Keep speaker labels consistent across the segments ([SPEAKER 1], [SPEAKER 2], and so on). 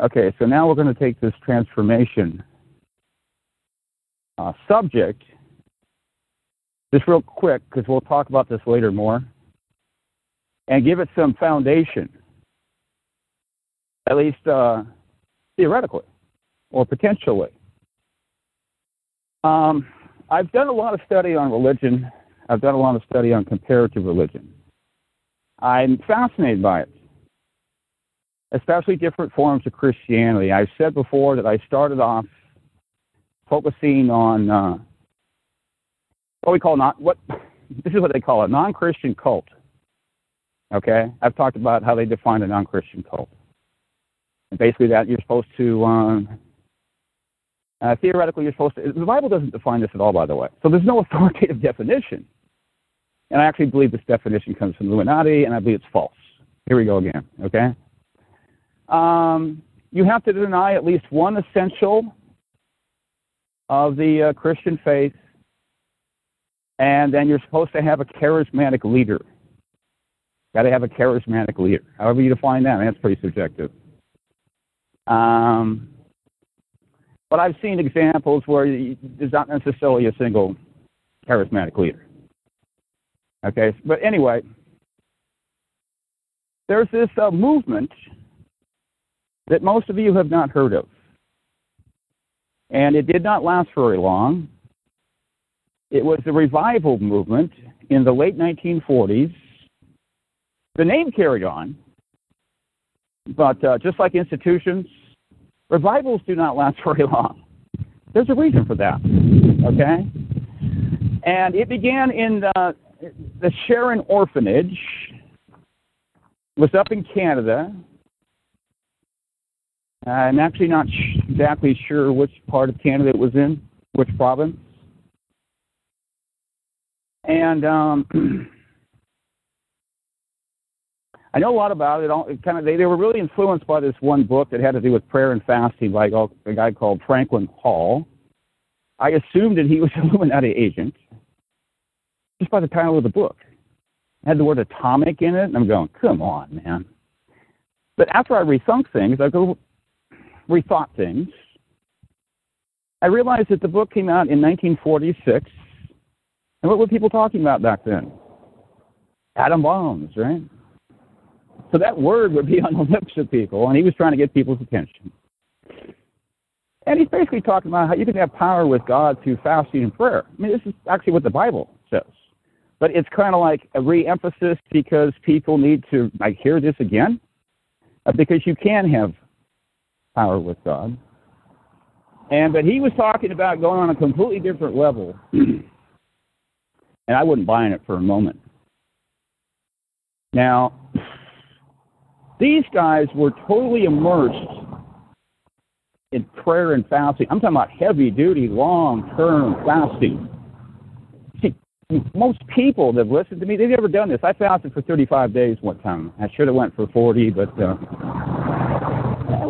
[SPEAKER 1] Okay, so now we're going to take this transformation uh, subject, just real quick, because we'll talk about this later more, and give it some foundation, at least uh, theoretically or potentially. Um, I've done a lot of study on religion. I've done a lot of study on comparative religion. I'm fascinated by it, especially different forms of Christianity. I've said before that I started off focusing on uh, what we call not what this is what they call a non-Christian cult. Okay, I've talked about how they define a non-Christian cult, and basically that you're supposed to. Um, uh, theoretically, you're supposed to. The Bible doesn't define this at all, by the way. So there's no authoritative definition. And I actually believe this definition comes from Illuminati, and I believe it's false. Here we go again. Okay. Um, you have to deny at least one essential of the uh, Christian faith, and then you're supposed to have a charismatic leader. Got to have a charismatic leader. However you define that, that's pretty subjective. Um, but I've seen examples where there's not necessarily a single charismatic leader. Okay, but anyway, there's this uh, movement that most of you have not heard of. And it did not last very long. It was the revival movement in the late 1940s. The name carried on, but uh, just like institutions, Revivals do not last very long. There's a reason for that, okay? And it began in the, the Sharon Orphanage, was up in Canada. I'm actually not sh- exactly sure which part of Canada it was in, which province. And um, I know a lot about it. It kind of they, they were really influenced by this one book that had to do with prayer and fasting by a guy called Franklin Hall. I assumed that he was an Illuminati agent just by the title of the book. It had the word atomic in it, and I'm going, come on, man. But after I rethunk things, I go rethought things. I realized that the book came out in 1946, and what were people talking about back then? Atom bombs, right? So that word would be on the lips of people, and he was trying to get people's attention. And he's basically talking about how you can have power with God through fasting and prayer. I mean, this is actually what the Bible says. But it's kind of like a re-emphasis because people need to like hear this again, uh, because you can have with God. And but he was talking about going on a completely different level, and I wouldn't buy in it for a moment. Now, these guys were totally immersed in prayer and fasting. I'm talking about heavy duty, long term fasting. See, most people that have listened to me, they've never done this. I fasted for 35 days one time. I should have went for 40, but uh,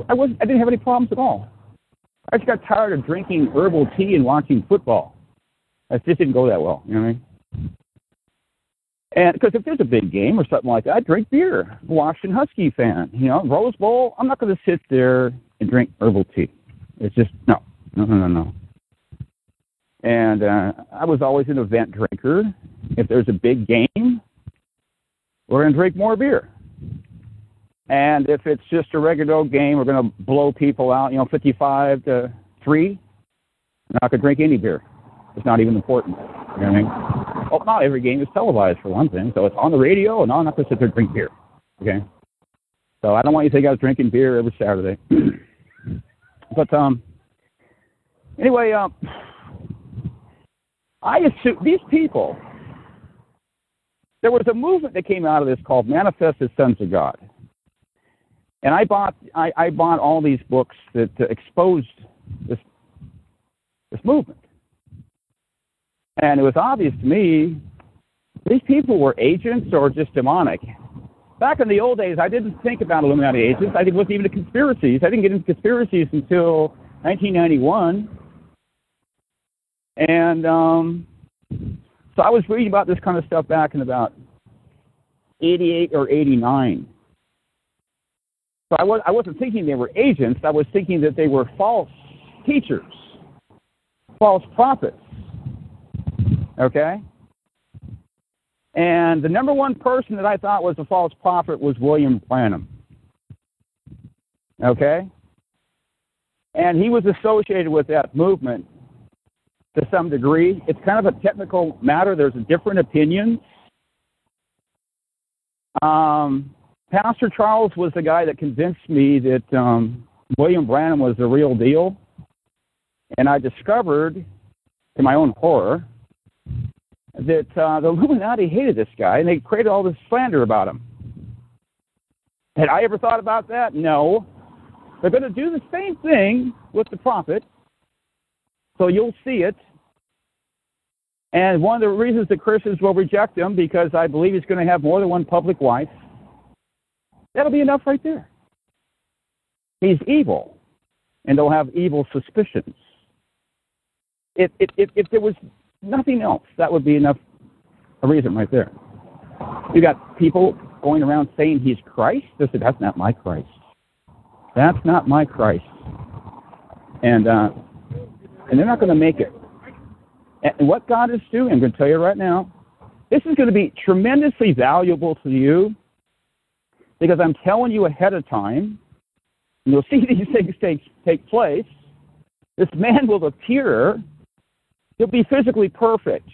[SPEAKER 1] I wasn't, I didn't have any problems at all. I just got tired of drinking herbal tea and watching football. That just didn't go that well. You know what I mean? And because if there's a big game or something like that, I drink beer. Washington Husky fan, you know, Rose Bowl. I'm not going to sit there and drink herbal tea. It's just no, no, no, no, no. And uh, I was always an event drinker. If there's a big game, we're going to drink more beer. And if it's just a regular old game, we're going to blow people out, you know, 55 to 3. I'm not going to drink any beer. It's not even important. You know what I mean? Well, not every game is televised for one thing, so it's on the radio, and I'm not going to sit there and drink beer. Okay, so I don't want you to think I was drinking beer every Saturday. but um, anyway, um, I assume these people. There was a movement that came out of this called Manifested Sons of God. And I bought I, I bought all these books that uh, exposed this this movement. And it was obvious to me these people were agents or just demonic. Back in the old days, I didn't think about Illuminati agents. I wasn't even into conspiracies. I didn't get into conspiracies until 1991. And um, so I was reading about this kind of stuff back in about 88 or 89. So I, was, I wasn't thinking they were agents. I was thinking that they were false teachers, false prophets. Okay? And the number one person that I thought was a false prophet was William Branham. Okay? And he was associated with that movement to some degree. It's kind of a technical matter, there's a different opinions. Um, Pastor Charles was the guy that convinced me that um, William Branham was the real deal. And I discovered, to my own horror, that uh, the Illuminati hated this guy and they created all this slander about him. Had I ever thought about that? No. They're going to do the same thing with the prophet, so you'll see it. And one of the reasons the Christians will reject him because I believe he's going to have more than one public wife. That'll be enough right there. He's evil, and they'll have evil suspicions. If, if, if, if there was nothing else, that would be enough a reason right there. You got people going around saying he's Christ. They said, that's not my Christ. That's not my Christ. And uh, and they're not going to make it. And what God is doing, I'm going to tell you right now, this is going to be tremendously valuable to you because I'm telling you ahead of time, you'll see these things take, take place. This man will appear, he'll be physically perfect.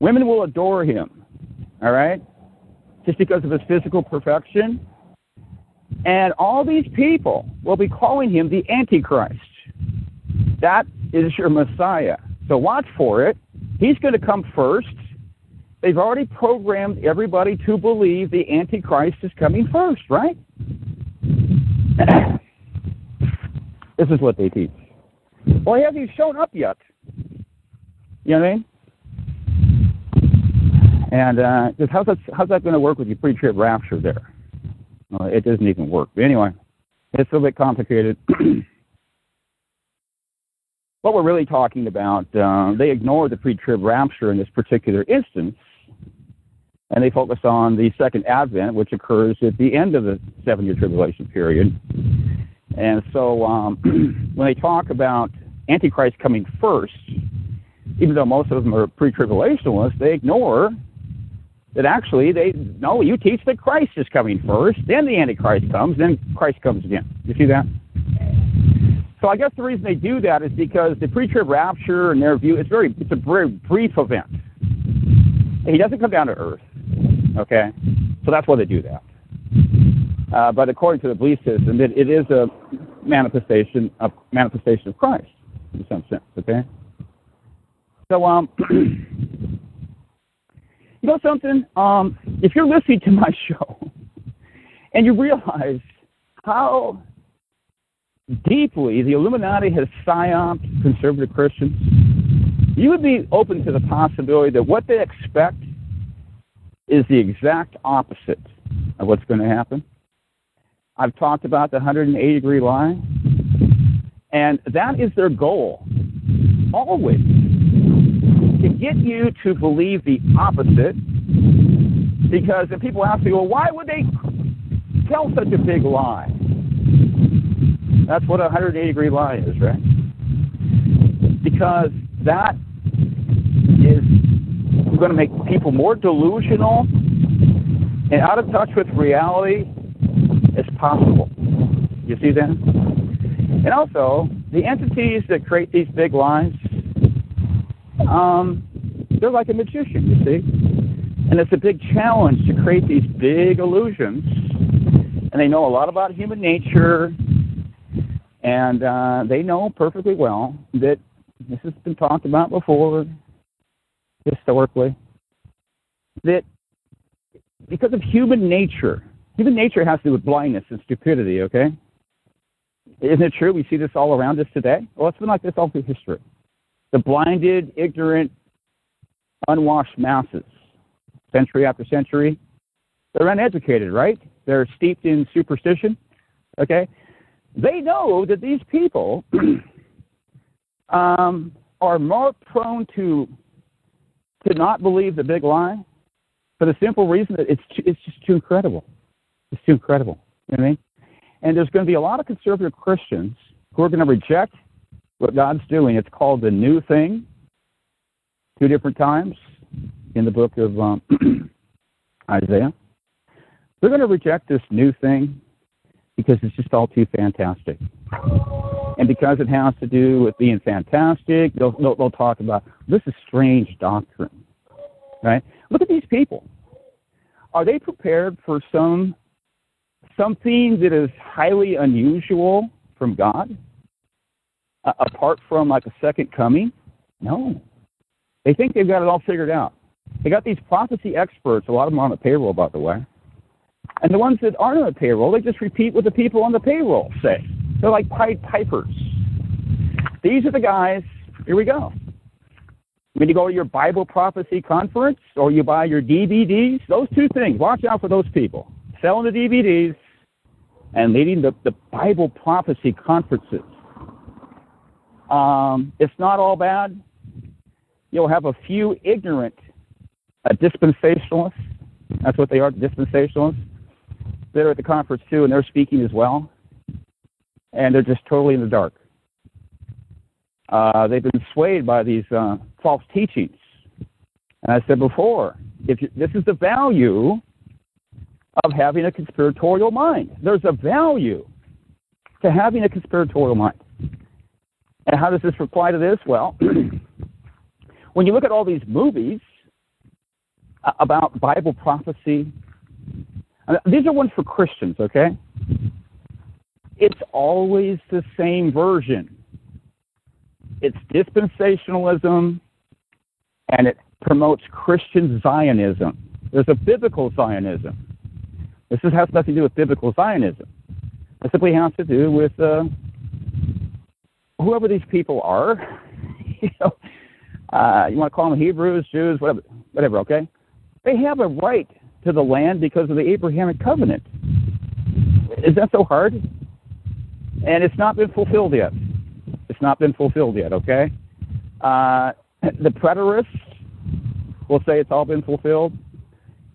[SPEAKER 1] Women will adore him, all right? Just because of his physical perfection. And all these people will be calling him the Antichrist. That is your Messiah. So watch for it. He's going to come first. They've already programmed everybody to believe the Antichrist is coming first, right? this is what they teach. Well, he hasn't shown up yet. You know what I mean? And uh, how's that, how's that going to work with your pre-trib rapture there? Well, it doesn't even work. But anyway, it's a little bit complicated. what we're really talking about, uh, they ignore the pre-trib rapture in this particular instance, and they focus on the second advent, which occurs at the end of the seven-year tribulation period. And so um, when they talk about Antichrist coming first, even though most of them are pre-tribulationists, they ignore that actually they no, you teach that Christ is coming first, then the Antichrist comes, then Christ comes again. You see that? So I guess the reason they do that is because the pre-trib rapture, in their view, it's very it's a very brief event. He doesn't come down to earth. Okay, so that's why they do that. Uh, but according to the belief system, it, it is a manifestation of manifestation of Christ in some sense. Okay. So um, you know something? Um, if you're listening to my show and you realize how deeply the Illuminati has psyoped conservative Christians, you would be open to the possibility that what they expect is the exact opposite of what's going to happen. I've talked about the 180 degree line, and that is their goal, always, to get you to believe the opposite. Because if people ask me, well, why would they tell such a big lie? That's what a 180 degree lie is, right? Because that going to make people more delusional and out of touch with reality as possible. You see that? And also, the entities that create these big lines, um, they're like a magician, you see? And it's a big challenge to create these big illusions. And they know a lot about human nature and uh, they know perfectly well that this has been talked about before historically, that because of human nature, Human nature has to do with blindness and stupidity, okay? Isn't it true? We see this all around us today. Well, it's been like this all through history. The blinded, ignorant, unwashed masses, century after century, they're uneducated, right? They're steeped in superstition, okay? They know that these people um, are more prone to to not believe the big lie for the simple reason that it's it's just too incredible. It's too incredible. You know what I mean? And there's going to be a lot of conservative Christians who are going to reject what God's doing. It's called the new thing. Two different times in the book of um, Isaiah. They're going to reject this new thing because it's just all too fantastic. And because it has to do with being fantastic, they'll, they'll, they'll talk about this is strange doctrine. Right? Look at these people. Are they prepared for some something that is highly unusual from God? Uh, apart from like a second coming? No. They think they've got it all figured out. They got these prophecy experts, a lot of them on the payroll, by the way. And the ones that aren't on the payroll, they just repeat what the people on the payroll say. They're like Pied Pipers. These are the guys, here we go. When you go to your Bible prophecy conference or you buy your DVDs, those two things, watch out for those people. Selling the DVDs and leading the, the Bible prophecy conferences. Um, it's not all bad. You'll have a few ignorant uh, dispensationalists. That's what they are, dispensationalists. They're at the conference too, and they're speaking as well. And they're just totally in the dark. Uh, they've been swayed by these uh, false teachings. And I said before, if you, this is the value of having a conspiratorial mind. There's a value to having a conspiratorial mind. And how does this apply to this? Well, when you look at all these movies uh, about Bible prophecy, these are ones for Christians, okay? It's always the same version. It's dispensationalism and it promotes Christian Zionism. There's a biblical Zionism. This has nothing to do with biblical Zionism. It simply has to do with uh, whoever these people are. you know, uh, you want to call them Hebrews, Jews, whatever, whatever. Okay, they have a right to the land because of the Abrahamic covenant. Is that so hard? And it's not been fulfilled yet. It's not been fulfilled yet. Okay, uh, the preterists will say it's all been fulfilled,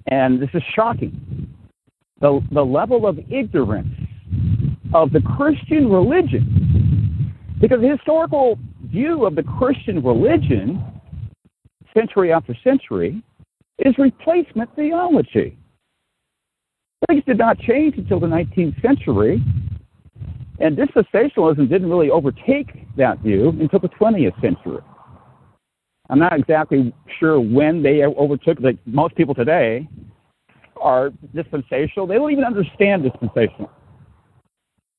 [SPEAKER 1] and this is shocking the, the level of ignorance of the Christian religion. Because the historical view of the Christian religion, century after century, is replacement theology. Things did not change until the 19th century, and dispensationalism didn't really overtake that view until the 20th century. I'm not exactly sure when they overtook, like most people today are dispensational. They don't even understand dispensational.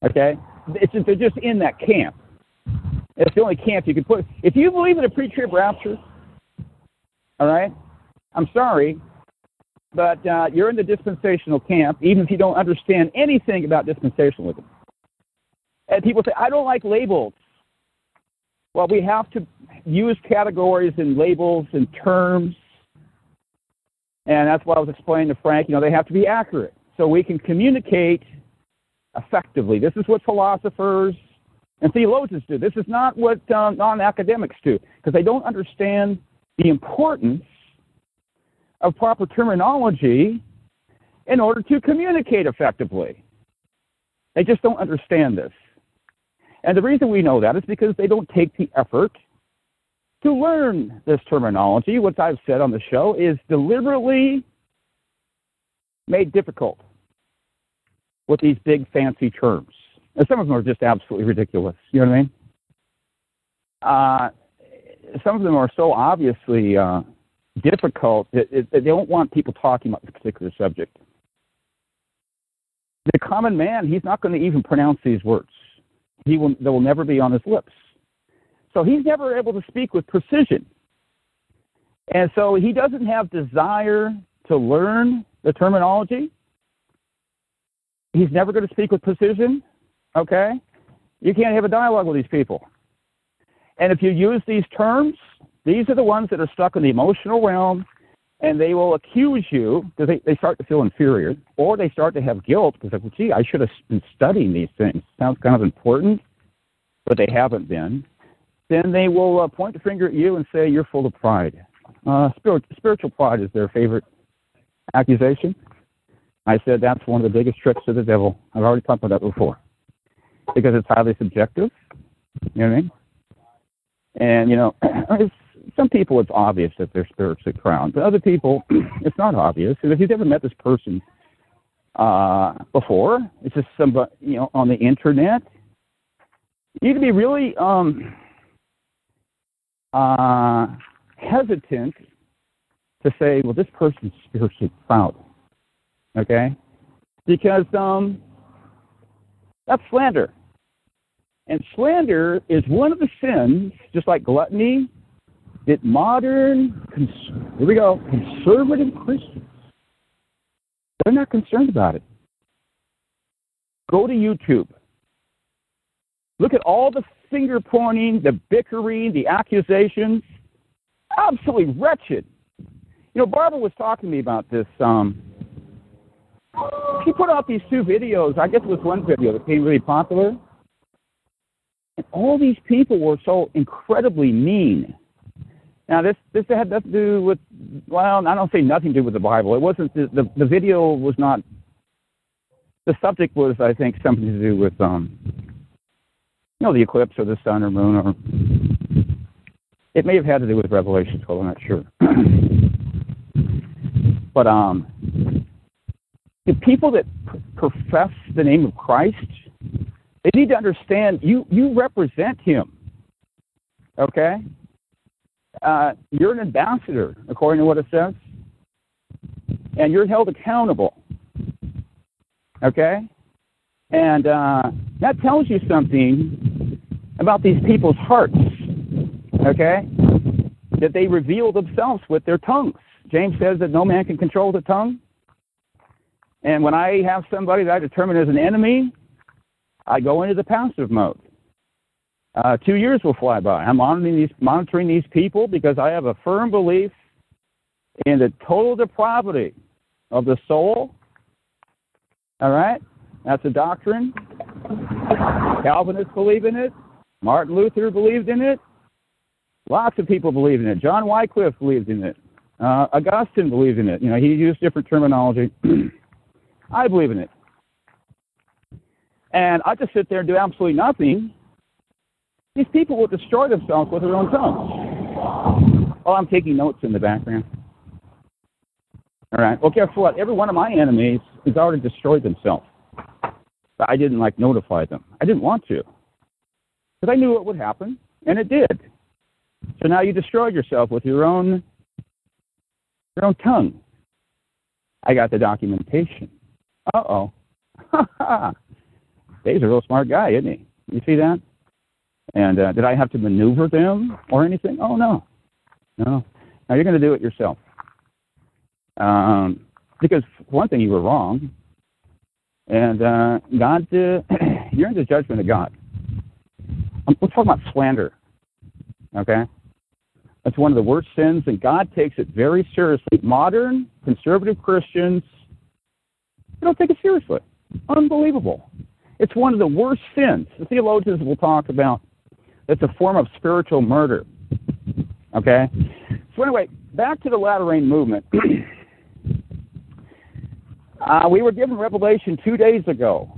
[SPEAKER 1] Okay? It's they're just in that camp. It's the only camp you can put. If you believe in a pre-trib rapture, all right, I'm sorry, but uh, you're in the dispensational camp, even if you don't understand anything about dispensationalism. And people say, I don't like labels. Well, we have to use categories and labels and terms and that's what I was explaining to Frank. You know, they have to be accurate so we can communicate effectively. This is what philosophers and theologians do. This is not what uh, non academics do because they don't understand the importance of proper terminology in order to communicate effectively. They just don't understand this. And the reason we know that is because they don't take the effort to learn this terminology, which I've said on the show, is deliberately made difficult with these big fancy terms. And some of them are just absolutely ridiculous. You know what I mean? Uh, some of them are so obviously uh, difficult that, that they don't want people talking about this particular subject. The common man, he's not going to even pronounce these words. He will, they will never be on his lips. So he's never able to speak with precision. And so he doesn't have desire to learn the terminology. he's never going to speak with precision. Okay? You can't have a dialogue with these people. And if you use these terms, these are the ones that are stuck in the emotional realm, and they will accuse you because they, they start to feel inferior, or they start to have guilt because, like, well, gee, I should have been studying these things. Sounds kind of important, but they haven't been. Then they will uh, point the finger at you and say you're full of pride. Uh, spirit, spiritual pride is their favorite accusation. I said that's one of the biggest tricks of the devil. I've already talked about that before because it's highly subjective. You know what I mean? And you know, some people it's obvious that they're spiritually crowned, but other people it's not obvious. And if you've ever met this person uh, before, it's just somebody you know on the internet. You to be really um, uh, hesitant to say, "Well, this person's spiritually proud," okay? Because um, that's slander. And slander is one of the sins, just like gluttony, that modern, cons- here we go, conservative Christians, they're not concerned about it. Go to YouTube. Look at all the finger pointing, the bickering, the accusations. Absolutely wretched. You know, Barbara was talking to me about this. Um, she put out these two videos. I guess it was one video that became really popular. And all these people were so incredibly mean. Now, this this had nothing to do with well, I don't say nothing to do with the Bible. It wasn't the the, the video was not. The subject was, I think, something to do with um, you know, the eclipse or the sun or moon, or it may have had to do with Revelation 12. I'm not sure. but um, the people that profess the name of Christ they need to understand you, you represent him. Okay? Uh, you're an ambassador, according to what it says. And you're held accountable. Okay? And uh, that tells you something about these people's hearts. Okay? That they reveal themselves with their tongues. James says that no man can control the tongue. And when I have somebody that I determine as an enemy, I go into the passive mode. Uh, two years will fly by. I'm monitoring these, monitoring these people because I have a firm belief in the total depravity of the soul. All right? That's a doctrine. Calvinists believe in it. Martin Luther believed in it. Lots of people believe in it. John Wycliffe believed in it. Uh, Augustine believed in it. You know, he used different terminology. I believe in it and I just sit there and do absolutely nothing, these people will destroy themselves with their own tongues. Oh, I'm taking notes in the background. All right. Well, guess what? Every one of my enemies has already destroyed themselves. But I didn't like notify them. I didn't want to. Because I knew what would happen, and it did. So now you destroyed yourself with your own your own tongue. I got the documentation. Uh oh. Dave's a real smart guy, isn't he? You see that? And uh, did I have to maneuver them or anything? Oh no, no. Now you're going to do it yourself. Um, because one thing you were wrong, and uh, God, uh, you're in the judgment of God. Um, we're talking about slander. Okay, that's one of the worst sins, and God takes it very seriously. Modern conservative Christians, they don't take it seriously. Unbelievable. It's one of the worst sins. The theologians will talk about it's a form of spiritual murder. Okay? So, anyway, back to the latter rain movement. uh, we were given Revelation two days ago.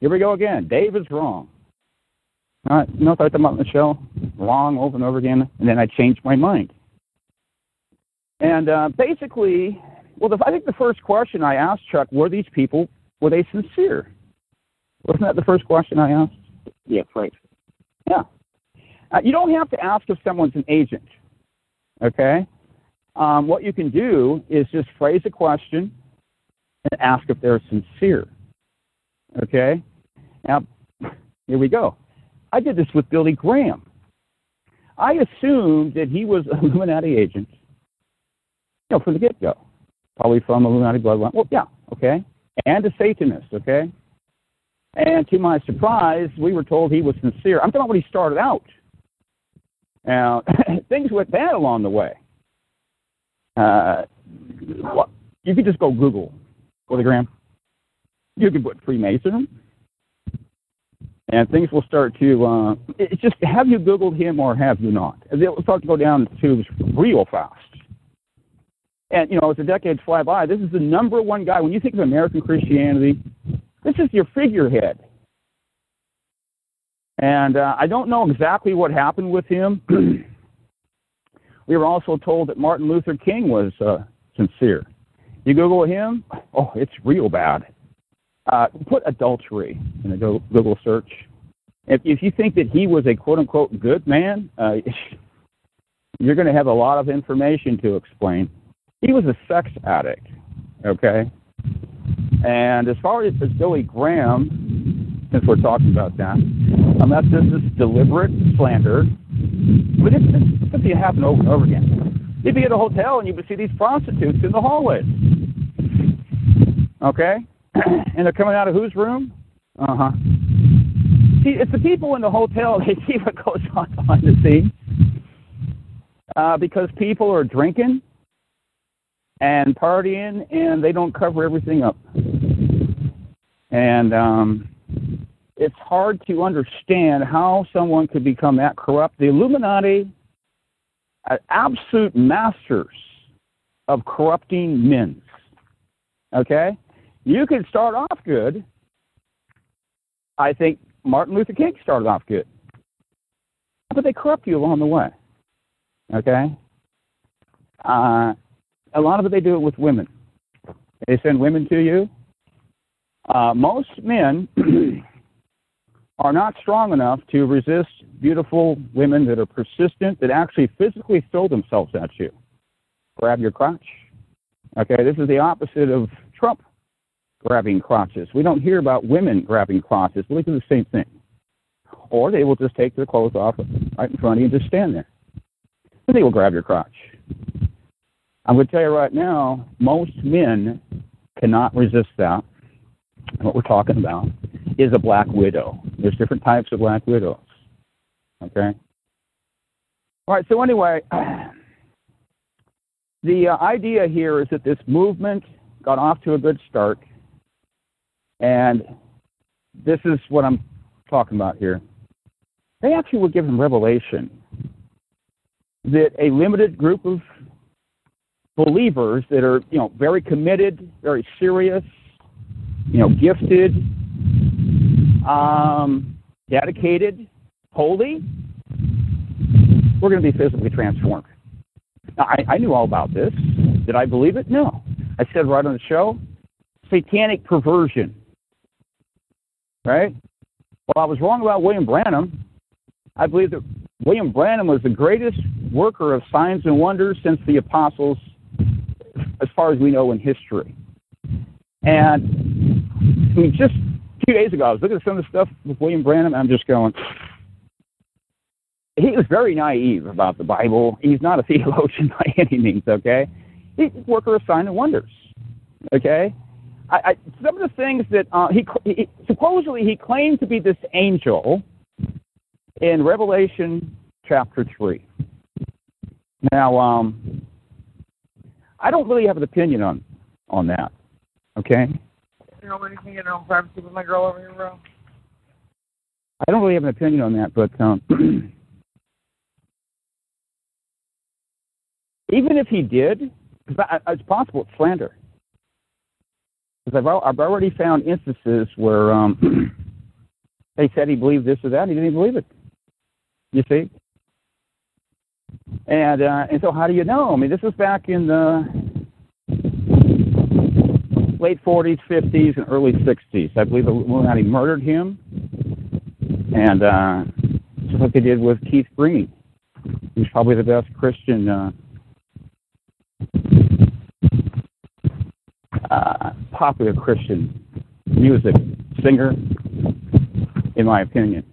[SPEAKER 1] Here we go again. Dave is wrong. All right, you know what I talked about Michelle? Wrong over and over again, and then I changed my mind. And uh, basically, well, the, I think the first question I asked Chuck were these people, were they sincere? Wasn't that the first question I asked?
[SPEAKER 2] Yeah, right.
[SPEAKER 1] Yeah. Uh, you don't have to ask if someone's an agent. Okay? Um, what you can do is just phrase a question and ask if they're sincere. Okay? Now, here we go. I did this with Billy Graham. I assumed that he was a Illuminati agent, you know, from the get go. Probably from Illuminati bloodline. Well, yeah, okay. and a Satanist, okay? And to my surprise, we were told he was sincere. I'm talking about when he started out. Now, things went bad along the way. Uh, you could just go Google, Billy Graham. You could put Freemason, and things will start to. Uh, it's just have you Googled him or have you not? They'll start to go down the tubes real fast. And you know, as the decades fly by, this is the number one guy. When you think of American Christianity, this is your figurehead. And uh, I don't know exactly what happened with him. we were also told that Martin Luther King was uh, sincere. You Google him, oh, it's real bad. Uh, put adultery in a Google search. If, if you think that he was a quote unquote good man, uh, you're going to have a lot of information to explain. He was a sex addict, okay? And as far as, as Billy Graham, since we're talking about that, unless this is deliberate slander, but it's, it's going to happen over and over again. You'd be at a hotel and you would see these prostitutes in the hallways. Okay? and they're coming out of whose room? Uh huh. See, it's the people in the hotel, they see what goes on behind the scenes. Uh, because people are drinking and partying and they don't cover everything up. And um, it's hard to understand how someone could become that corrupt. The Illuminati are absolute masters of corrupting men. Okay? You can start off good. I think Martin Luther King started off good. But they corrupt you along the way. Okay? Uh, a lot of it they do it with women. They send women to you. Uh, most men are not strong enough to resist beautiful women that are persistent, that actually physically throw themselves at you. Grab your crotch. Okay, this is the opposite of Trump grabbing crotches. We don't hear about women grabbing crotches. But we do the same thing. Or they will just take their clothes off right in front of you and just stand there. And they will grab your crotch. I'm going to tell you right now, most men cannot resist that. What we're talking about is a black widow. There's different types of black widows. Okay? All right, so anyway, the uh, idea here is that this movement got off to a good start. And this is what I'm talking about here. They actually were given revelation that a limited group of believers that are, you know, very committed, very serious, you know, gifted, um, dedicated, holy, we're going to be physically transformed. Now, I, I knew all about this. Did I believe it? No. I said right on the show, satanic perversion. Right? Well, I was wrong about William Branham. I believe that William Branham was the greatest worker of signs and wonders since the apostles as far as we know in history. And I mean, just two days ago, I was looking at some of the stuff with William Branham, and I'm just going, he was very naive about the Bible. He's not a theologian by any means, okay? He's a worker of signs and wonders, okay? I, I, some of the things that uh, he, he supposedly he claimed to be this angel in Revelation chapter three. Now, um, I don't really have an opinion on on that. Okay.
[SPEAKER 2] You know anything in your privacy with my girl over here, bro?
[SPEAKER 1] I don't really have an opinion on that, but um, even if he did, it's possible it's slander. Because I've, I've already found instances where um, they said he believed this or that, and he didn't believe it. You see? And uh, and so how do you know? I mean, this was back in the late 40s, 50s, and early 60s. I believe the Illuminati murdered him, and uh, just like they did with Keith Green, who's probably the best Christian uh, uh, popular Christian music singer, in my opinion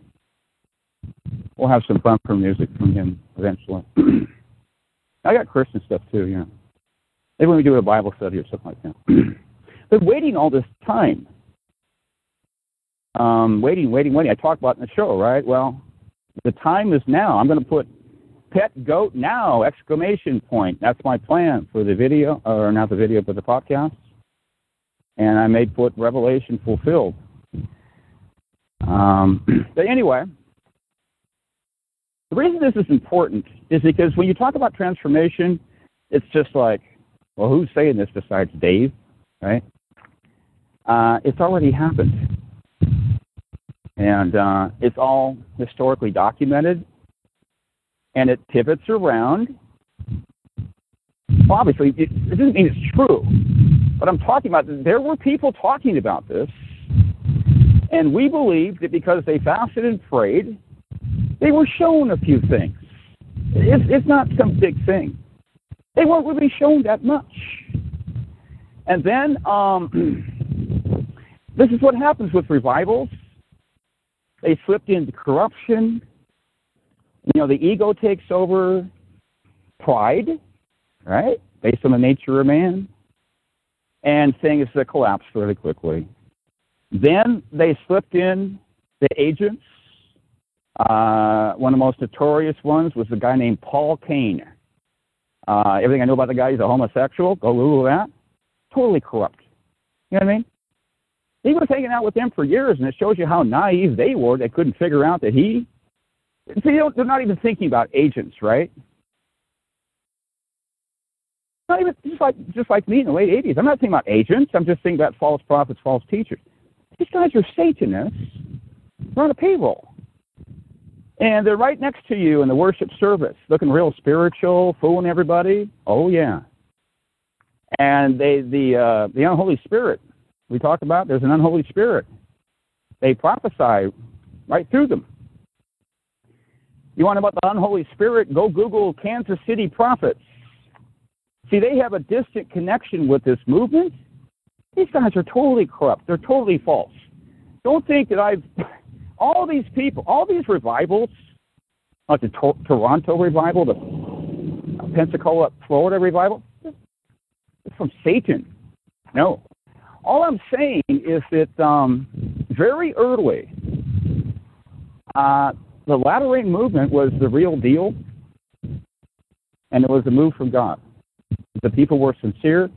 [SPEAKER 1] we'll have some bumper music from him eventually. I got Christian stuff too, yeah. Maybe when we do a Bible study or something like that. Been waiting all this time. Um, waiting, waiting, waiting. I talked about in the show, right? Well, the time is now. I'm going to put pet goat now exclamation point. That's my plan for the video, or not the video, but the podcast. And I may put Revelation fulfilled. Um, but anyway, the reason this is important is because when you talk about transformation, it's just like, well, who's saying this besides Dave, right? Uh, it's already happened. And uh, it's all historically documented. And it pivots around. Well, obviously, it, it doesn't mean it's true. But I'm talking about, there were people talking about this. And we believed that because they fasted and prayed, they were shown a few things. It's, it's not some big thing. They weren't really shown that much. And then um, this is what happens with revivals. They slipped into corruption. You know, the ego takes over pride, right? Based on the nature of man. And things that collapse really quickly. Then they slipped in the agents. Uh, one of the most notorious ones was a guy named Paul Cain. Uh, everything I know about the guy, he's a homosexual. Go Google that. Totally corrupt. You know what I mean? He was hanging out with them for years, and it shows you how naive they were. They couldn't figure out that he. See, they're not even thinking about agents, right? Not even just like just like me in the late '80s. I'm not thinking about agents. I'm just thinking about false prophets, false teachers. These guys are Satanists. They're on a payroll. And they're right next to you in the worship service, looking real spiritual, fooling everybody. Oh yeah. And they the uh, the unholy spirit we talked about. There's an unholy spirit. They prophesy right through them. You want to about the unholy spirit? Go Google Kansas City prophets. See, they have a distant connection with this movement. These guys are totally corrupt. They're totally false. Don't think that I've all these people, all these revivals, like the to- Toronto revival, the Pensacola, Florida revival, it's from Satan. No. All I'm saying is that um, very early, uh, the latter rain movement was the real deal, and it was a move from God. The people were sincere,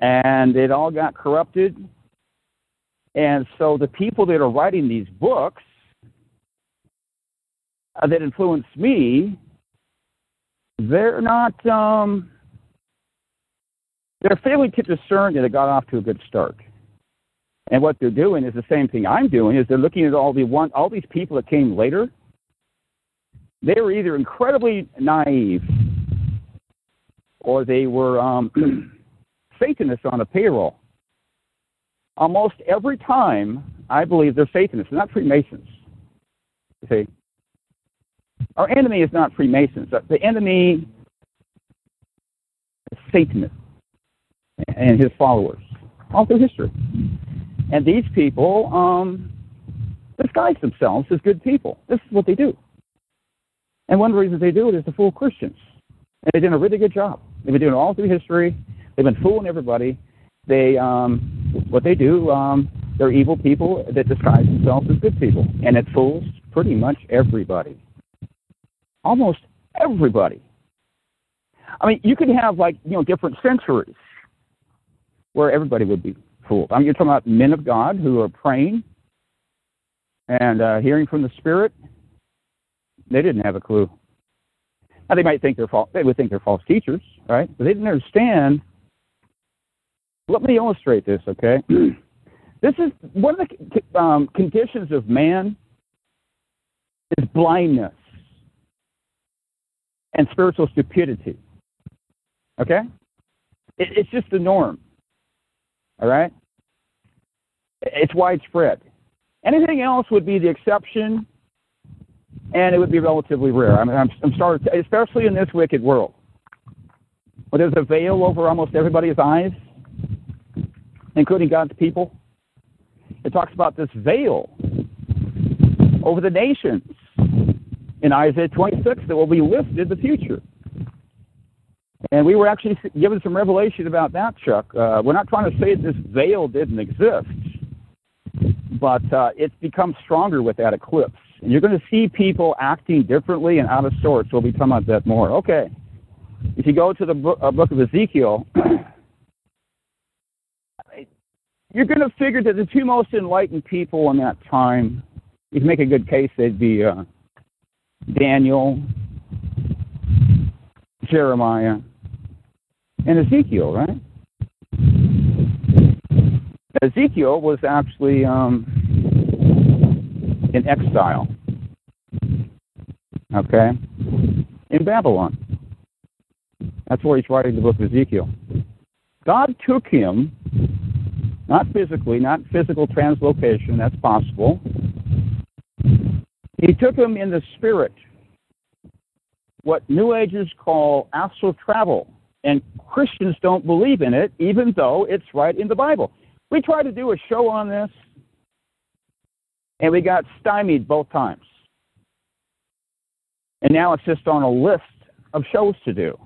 [SPEAKER 1] and it all got corrupted and so the people that are writing these books uh, that influence me, they're not, um, they're failing to discern that it got off to a good start. And what they're doing is the same thing I'm doing, is they're looking at all the one, all these people that came later. They were either incredibly naive or they were um, Satanists on a payroll almost every time, I believe they're Satanists, not Freemasons. You see? Our enemy is not Freemasons. The enemy is Satanists and his followers all through history. And these people um, disguise themselves as good people. This is what they do. And one of the reasons they do it is to fool Christians. And they've done a really good job. They've been doing it all through history. They've been fooling everybody. They um, what they do, um, they're evil people that disguise themselves as good people, and it fools pretty much everybody. Almost everybody. I mean, you could have like you know different centuries where everybody would be fooled. I mean, you're talking about men of God who are praying and uh, hearing from the Spirit. They didn't have a clue. Now they might think they're false. They would think they're false teachers, right? But they didn't understand let me illustrate this, okay? this is one of the um, conditions of man is blindness and spiritual stupidity. Okay? It, it's just the norm. All right? It's widespread. Anything else would be the exception, and it would be relatively rare. I mean, I'm, I'm especially in this wicked world, where there's a veil over almost everybody's eyes including God's people. It talks about this veil over the nations in Isaiah 26 that will be lifted in the future. And we were actually given some revelation about that, Chuck. Uh, we're not trying to say this veil didn't exist, but uh, it's become stronger with that eclipse. And you're going to see people acting differently and out of sorts. We'll be talking about that more. Okay. If you go to the book, uh, book of Ezekiel, you're going to figure that the two most enlightened people in that time, you can make a good case they'd be uh, Daniel, Jeremiah, and Ezekiel, right? Ezekiel was actually um, in exile, okay, in Babylon. That's where he's writing the book of Ezekiel. God took him, not physically, not physical translocation, that's possible. He took him in the spirit, what New Agers call astral travel. And Christians don't believe in it, even though it's right in the Bible. We tried to do a show on this, and we got stymied both times. And now it's just on a list of shows to do.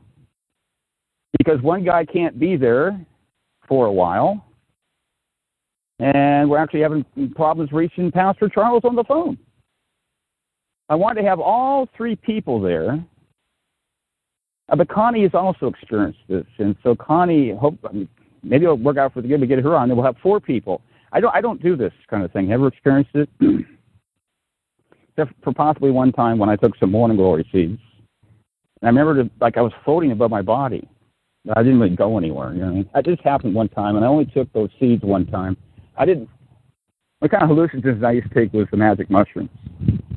[SPEAKER 1] Because one guy can't be there for a while, and we're actually having problems reaching Pastor Charles on the phone. I wanted to have all three people there uh, but Connie has also experienced this, and so Connie, hope maybe it'll work out for the good to get her on. Then we'll have four people. I don't, I don't do this kind of thing. Ever experienced it? Except for possibly one time when I took some morning glory seeds. And I remember, to, like I was floating above my body. I didn't really go anywhere. You know, that just happened one time, and I only took those seeds one time. I didn't. What kind of hallucinogens I used to take was the magic mushrooms,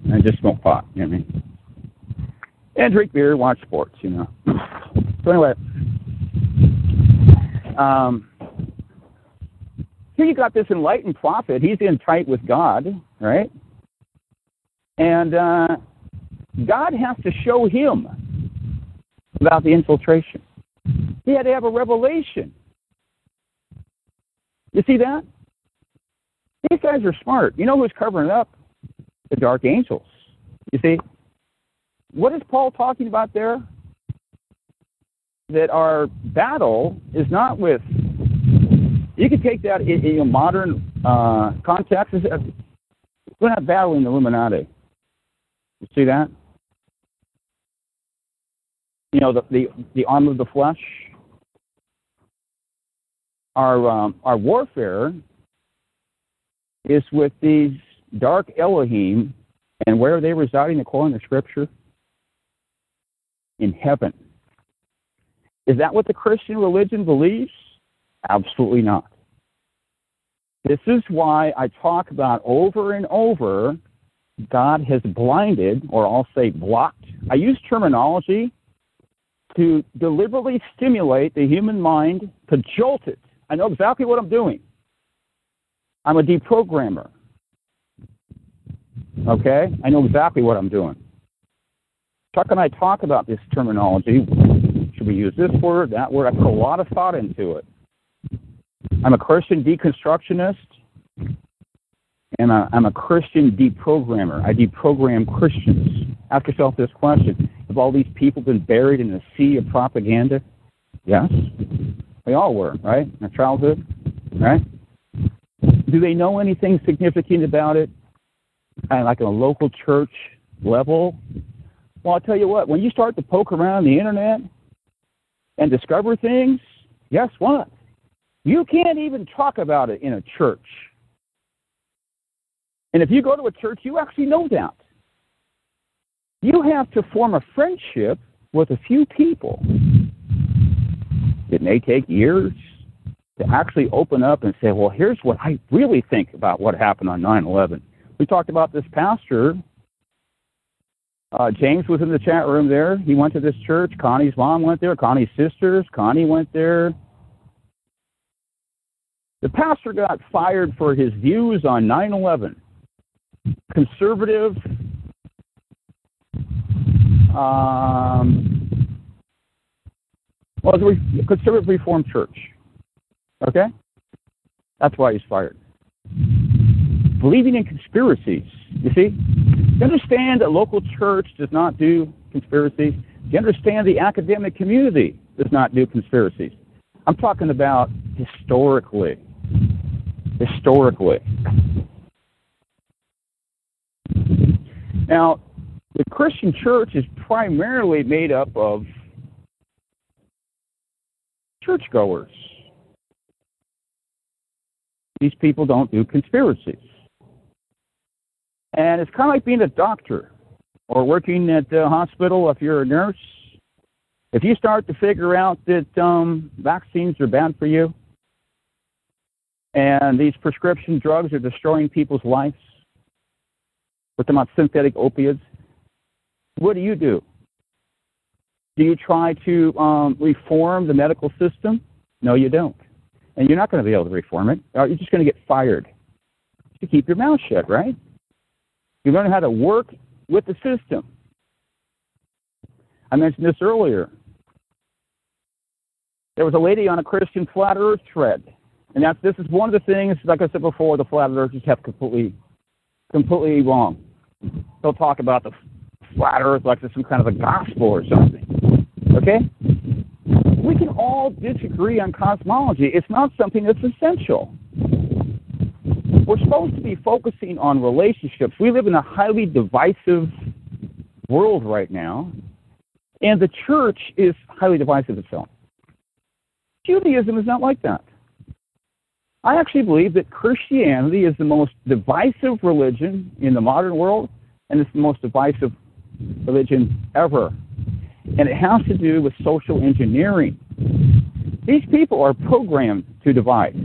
[SPEAKER 1] and I just smoked pot. You know what I mean? and drink beer, watch sports, you know. So anyway, um, here you got this enlightened prophet. He's in tight with God, right? And uh, God has to show him about the infiltration. He had to have a revelation. You see that? These guys are smart. You know who's covering up? The dark angels. You see? What is Paul talking about there? That our battle is not with. You can take that in, in a modern uh, context. We're not battling the Illuminati. You see that? You know the the, the arm of the flesh. Our um, our warfare is with these dark Elohim, and where are they residing according to Scripture? in heaven. Is that what the Christian religion believes? Absolutely not. This is why I talk about over and over God has blinded, or I'll say blocked. I use terminology to deliberately stimulate the human mind to jolt it. I know exactly what I'm doing. I'm a deprogrammer. Okay? I know exactly what I'm doing. Chuck and I talk about this terminology. Should we use this word, that word? I put a lot of thought into it. I'm a Christian deconstructionist, and I'm a Christian deprogrammer. I deprogram Christians. Ask yourself this question Have all these people been buried in a sea of propaganda? Yes. They all were, right? In their childhood, right? Do they know anything significant about it? Of like on a local church level? Well, I'll tell you what, when you start to poke around the internet and discover things, guess what? You can't even talk about it in a church. And if you go to a church, you actually know that. You have to form a friendship with a few people. It may take years to actually open up and say, well, here's what I really think about what happened on 9 11. We talked about this pastor uh, James was in the chat room there. He went to this church. Connie's mom went there. Connie's sisters. Connie went there. The pastor got fired for his views on 9 11. Conservative. Um, well, it's a conservative reformed church. Okay? That's why he's fired. Believing in conspiracies. You see? you understand that local church does not do conspiracies? You understand the academic community does not do conspiracies. I'm talking about historically. Historically. Now, the Christian church is primarily made up of churchgoers. These people don't do conspiracies. And it's kind of like being a doctor or working at the hospital if you're a nurse. If you start to figure out that um, vaccines are bad for you and these prescription drugs are destroying people's lives, we're talking about synthetic opiates, what do you do? Do you try to um, reform the medical system? No, you don't. And you're not going to be able to reform it. Uh, you're just going to get fired. To keep your mouth shut, right? You learn how to work with the system. I mentioned this earlier. There was a lady on a Christian flat earth thread. And that's, this is one of the things, like I said before, the flat earthers have completely, completely wrong. They'll talk about the flat earth like it's some kind of a gospel or something. Okay? We can all disagree on cosmology. It's not something that's essential. We're supposed to be focusing on relationships. We live in a highly divisive world right now, and the church is highly divisive itself. Judaism is not like that. I actually believe that Christianity is the most divisive religion in the modern world, and it's the most divisive religion ever. And it has to do with social engineering. These people are programmed to divide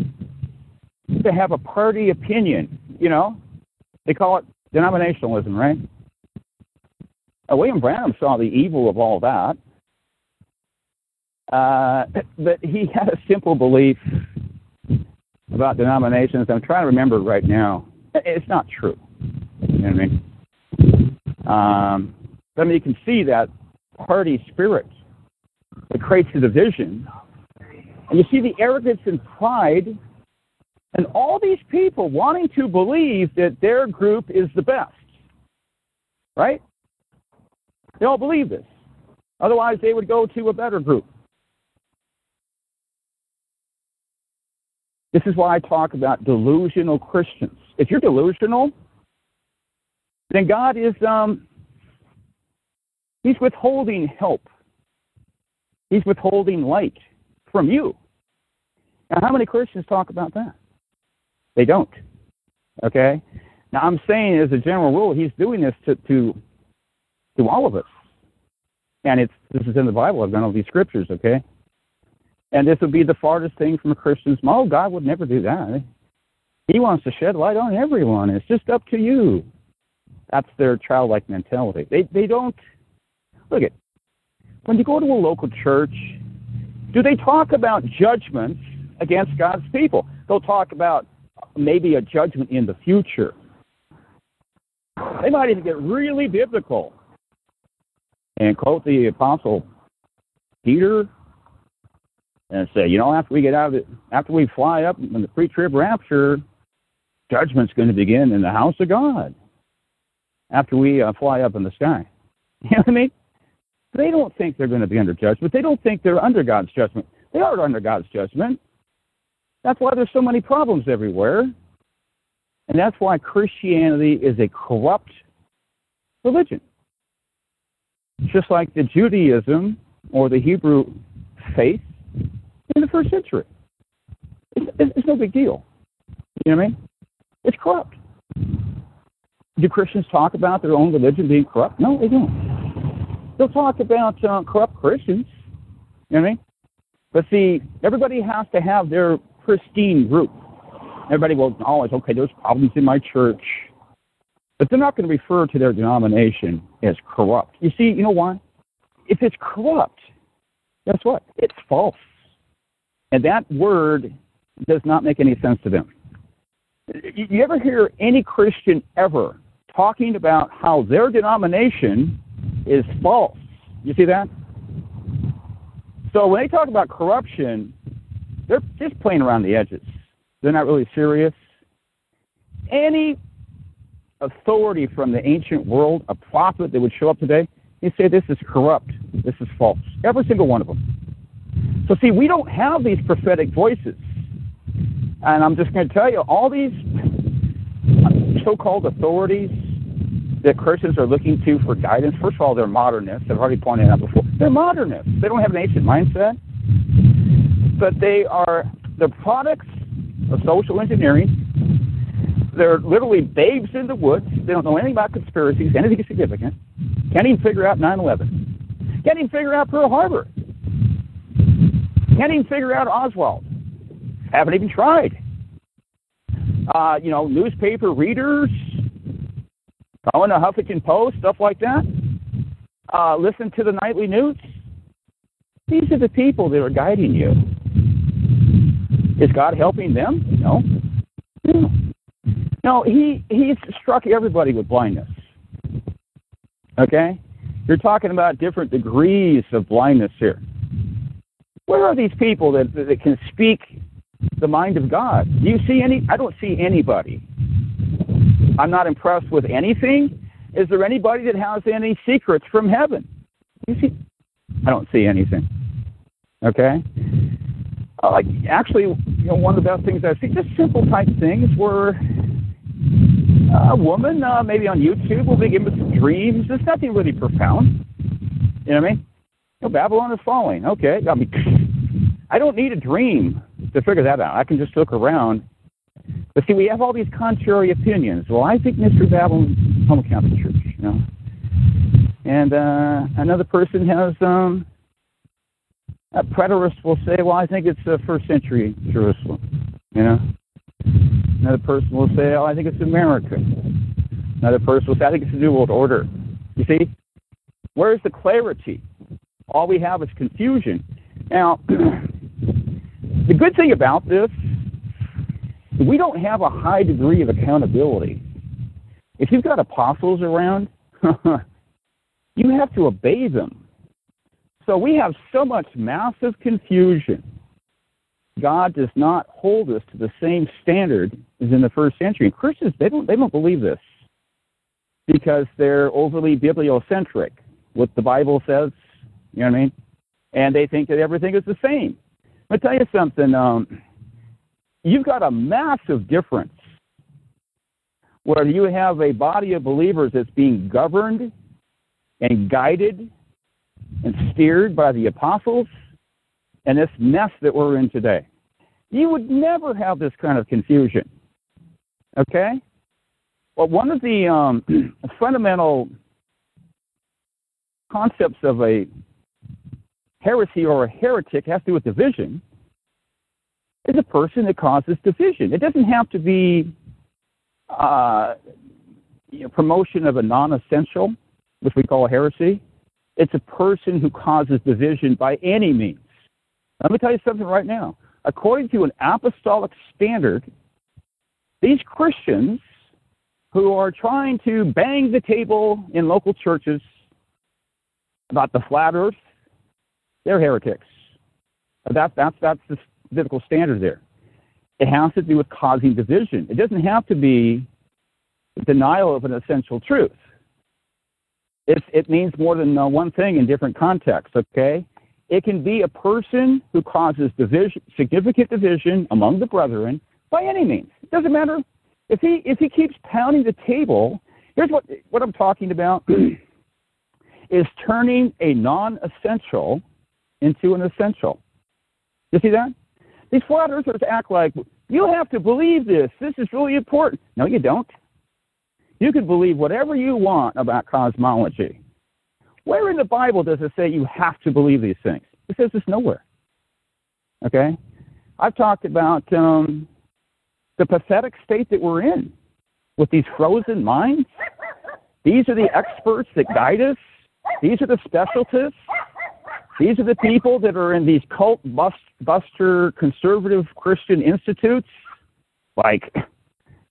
[SPEAKER 1] to have a party opinion. You know, they call it denominationalism, right? Uh, William Branham saw the evil of all that, uh, but he had a simple belief about denominations. I'm trying to remember right now. It's not true. You know what I mean? Um, but I mean, you can see that party spirit that creates a division. And you see the arrogance and pride and all these people wanting to believe that their group is the best. Right? They all believe this. Otherwise, they would go to a better group. This is why I talk about delusional Christians. If you're delusional, then God is um, He's withholding help. He's withholding light from you. Now, how many Christians talk about that? They don't. Okay? Now, I'm saying as a general rule, he's doing this to, to, to all of us. And it's, this is in the Bible. I've done all these scriptures, okay? And this would be the farthest thing from a Christian's Oh, God would never do that. He wants to shed light on everyone. It's just up to you. That's their childlike mentality. They, they don't, look at, when you go to a local church, do they talk about judgments against God's people? They'll talk about maybe a judgment in the future. They might even get really biblical and quote the apostle Peter and say, you know, after we get out of it, after we fly up in the pre-trib rapture, judgment's going to begin in the house of God. After we uh, fly up in the sky, you know what I mean? They don't think they're going to be under judgment. They don't think they're under God's judgment. They are under God's judgment. That's why there's so many problems everywhere. And that's why Christianity is a corrupt religion. Just like the Judaism or the Hebrew faith in the first century. It's, it's no big deal. You know what I mean? It's corrupt. Do Christians talk about their own religion being corrupt? No, they don't. They'll talk about uh, corrupt Christians. You know what I mean? But see, everybody has to have their pristine group. Everybody will acknowledge, okay, there's problems in my church. But they're not going to refer to their denomination as corrupt. You see, you know why? If it's corrupt, guess what? It's false. And that word does not make any sense to them. You ever hear any Christian ever talking about how their denomination is false? You see that? So when they talk about corruption, they're just playing around the edges. They're not really serious. Any authority from the ancient world, a prophet that would show up today, he'd say this is corrupt, this is false. Every single one of them. So, see, we don't have these prophetic voices. And I'm just going to tell you, all these so called authorities that Christians are looking to for guidance, first of all, they're modernists. I've already pointed out before. They're modernists. They don't have an ancient mindset, but they are the products of social engineering. They're literally babes in the woods. They don't know anything about conspiracies, anything significant. Can't even figure out 9 11. Can't even figure out Pearl Harbor. Can't even figure out Oswald. Haven't even tried. Uh, you know, newspaper readers, going to Huffington Post, stuff like that. Uh, listen to the nightly news. These are the people that are guiding you. Is God helping them? No. No. No, he he's struck everybody with blindness. Okay? You're talking about different degrees of blindness here. Where are these people that, that can speak the mind of God? Do you see any? I don't see anybody. I'm not impressed with anything. Is there anybody that has any secrets from heaven? You see? I don't see anything. Okay? Uh, like actually, you know, one of the best things I've seen, just simple type things where a woman, uh, maybe on YouTube, will be given some dreams. There's nothing really profound. You know what I mean? You know, Babylon is falling. Okay, I mean, I don't need a dream to figure that out. I can just look around. But see, we have all these contrary opinions. Well, I think Mystery Babylon Home Catholic Church, you know. And uh, another person has um, a preterist will say, well, I think it's the first century Jerusalem, you know. Another person will say, oh, I think it's America. Another person will say, I think it's the New World Order. You see? Where's the clarity? All we have is confusion. Now, the good thing about this, we don't have a high degree of accountability. If you've got apostles around, you have to obey them. So we have so much massive confusion God does not hold us to the same standard as in the first century. And Christians, they don't, they don't believe this because they're overly bibliocentric. What the Bible says, you know what I mean? And they think that everything is the same. I'll tell you something. Um, you've got a massive difference where you have a body of believers that's being governed and guided and steered by the apostles and this mess that we're in today. You would never have this kind of confusion. Okay? Well, one of the um, fundamental concepts of a heresy or a heretic has to do with division is a person that causes division. It doesn't have to be uh, you know, promotion of a non-essential, which we call heresy. It's a person who causes division by any means. Let me tell you something right now. According to an apostolic standard, these Christians who are trying to bang the table in local churches about the flat earth, they're heretics. That, that's, that's the biblical standard there. It has to do with causing division. It doesn't have to be denial of an essential truth. It, it means more than uh, one thing in different contexts, okay? It can be a person who causes division, significant division among the brethren by any means. It doesn't matter if he if he keeps pounding the table. Here's what what I'm talking about is turning a non-essential into an essential. You see that? These flat earthers act like you have to believe this. This is really important. No, you don't. You can believe whatever you want about cosmology. Where in the Bible does it say you have to believe these things? It says this nowhere. Okay? I've talked about um, the pathetic state that we're in with these frozen minds. These are the experts that guide us. These are the specialists. These are the people that are in these cult bust, buster conservative Christian institutes like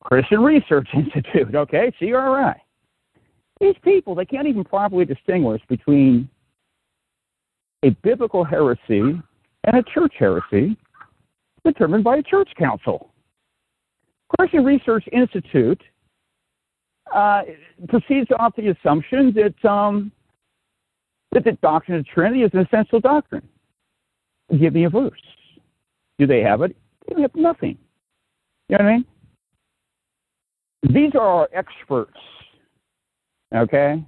[SPEAKER 1] Christian Research Institute, okay, CRI. These people, they can't even properly distinguish between a biblical heresy and a church heresy determined by a church council. Christian Research Institute uh, proceeds off the assumption that, um, that the doctrine of the Trinity is an essential doctrine. Give me a verse. Do they have it? They have nothing. You know what I mean? These are our experts. Okay?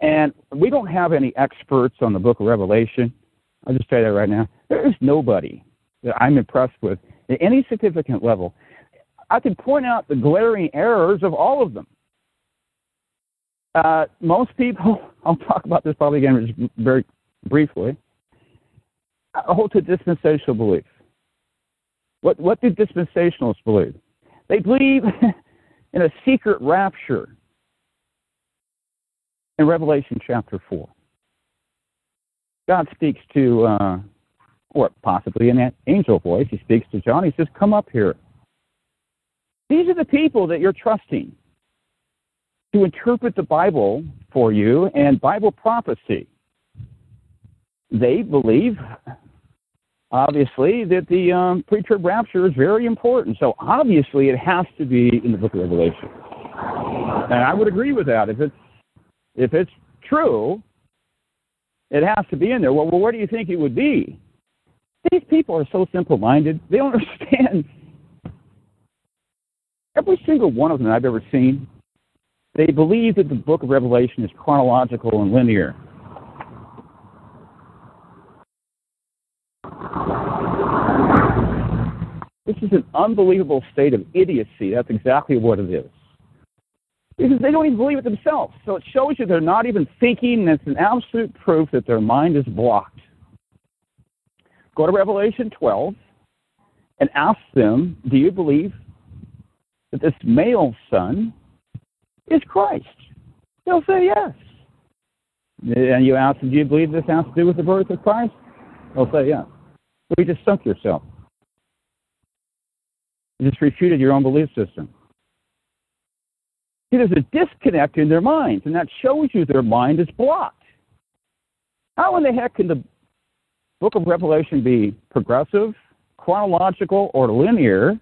[SPEAKER 1] And we don't have any experts on the book of Revelation. I'll just tell you that right now. There is nobody that I'm impressed with at any significant level. I can point out the glaring errors of all of them. Uh, most people, I'll talk about this probably again very briefly, hold to dispensational belief. What, what do dispensationalists believe? They believe in a secret rapture in Revelation chapter 4. God speaks to, uh, or possibly in that angel voice, he speaks to John. He says, Come up here. These are the people that you're trusting to interpret the Bible for you and Bible prophecy. They believe, obviously, that the um, pre-trib rapture is very important. So obviously, it has to be in the Book of Revelation, and I would agree with that. If it's if it's true, it has to be in there. Well, well where do you think it would be? These people are so simple-minded; they don't understand. Every single one of them I've ever seen they believe that the book of Revelation is chronological and linear. This is an unbelievable state of idiocy. That's exactly what it is. Because they don't even believe it themselves. So it shows you they're not even thinking, and it's an absolute proof that their mind is blocked. Go to Revelation 12 and ask them, Do you believe that this male son is Christ. They'll say yes. And you ask do you believe this has to do with the birth of Christ? They'll say yes. So you just sunk yourself. You just refuted your own belief system. See, there's a disconnect in their minds, and that shows you their mind is blocked. How in the heck can the book of Revelation be progressive, chronological, or linear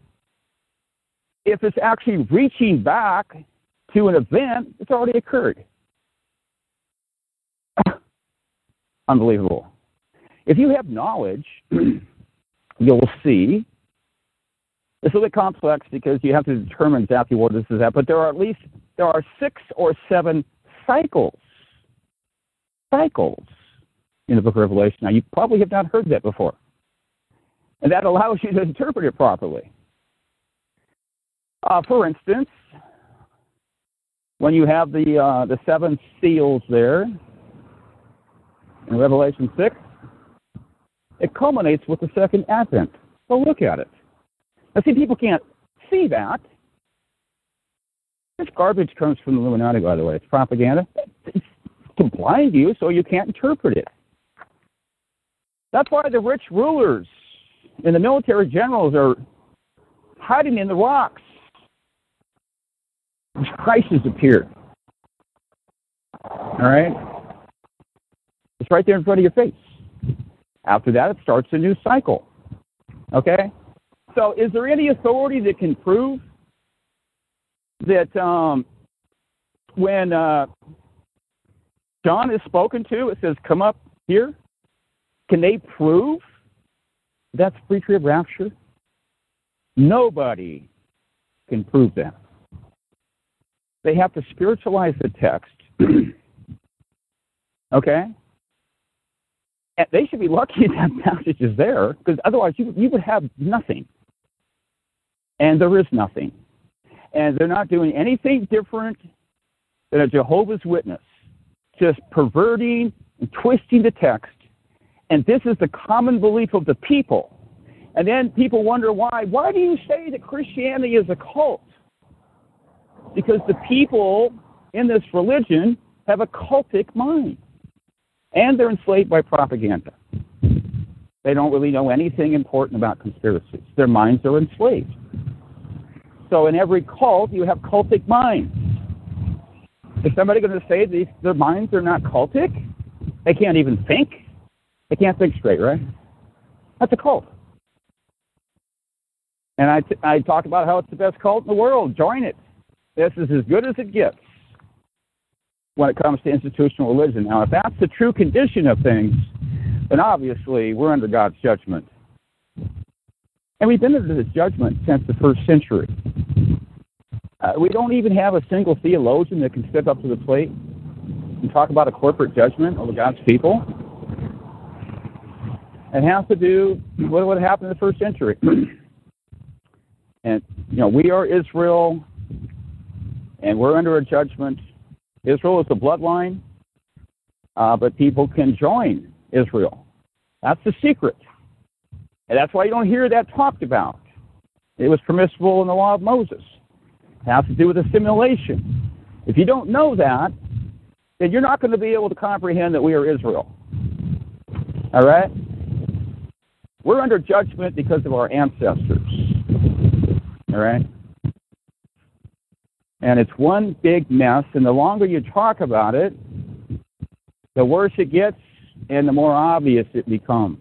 [SPEAKER 1] if it's actually reaching back to an event that's already occurred. Unbelievable. If you have knowledge, you'll see. It's a little bit complex because you have to determine exactly what this is at, but there are at least there are six or seven cycles. Cycles in the book of Revelation. Now you probably have not heard that before. And that allows you to interpret it properly. Uh, for instance, when you have the uh, the seven seals there in Revelation six, it culminates with the second advent. So look at it. Now, see, people can't see that. This garbage comes from the Illuminati, by the way. It's propaganda. It's to blind you so you can't interpret it. That's why the rich rulers and the military generals are hiding in the rocks Christ has appeared. All right? It's right there in front of your face. After that, it starts a new cycle. Okay? So, is there any authority that can prove that um, when uh, John is spoken to, it says, Come up here? Can they prove that's pre trib rapture? Nobody can prove that. They have to spiritualize the text. okay? And they should be lucky that passage is there, because otherwise you, you would have nothing. And there is nothing. And they're not doing anything different than a Jehovah's Witness, just perverting and twisting the text. And this is the common belief of the people. And then people wonder why. Why do you say that Christianity is a cult? Because the people in this religion have a cultic mind and they're enslaved by propaganda. They don't really know anything important about conspiracies. Their minds are enslaved. So in every cult, you have cultic minds. Is somebody going to say these, their minds are not cultic? They can't even think. They can't think straight, right? That's a cult. And I, t- I talk about how it's the best cult in the world. Join it. This is as good as it gets when it comes to institutional religion. Now, if that's the true condition of things, then obviously, we're under God's judgment. And we've been under this judgment since the first century. Uh, we don't even have a single theologian that can step up to the plate and talk about a corporate judgment over God's people. It has to do with what happened in the first century. and, you know, we are Israel, and we're under a judgment. Israel is the bloodline, uh, but people can join Israel. That's the secret. And that's why you don't hear that talked about. It was permissible in the law of Moses. It has to do with assimilation. If you don't know that, then you're not going to be able to comprehend that we are Israel. All right? We're under judgment because of our ancestors. All right? And it's one big mess, and the longer you talk about it, the worse it gets and the more obvious it becomes.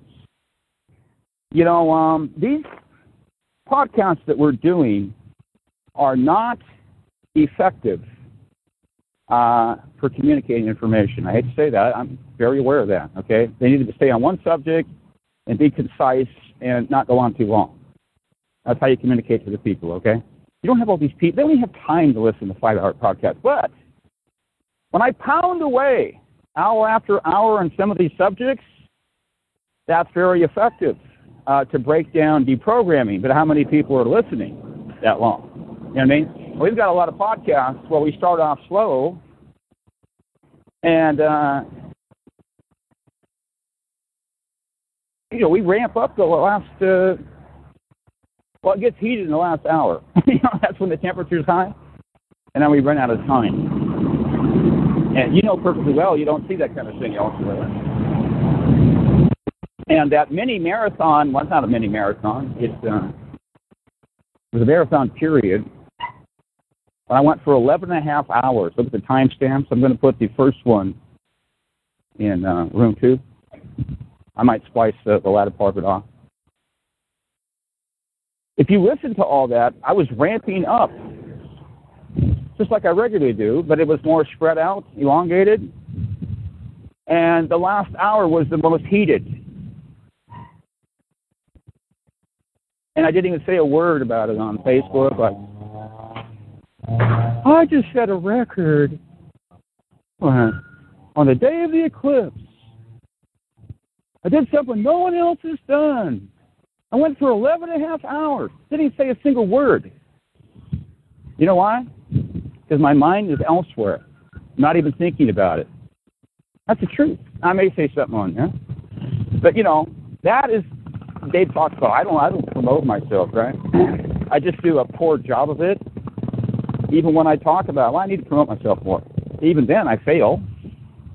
[SPEAKER 1] You know, um, these podcasts that we're doing are not effective uh, for communicating information. I hate to say that. I'm very aware of that. Okay, they need to stay on one subject and be concise and not go on too long. That's how you communicate to the people. Okay, you don't have all these people. They even have time to listen to five-hour podcasts. But when I pound away hour after hour on some of these subjects, that's very effective uh, to break down deprogramming. But how many people are listening that long? You know what I mean? We've got a lot of podcasts where we start off slow, and uh, you know we ramp up the last. Uh, well, it gets heated in the last hour. you know, that's when the temperature's high, and then we run out of time. And you know perfectly well you don't see that kind of thing elsewhere. And that mini marathon, well, it's not a mini marathon. It's uh, it was a marathon period I went for 11 and a half hours. Look at the timestamps. I'm going to put the first one in uh, room two. I might splice the, the latter part of it off. If you listen to all that, I was ramping up, just like I regularly do, but it was more spread out, elongated. And the last hour was the most heated. And I didn't even say a word about it on Facebook. Like, I just set a record on, on the day of the eclipse. I did something no one else has done. I went for 11 and a half hours. Didn't say a single word. You know why? Because my mind is elsewhere, not even thinking about it. That's the truth. I may say something on there, but you know that is Dave talks about. I don't. I don't promote myself, right? I just do a poor job of it even when I talk about, well, I need to promote myself more. Even then, I fail.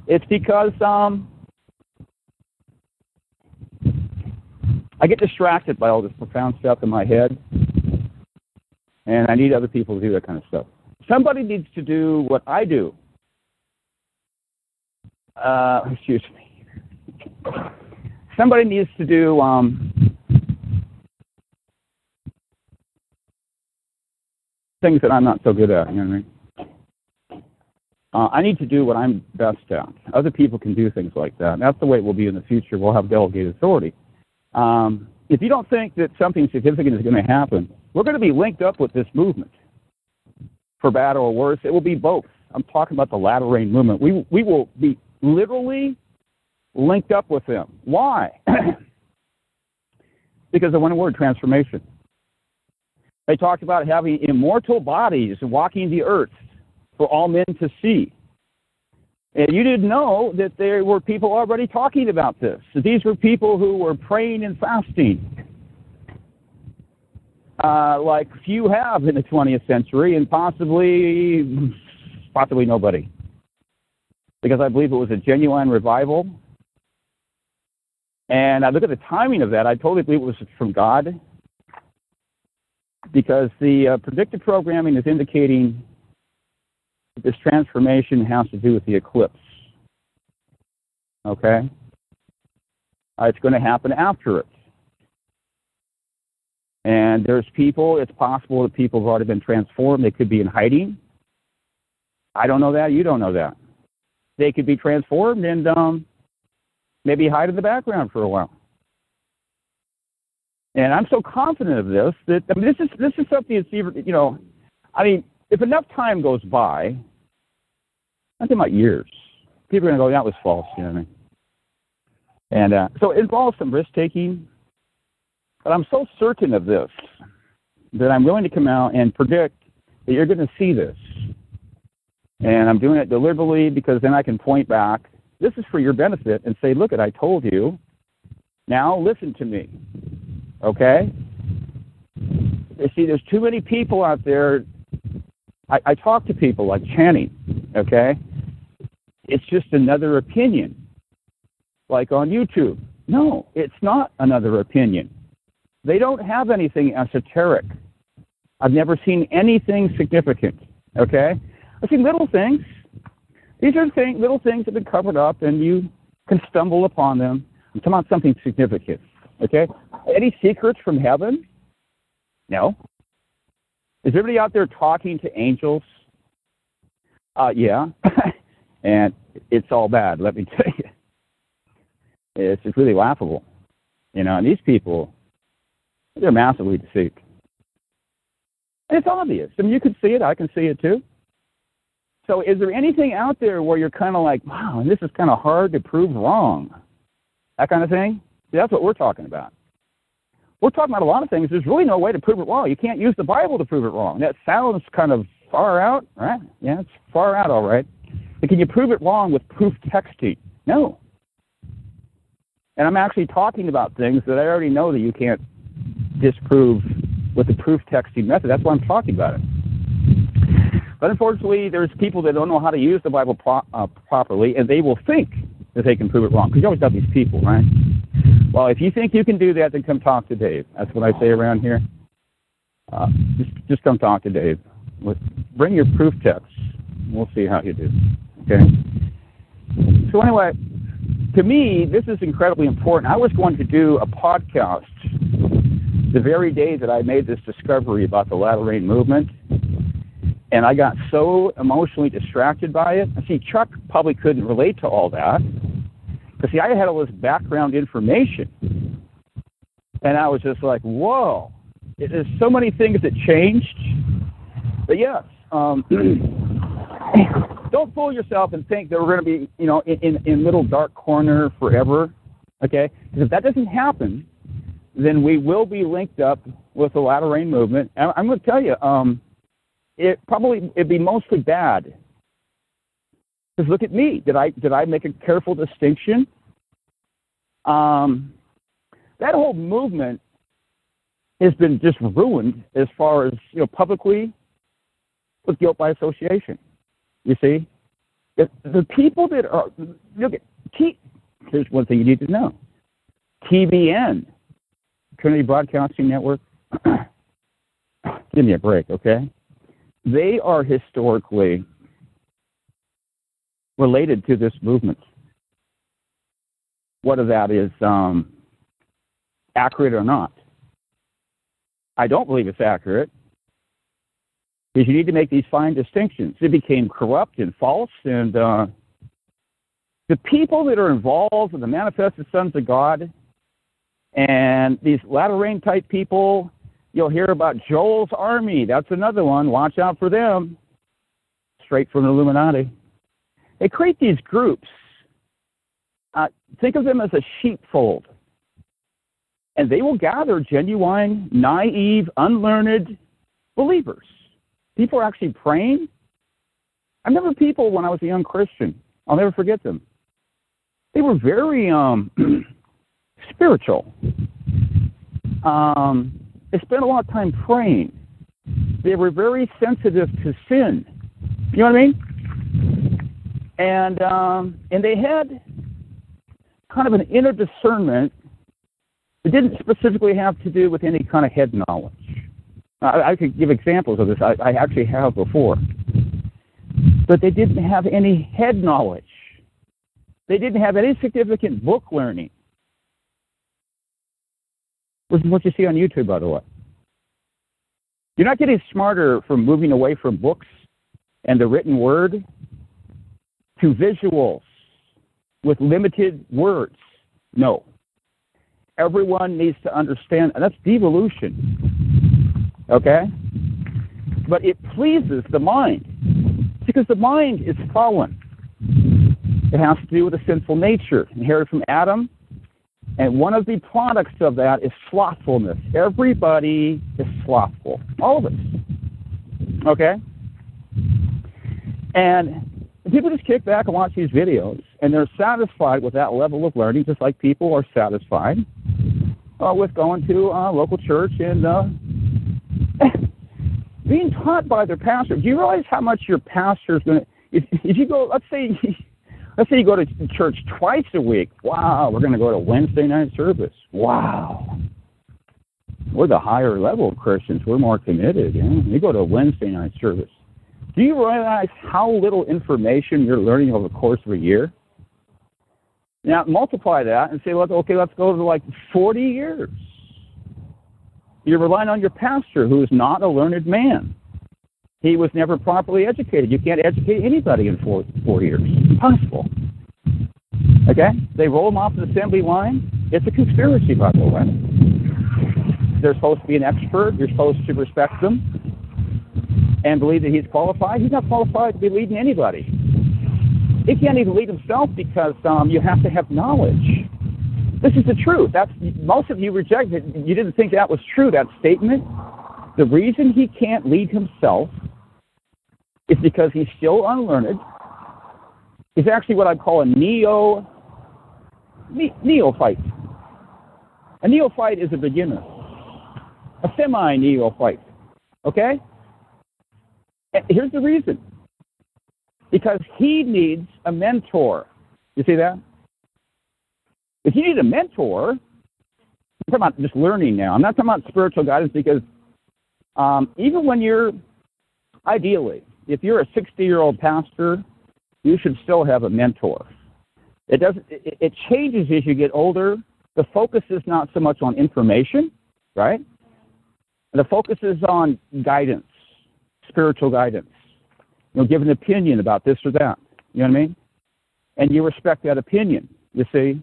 [SPEAKER 1] It's because um, I get distracted by all this profound stuff in my head, and I need other people to do that kind of stuff. Somebody needs to do what I do. Uh, excuse me. Somebody needs to do um, things that I'm not so good at. You know what I mean? Uh, I need to do what I'm best at. Other people can do things like that. And that's the way it will be in the future. We'll have delegated authority. Um, if you don't think that something significant is going to happen, we're going to be linked up with this movement, for bad or worse. It will be both. I'm talking about the latter rain movement. We we will be literally linked up with them. Why? because of one word: transformation. They talked about having immortal bodies walking the earth for all men to see. And you didn't know that there were people already talking about this. These were people who were praying and fasting, uh, like few have in the 20th century, and possibly, possibly nobody, because I believe it was a genuine revival. And I look at the timing of that. I totally believe it was from God because the uh, predictive programming is indicating that this transformation has to do with the eclipse. Okay? Uh, it's going to happen after it. And there's people, it's possible that people have already been transformed. They could be in hiding. I don't know that. You don't know that. They could be transformed and um, maybe hide in the background for a while. And I'm so confident of this that I mean, this is this is something that's even you know, I mean, if enough time goes by, I'm talking about years, people are going to go, that was false, you know what I mean? And uh, so it involves some risk taking, but I'm so certain of this that I'm willing to come out and predict that you're going to see this. And I'm doing it deliberately because then I can point back. This is for your benefit and say, look, it, I told you. Now listen to me. Okay? You see, there's too many people out there. I, I talk to people like Channing, okay? It's just another opinion, like on YouTube. No, it's not another opinion. They don't have anything esoteric. I've never seen anything significant, okay? I've seen little things. These are thing, little things that have been covered up, and you can stumble upon them. I'm talking about something significant, okay? Any secrets from heaven? No. Is everybody out there talking to angels? Uh, yeah. and it's all bad, let me tell you. It's just really laughable. You know, and these people, they're massively deceived. And it's obvious. I mean, you can see it. I can see it too. So, is there anything out there where you're kind of like, wow, and this is kind of hard to prove wrong? That kind of thing? See, that's what we're talking about. We're talking about a lot of things. There's really no way to prove it wrong. You can't use the Bible to prove it wrong. That sounds kind of far out, right? Yeah, it's far out, all right. But can you prove it wrong with proof texting? No. And I'm actually talking about things that I already know that you can't disprove with the proof texting method. That's why I'm talking about it. But unfortunately, there's people that don't know how to use the Bible pro- uh, properly, and they will think that they can prove it wrong. Because you always got these people, right? Well, if you think you can do that, then come talk to Dave. That's what I say around here. Uh, just, just come talk to Dave. Bring your proof texts. We'll see how you do. Okay. So anyway, to me, this is incredibly important. I was going to do a podcast the very day that I made this discovery about the latter rain movement, and I got so emotionally distracted by it. See, Chuck probably couldn't relate to all that. See, I had all this background information. And I was just like, whoa, there's so many things that changed. But yes, um, don't fool yourself and think that we're going to be, you know, in, in, in little dark corner forever. Okay? Because if that doesn't happen, then we will be linked up with the latter rain movement. And I'm going to tell you, um, it probably it'd be mostly bad. Because look at me. Did I did I make a careful distinction? Um, that whole movement has been just ruined as far as you know publicly with guilt by association. You see, the, the people that are look at T. Here's one thing you need to know: TBN Trinity Broadcasting Network, give me a break, okay? They are historically related to this movement. Whether that is um, accurate or not. I don't believe it's accurate because you need to make these fine distinctions. It became corrupt and false, and uh, the people that are involved in the manifested sons of God and these latter rain type people, you'll hear about Joel's army. That's another one. Watch out for them. Straight from the Illuminati. They create these groups. Uh, think of them as a sheepfold. And they will gather genuine, naive, unlearned believers. People are actually praying. I remember people when I was a young Christian. I'll never forget them. They were very um, spiritual. Um, they spent a lot of time praying. They were very sensitive to sin. You know what I mean? And um, and they had kind of an inner discernment. It didn't specifically have to do with any kind of head knowledge. I, I could give examples of this. I, I actually have before. But they didn't have any head knowledge. They didn't have any significant book learning. Which is what you see on YouTube, by the way. You're not getting smarter from moving away from books and the written word to visuals with limited words. No. Everyone needs to understand, and that's devolution. Okay? But it pleases the mind because the mind is fallen. It has to do with a sinful nature inherited from Adam. And one of the products of that is slothfulness. Everybody is slothful. All of us. Okay? And people just kick back and watch these videos, and they're satisfied with that level of learning, just like people are satisfied uh, with going to a local church and uh, being taught by their pastor. Do you realize how much your pastor is going to? If, if you go, let's say, let's say you go to church twice a week. Wow, we're going to go to Wednesday night service. Wow, we're the higher level Christians. We're more committed. You, know? you go to Wednesday night service. Do you realize how little information you're learning over the course of a year? Now multiply that and say, well, okay, let's go to like 40 years. You're relying on your pastor, who is not a learned man. He was never properly educated. You can't educate anybody in four, four years. Impossible. Okay? They roll him off the assembly line. It's a conspiracy, by the way. They're supposed to be an expert. You're supposed to respect them and believe that he's qualified. He's not qualified to be leading anybody. He can't even lead himself because um, you have to have knowledge. This is the truth. That's most of you rejected. It. You didn't think that was true. That statement. The reason he can't lead himself is because he's still unlearned. He's actually what I call a neo ne- neophyte. A neophyte is a beginner. A semi neophyte. Okay? Here's the reason. Because he needs a mentor. You see that? If you need a mentor, I'm talking about just learning now. I'm not talking about spiritual guidance because um, even when you're, ideally, if you're a 60 year old pastor, you should still have a mentor. It doesn't. It, it changes as you get older. The focus is not so much on information, right? The focus is on guidance spiritual guidance. You know, give an opinion about this or that. You know what I mean? And you respect that opinion, you see?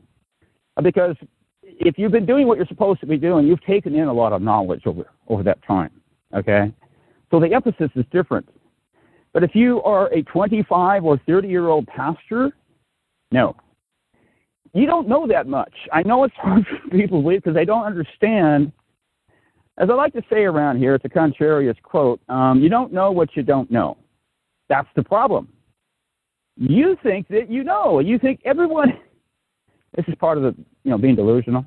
[SPEAKER 1] Because if you've been doing what you're supposed to be doing, you've taken in a lot of knowledge over, over that time. Okay? So the emphasis is different. But if you are a 25 or 30 year old pastor, no. You don't know that much. I know it's hard for people to believe because they don't understand as I like to say around here, it's a contrarious quote um, you don't know what you don't know. That's the problem. You think that you know. You think everyone. This is part of the, you know, being delusional.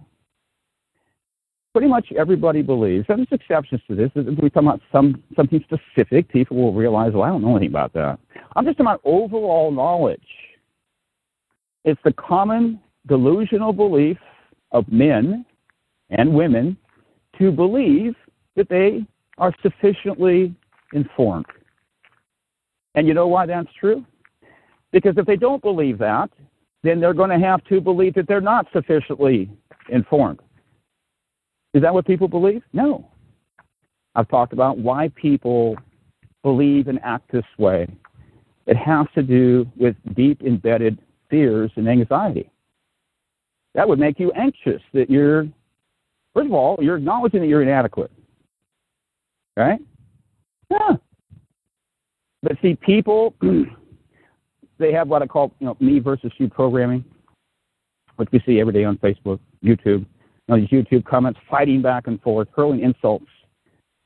[SPEAKER 1] Pretty much everybody believes, and there's exceptions to this. If we talk about some something specific, people will realize, well, I don't know anything about that. I'm just talking about overall knowledge. It's the common delusional belief of men and women to believe that they are sufficiently informed. And you know why that's true? Because if they don't believe that, then they're going to have to believe that they're not sufficiently informed. Is that what people believe? No. I've talked about why people believe and act this way. It has to do with deep embedded fears and anxiety. That would make you anxious that you're First of all, you're acknowledging that you're inadequate. Right? Yeah. But see, people, they have what I call, you know, me versus you programming, which we see every day on Facebook, YouTube. You know, these YouTube comments fighting back and forth, hurling insults.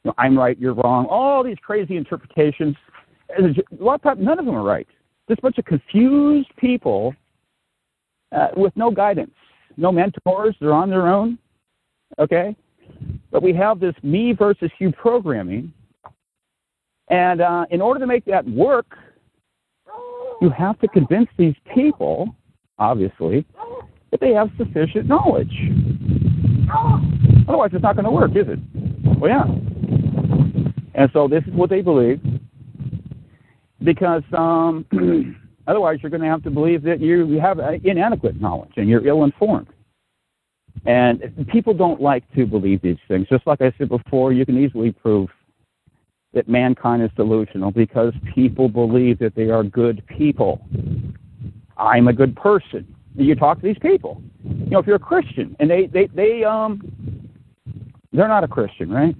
[SPEAKER 1] You know, I'm right, you're wrong. All these crazy interpretations. A lot of times, none of them are right. Just a bunch of confused people uh, with no guidance, no mentors. They're on their own okay? But we have this me versus you programming. And uh, in order to make that work, you have to convince these people, obviously, that they have sufficient knowledge. Otherwise, it's not going to work, is it? Well, yeah. And so this is what they believe. Because um, otherwise, you're going to have to believe that you have inadequate knowledge and you're ill informed. And people don't like to believe these things. Just like I said before, you can easily prove that mankind is delusional because people believe that they are good people. I'm a good person. You talk to these people. you know, if you're a Christian, and they they they um, they're not a Christian, right?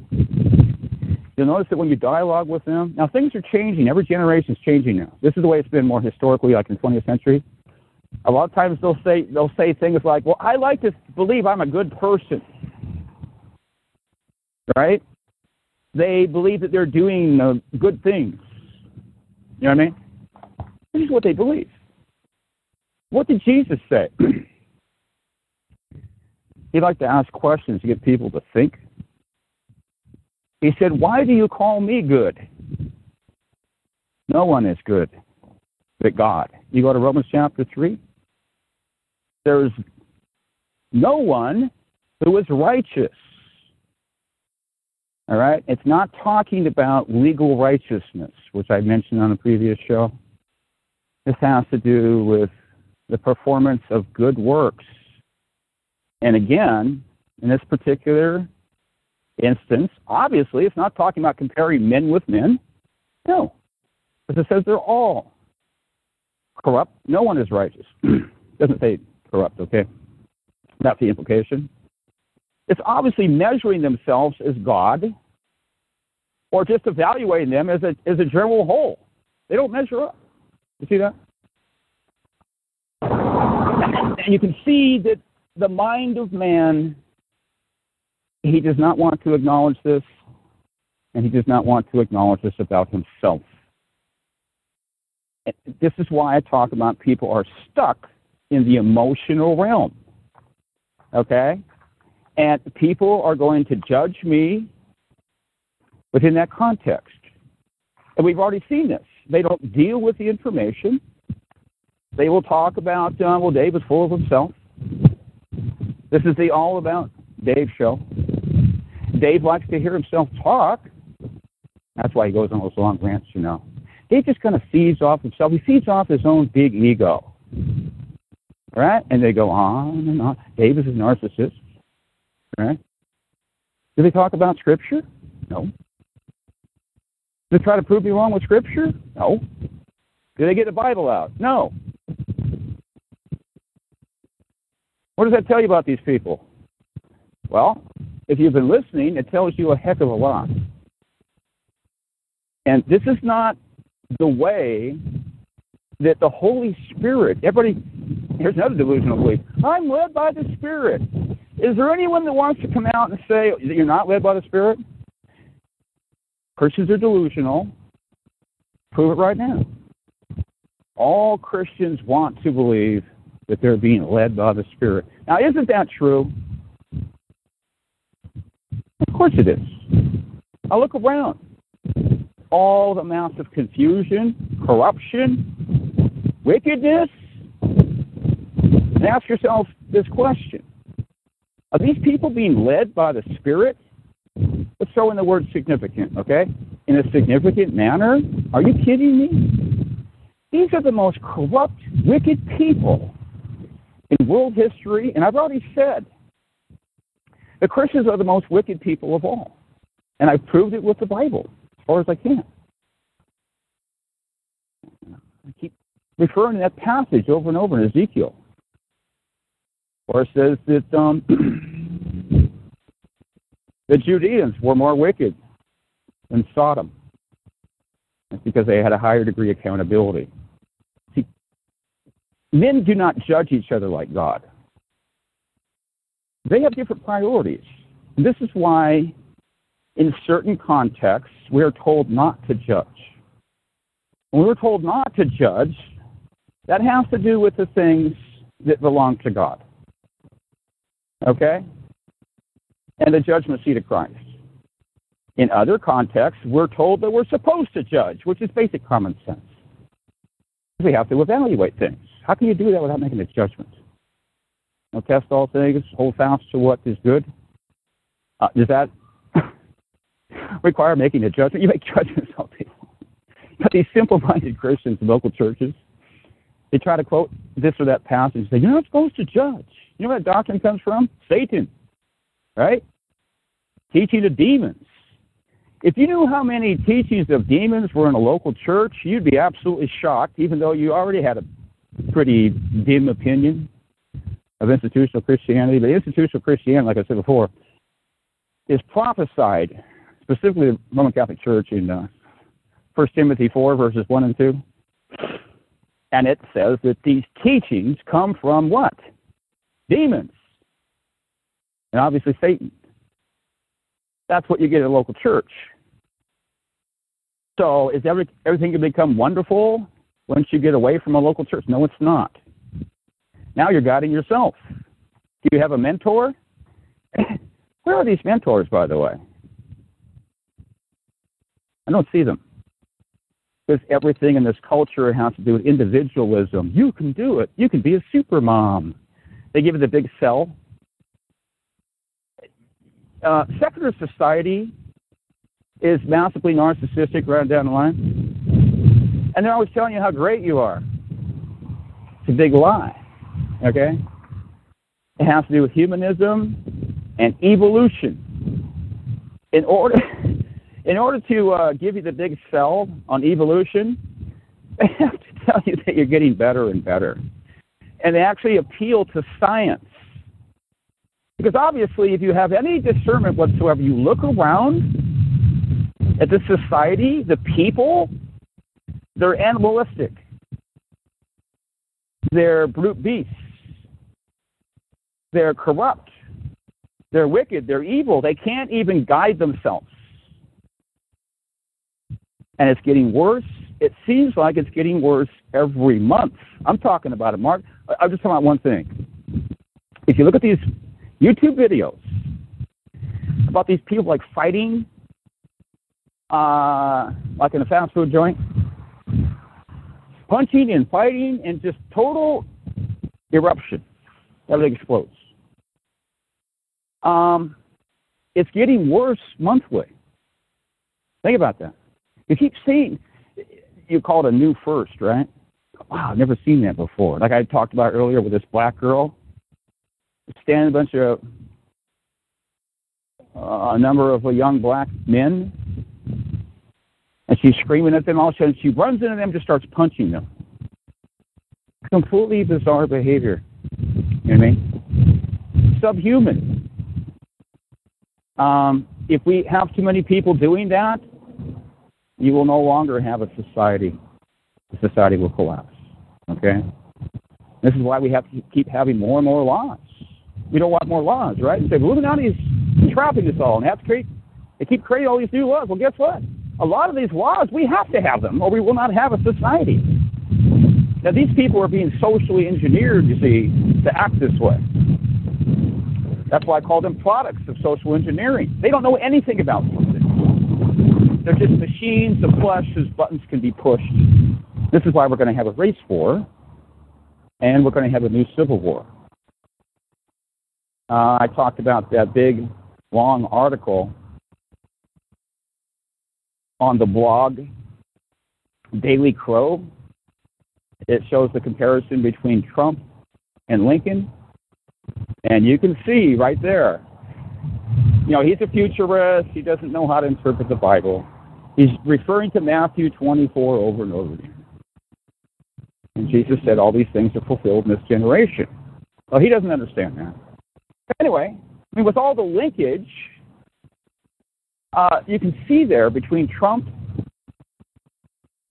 [SPEAKER 1] You'll notice that when you dialogue with them, now things are changing. Every generation is changing now. This is the way it's been more historically, like in the 20th century. A lot of times they'll say they'll say things like, "Well, I like to believe I'm a good person," right? They believe that they're doing uh, good things. You know what I mean? This is what they believe. What did Jesus say? he liked to ask questions to get people to think. He said, Why do you call me good? No one is good but God. You go to Romans chapter 3. There's no one who is righteous. All right? It's not talking about legal righteousness, which I mentioned on a previous show. This has to do with the performance of good works. And again, in this particular instance, obviously, it's not talking about comparing men with men. No. Because it says they're all corrupt. No one is righteous. Doesn't say corrupt, okay? That's the implication. It's obviously measuring themselves as God or just evaluating them as a, as a general whole. They don't measure up. You see that? And you can see that the mind of man he does not want to acknowledge this, and he does not want to acknowledge this about himself. This is why I talk about people are stuck in the emotional realm. Okay? And people are going to judge me within that context. And we've already seen this. They don't deal with the information. They will talk about, uh, well, Dave is full of himself. This is the all about Dave show. Dave likes to hear himself talk. That's why he goes on those long rants, you know. Dave just kind of feeds off himself. He feeds off his own big ego. Right? And they go on and on. Dave is a narcissist. Right? Do they talk about Scripture? No. Do they try to prove me wrong with Scripture? No. Do they get the Bible out? No. What does that tell you about these people? Well, if you've been listening, it tells you a heck of a lot. And this is not the way that the Holy Spirit, everybody, here's another delusional belief. I'm led by the Spirit. Is there anyone that wants to come out and say that you're not led by the Spirit? Christians are delusional. Prove it right now. All Christians want to believe that they're being led by the Spirit. Now, isn't that true? Of course it is. I look around. All the amounts of confusion, corruption, wickedness. And ask yourself this question Are these people being led by the Spirit? Let's throw in the word significant, okay? In a significant manner? Are you kidding me? These are the most corrupt, wicked people in world history, and I've already said the Christians are the most wicked people of all. And I've proved it with the Bible far as I can. I keep referring to that passage over and over in Ezekiel, where it says that um, the Judeans were more wicked than Sodom. It's because they had a higher degree of accountability. See, men do not judge each other like God. They have different priorities. This is why, in certain contexts, we are told not to judge. When we're told not to judge, that has to do with the things that belong to God. Okay? And the judgment seat of Christ. In other contexts, we're told that we're supposed to judge, which is basic common sense. We have to evaluate things. How can you do that without making a judgment? know, test all things, hold fast to what is good. Uh, does that require making a judgment? You make judgments on people. But these simple-minded Christians in local churches, they try to quote this or that passage and say, you're not supposed to judge. You know where that doctrine comes from? Satan, right? Teaching of demons. If you knew how many teachings of demons were in a local church, you'd be absolutely shocked, even though you already had a pretty dim opinion of institutional Christianity. But institutional Christianity, like I said before, is prophesied specifically the Roman Catholic Church in uh, 1 Timothy 4, verses 1 and 2. And it says that these teachings come from what? Demons. And obviously Satan. That's what you get at a local church. So is every, everything to become wonderful once you get away from a local church? No, it's not. Now you're guiding yourself. Do you have a mentor? Where are these mentors, by the way? I don't see them. Because everything in this culture has to do with individualism. You can do it. You can be a super mom. They give it the big sell. Uh, secular society is massively narcissistic right down the line. And they're always telling you how great you are. It's a big lie. Okay? It has to do with humanism and evolution. In order in order to uh, give you the big sell on evolution, they have to tell you that you're getting better and better. And they actually appeal to science. Because obviously, if you have any discernment whatsoever, you look around at the society, the people, they're animalistic. They're brute beasts. They're corrupt. They're wicked. They're evil. They can't even guide themselves and it's getting worse. It seems like it's getting worse every month. I'm talking about it, Mark. I'm just talking about one thing. If you look at these YouTube videos about these people like fighting, uh, like in a fast food joint, punching and fighting, and just total eruption. Everything explodes. Um, it's getting worse monthly. Think about that. You keep seeing, you call it a new first, right? Wow, I've never seen that before. Like I talked about earlier with this black girl, standing a bunch of uh, a number of young black men, and she's screaming at them. All of a sudden, she runs into them, just starts punching them. Completely bizarre behavior. You know what I mean? Subhuman. Um, if we have too many people doing that, you will no longer have a society. The society will collapse. Okay? This is why we have to keep having more and more laws. We don't want more laws, right? You say, Illuminati is trapping us all, and have to create, they keep creating all these new laws. Well, guess what? A lot of these laws, we have to have them, or we will not have a society. Now, these people are being socially engineered, you see, to act this way. That's why I call them products of social engineering. They don't know anything about. They're just machines of flesh whose buttons can be pushed. This is why we're going to have a race war, and we're going to have a new civil war. Uh, I talked about that big, long article on the blog Daily Crow. It shows the comparison between Trump and Lincoln. And you can see right there, you know, he's a futurist. He doesn't know how to interpret the Bible. He's referring to Matthew 24 over and over again. And Jesus said all these things are fulfilled in this generation. Well, he doesn't understand that. Anyway, I mean, with all the linkage, uh, you can see there between Trump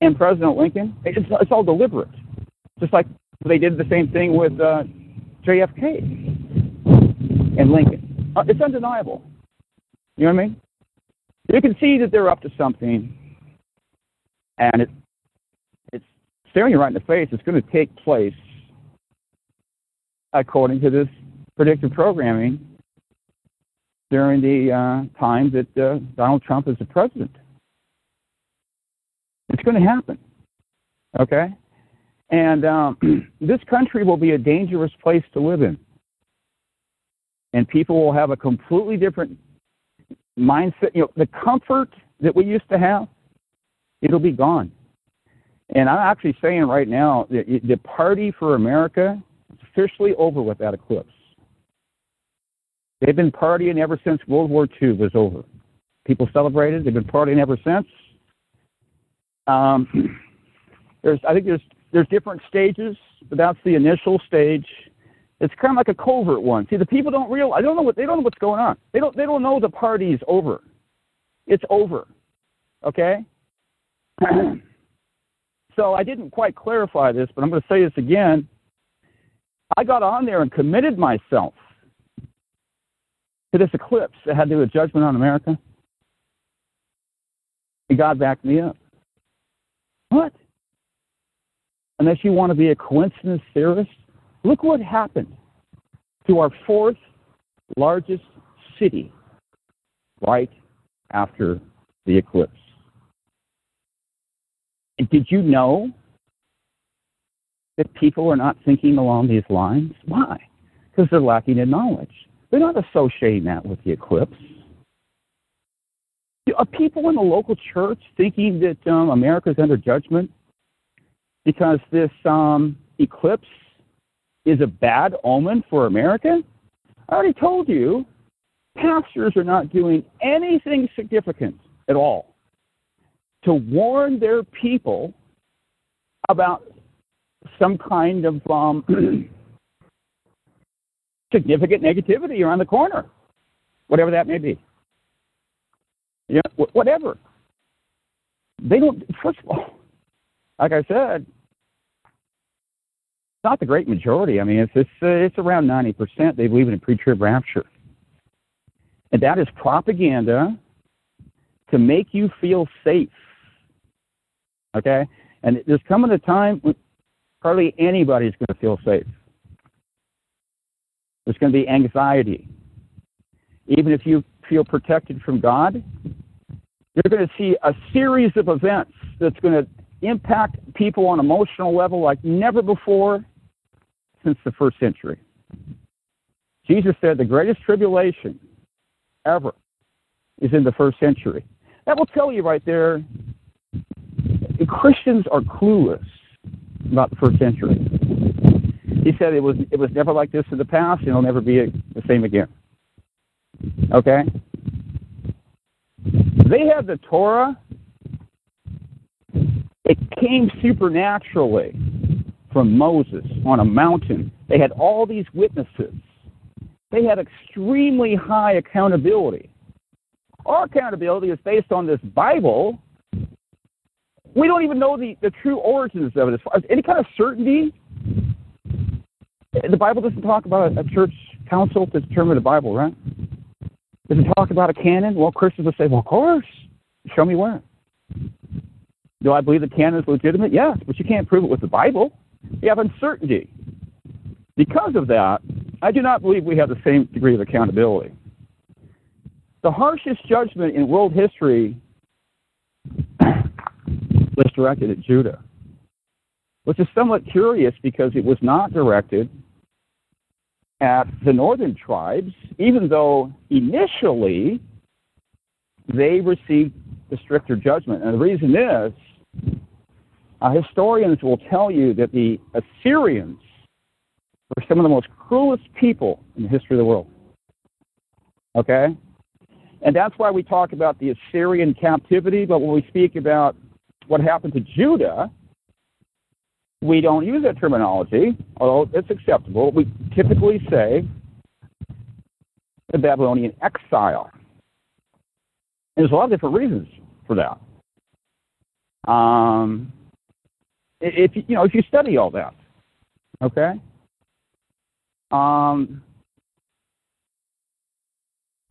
[SPEAKER 1] and President Lincoln, it's, it's all deliberate. Just like they did the same thing with uh, JFK and Lincoln. Uh, it's undeniable. You know what I mean? You can see that they're up to something, and it, it's staring you right in the face. It's going to take place according to this predictive programming during the uh, time that uh, Donald Trump is the president. It's going to happen. Okay? And um, this country will be a dangerous place to live in. And people will have a completely different mindset, you know, the comfort that we used to have, it'll be gone. And I'm actually saying right now that the party for America is officially over with that eclipse. They've been partying ever since World War II was over. People celebrated. They've been partying ever since. Um, there's, I think there's there's different stages, but that's the initial stage. It's kind of like a covert one. See, the people don't realize. I don't know what they don't know what's going on. They don't. They don't know the party's over. It's over. Okay. so I didn't quite clarify this, but I'm going to say this again. I got on there and committed myself to this eclipse that had to do with judgment on America. And God backed me up. What? Unless you want to be a coincidence theorist, look what happened to our fourth largest city right after the eclipse. And did you know that people are not thinking along these lines? Why? Because they're lacking in knowledge. They're not associating that with the eclipse. Are people in the local church thinking that um, America is under judgment because this um, eclipse is a bad omen for America? I already told you, pastors are not doing anything significant at all to warn their people about some kind of um, significant negativity around the corner, whatever that may be. Yeah, whatever. They don't. First of all, like I said, not the great majority. I mean, it's it's, uh, it's around ninety percent. They believe in a pre-trib rapture, and that is propaganda to make you feel safe. Okay, and there's coming a time when hardly anybody's going to feel safe. There's going to be anxiety. Even if you feel protected from God, you're going to see a series of events that's going to impact people on emotional level like never before since the first century. Jesus said the greatest tribulation ever is in the first century. That will tell you right there Christians are clueless about the first century. He said it was it was never like this in the past, and it'll never be the same again. Okay? They had the Torah. It came supernaturally from Moses on a mountain. They had all these witnesses. They had extremely high accountability. Our accountability is based on this Bible. We don't even know the, the true origins of it. As far as any kind of certainty, the Bible doesn't talk about a, a church council to determine the Bible, right? Does it talk about a canon? Well, Christians will say, well, of course. Show me where. Do I believe the canon is legitimate? Yes, but you can't prove it with the Bible. You have uncertainty. Because of that, I do not believe we have the same degree of accountability. The harshest judgment in world history was directed at Judah, which is somewhat curious because it was not directed at the northern tribes, even though initially they received the stricter judgment. And the reason is, uh, historians will tell you that the Assyrians were some of the most cruelest people in the history of the world. Okay? And that's why we talk about the Assyrian captivity, but when we speak about what happened to Judah, we don't use that terminology, although it's acceptable. We typically say the Babylonian exile. And there's a lot of different reasons for that. Um, if you know, if you study all that, okay. Um,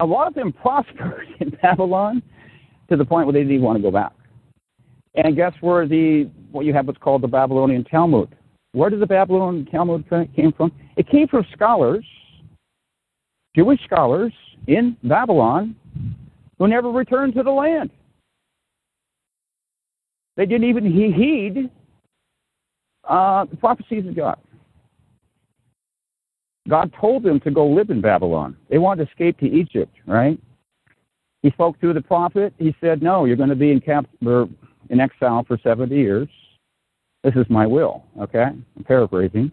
[SPEAKER 1] a lot of them prospered in Babylon to the point where they didn't even want to go back. And guess where the what you have what's called the Babylonian Talmud. Where did the Babylonian Talmud came from? It came from scholars, Jewish scholars in Babylon, who never returned to the land. They didn't even heed uh, the prophecies of God. God told them to go live in Babylon. They wanted to escape to Egypt, right? He spoke through the prophet. He said, "No, you're going to be in cap in exile for 70 years. This is my will. Okay? I'm paraphrasing.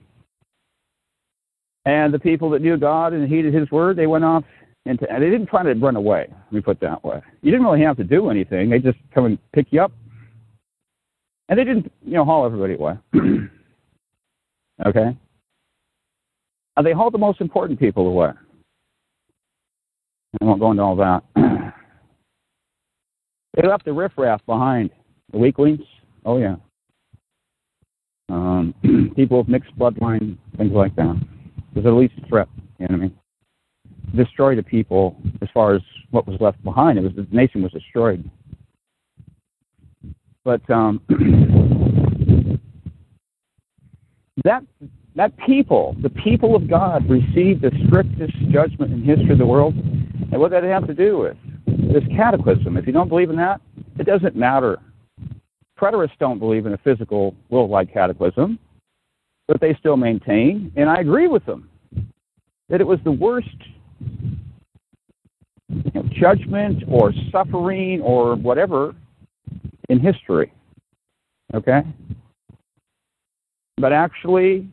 [SPEAKER 1] And the people that knew God and heeded his word, they went off into, and they didn't try to run away, let me put it that way. You didn't really have to do anything. They just come and pick you up. And they didn't, you know, haul everybody away. okay? Uh, they hauled the most important people away. I won't go into all that. they left the riffraff behind, the weaklings. Oh yeah. Um, people of mixed bloodline, things like that. Was the least threat, you know what I mean? Destroy the people as far as what was left behind. It was the nation was destroyed. But um, that that people, the people of God, received the strictest judgment in history of the world. And what did that have to do with? This cataclysm. If you don't believe in that, it doesn't matter. Preterists don't believe in a physical worldwide cataclysm, but they still maintain, and I agree with them, that it was the worst you know, judgment or suffering or whatever in history. Okay? But actually,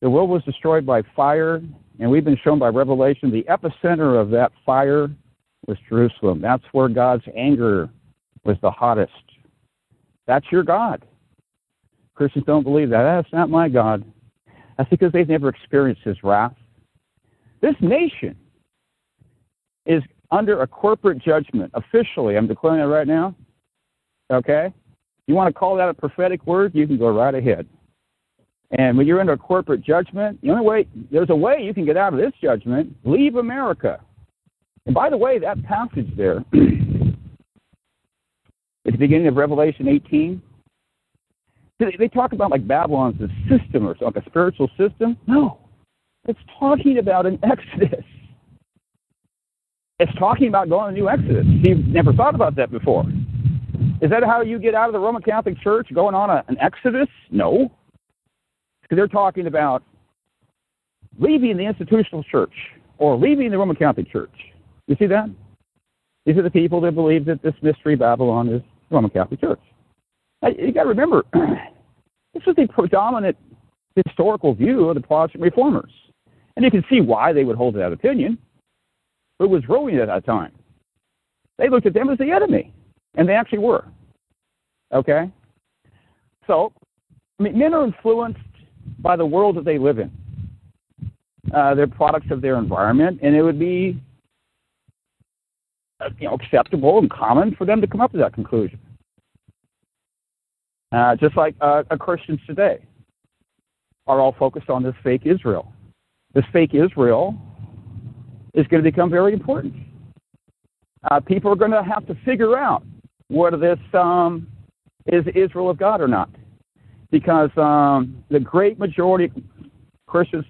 [SPEAKER 1] the world was destroyed by fire, and we've been shown by Revelation the epicenter of that fire was Jerusalem. That's where God's anger was the hottest. That's your God. Christians don't believe that. That's not my God. That's because they've never experienced His wrath. This nation is under a corporate judgment. Officially, I'm declaring it right now. Okay? You want to call that a prophetic word? You can go right ahead. And when you're under corporate judgment, the only way there's a way you can get out of this judgment. Leave America. And by the way, that passage there, at the beginning of Revelation 18, they talk about like Babylon's a system or like a spiritual system. No, it's talking about an exodus. It's talking about going to a new exodus. You've never thought about that before. Is that how you get out of the Roman Catholic Church, going on a, an exodus? No. Because they're talking about leaving the institutional church or leaving the Roman Catholic Church. You see that? These are the people that believe that this mystery Babylon is the Roman Catholic Church. You got to remember, this was the predominant historical view of the Protestant reformers. And you can see why they would hold that opinion. It was ruling at that time. They looked at them as the enemy, and they actually were. Okay? So, I mean, men are influenced by the world that they live in. Uh, they're products of their environment, and it would be uh, you know, acceptable and common for them to come up to that conclusion. Uh, just like uh, Christians today are all focused on this fake Israel. This fake Israel is going to become very important. Uh, people are going to have to figure out whether this um, is Israel of God or not because um, the great majority of Christians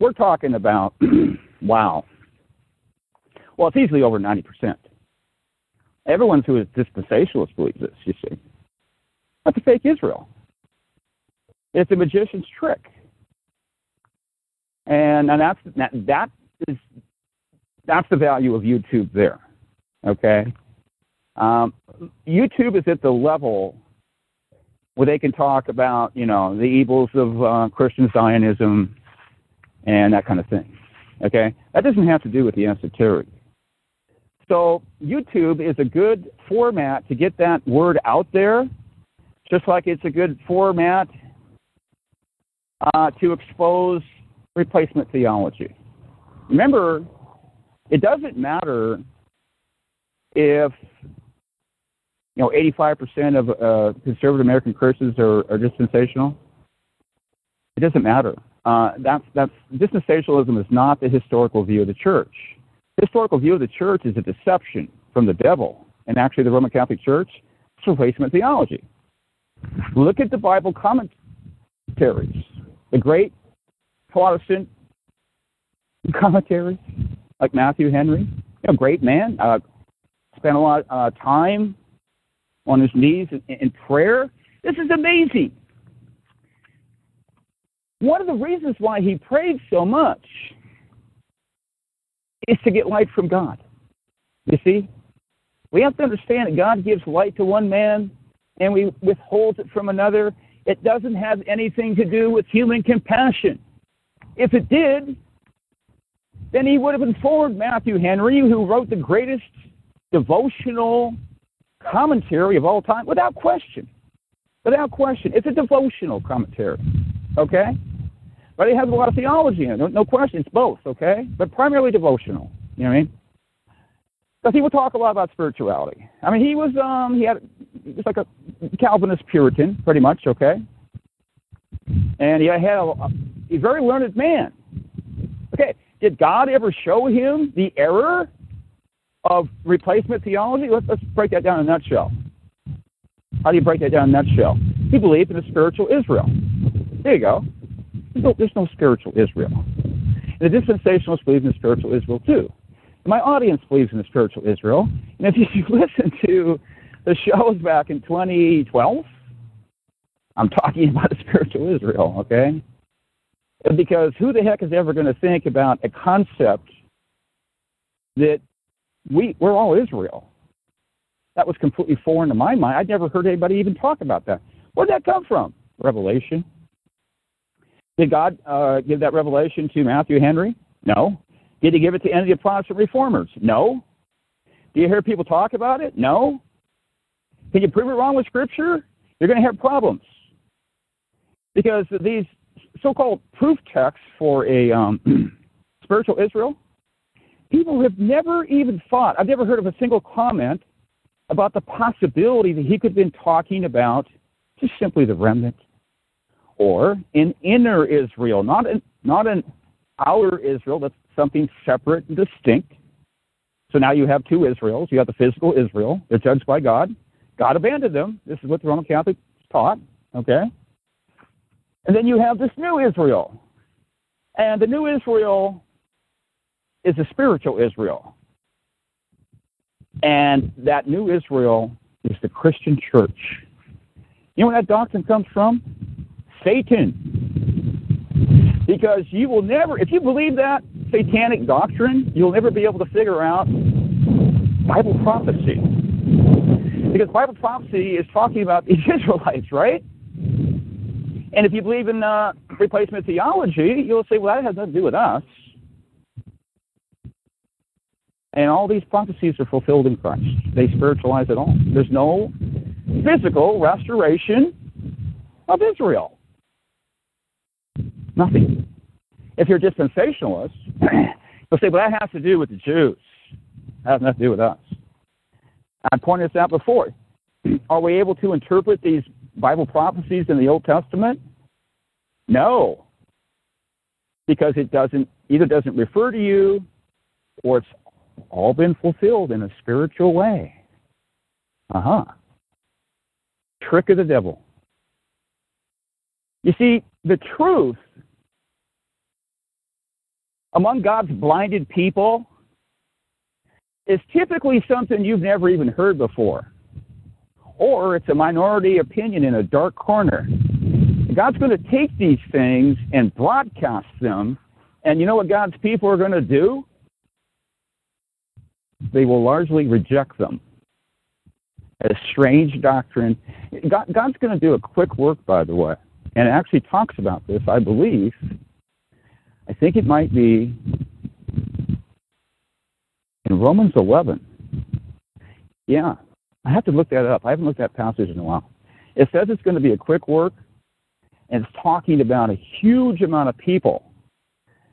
[SPEAKER 1] we're talking about, wow. Well, it's easily over 90%. Everyone who is dispensationalist believes this, you see. That's a fake Israel. It's a magician's trick. And, and that's, that, that is, that's the value of YouTube there. Okay? Um, YouTube is at the level where they can talk about, you know, the evils of uh, Christian Zionism and that kind of thing. Okay? That doesn't have to do with the esoteric. So YouTube is a good format to get that word out there, just like it's a good format uh, to expose replacement theology. Remember, it doesn't matter if you know, 85% of uh, conservative American curses are, are dispensational. It doesn't matter. Uh, that's, that's, dispensationalism is not the historical view of the church. The historical view of the church is a deception from the devil, and actually the Roman Catholic Church is replacement theology. Look at the Bible commentaries, the great Protestant commentaries, like Matthew Henry, you know, great man, uh, spent a lot of uh, time on his knees in, prayer. This is amazing. One of the reasons why he prayed so much is to get light from God. You see? We have to understand that God gives light to one man and we withhold it from another. It doesn't have anything to do with human compassion. If it did, then he would have informed Matthew Henry, who wrote the greatest devotional commentary of all time without question. Without question. It's a devotional commentary. Okay? But it has a lot of theology in it. No, no question. It's both, okay? But primarily devotional. You know what I mean? Because he would talk a lot about spirituality. I mean, he was um he had was like a Calvinist Puritan, pretty much, okay? And he had a, a very learned man. Okay, did God ever show him the error of replacement theology? Let's, let's break that down in a nutshell. How do you break that down in a nutshell? He believed in a spiritual Israel. There you go. There's no, there's no spiritual Israel. And the dispensationalists believe in spiritual Israel too. And my audience believes in the spiritual Israel. And if you listen to the shows back in 2012, I'm talking about a spiritual Israel, okay? Because who the heck is ever going to think about a concept that we, we're all Israel? That was completely foreign to my mind. I'd never heard anybody even talk about that. Where'd that come from? Revelation. Did God uh, give that revelation to Matthew Henry? No. Did he give it to any of the Protestant reformers? No. Do you hear people talk about it? No. Can you prove it wrong with Scripture? You're going to have problems. Because these so called proof texts for a um, spiritual Israel, people have never even thought, I've never heard of a single comment about the possibility that he could have been talking about just simply the remnant or an inner Israel, not an, not an outer Israel, that's something separate and distinct. So now you have two Israels. You have the physical Israel. They're judged by God. God abandoned them. This is what the Roman Catholics taught. Okay? And then you have this new Israel. And the new Israel is a spiritual Israel. And that new Israel is the Christian church. You know where that doctrine comes from? Satan. Because you will never, if you believe that satanic doctrine, you'll never be able to figure out Bible prophecy. Because Bible prophecy is talking about these Israelites, right? And if you believe in uh, replacement theology, you'll say, well, that has nothing to do with us. And all these prophecies are fulfilled in Christ. They spiritualize it all. There's no physical restoration of Israel. Nothing. If you're dispensationalist, you'll say, well, that has to do with the Jews. That has nothing to do with us. I pointed this out before. Are we able to interpret these Bible prophecies in the Old Testament? No. Because it doesn't either doesn't refer to you or it's all been fulfilled in a spiritual way. Uh-huh. Trick of the devil. You see, the truth among God's blinded people is typically something you've never even heard before. Or it's a minority opinion in a dark corner. God's going to take these things and broadcast them. And you know what God's people are going to do? They will largely reject them as strange doctrine. God, God's going to do a quick work, by the way, and it actually talks about this, I believe. I think it might be in Romans 11. Yeah, I have to look that up. I haven't looked at that passage in a while. It says it's going to be a quick work, and it's talking about a huge amount of people.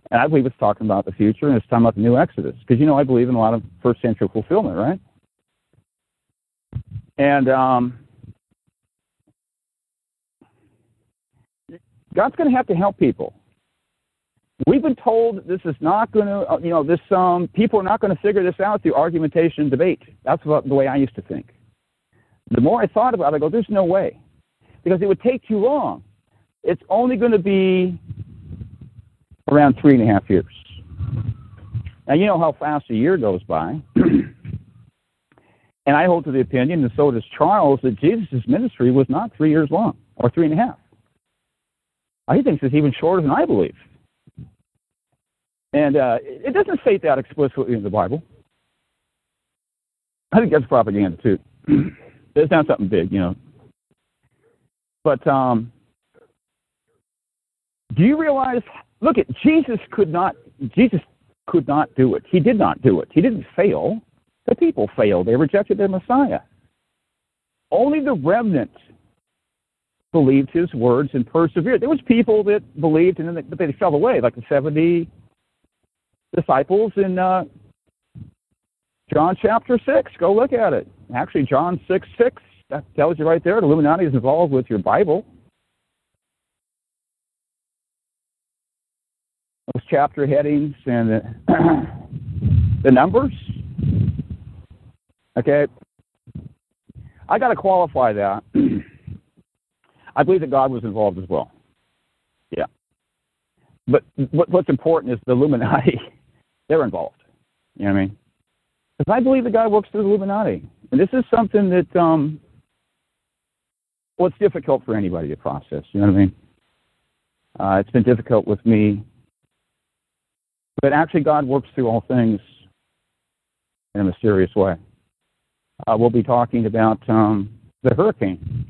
[SPEAKER 1] And I believe it's talking about the future, and it's talking about the new Exodus. Because, you know, I believe in a lot of first century fulfillment, right? And um, God's going to have to help people. We've been told this is not going to, uh, you know, this um, people are not going to figure this out through argumentation and debate. That's what, the way I used to think. The more I thought about it, I go, there's no way, because it would take too long. It's only going to be around three and a half years. Now you know how fast a year goes by. and I hold to the opinion, and so does Charles, that Jesus' ministry was not three years long or three and a half. He thinks it's even shorter than I believe. And uh, it doesn't state that explicitly in the Bible. I think that's propaganda too. it's not something big, you know. But um, do you realize? Look, at Jesus could not. Jesus could not do it. He did not do it. He didn't fail. The people failed. They rejected their Messiah. Only the remnant believed his words and persevered. There was people that believed and then they, they fell away, like the 70 disciples in uh, John chapter 6. Go look at it. Actually, John 6 6, that tells you right there. The Illuminati is involved with your Bible. Chapter headings and the, numbers. Okay. I got to qualify that. I believe that God was involved as well. Yeah. But what, what's important is the Illuminati, they're involved. You know what I mean? Because I believe that God works through the Illuminati. And this is something that, um, well, it's difficult for anybody to process. You know what I mean? Uh, it's been difficult with me. But actually, God works through all things in a mysterious way. Uh, we'll be talking about um, the hurricane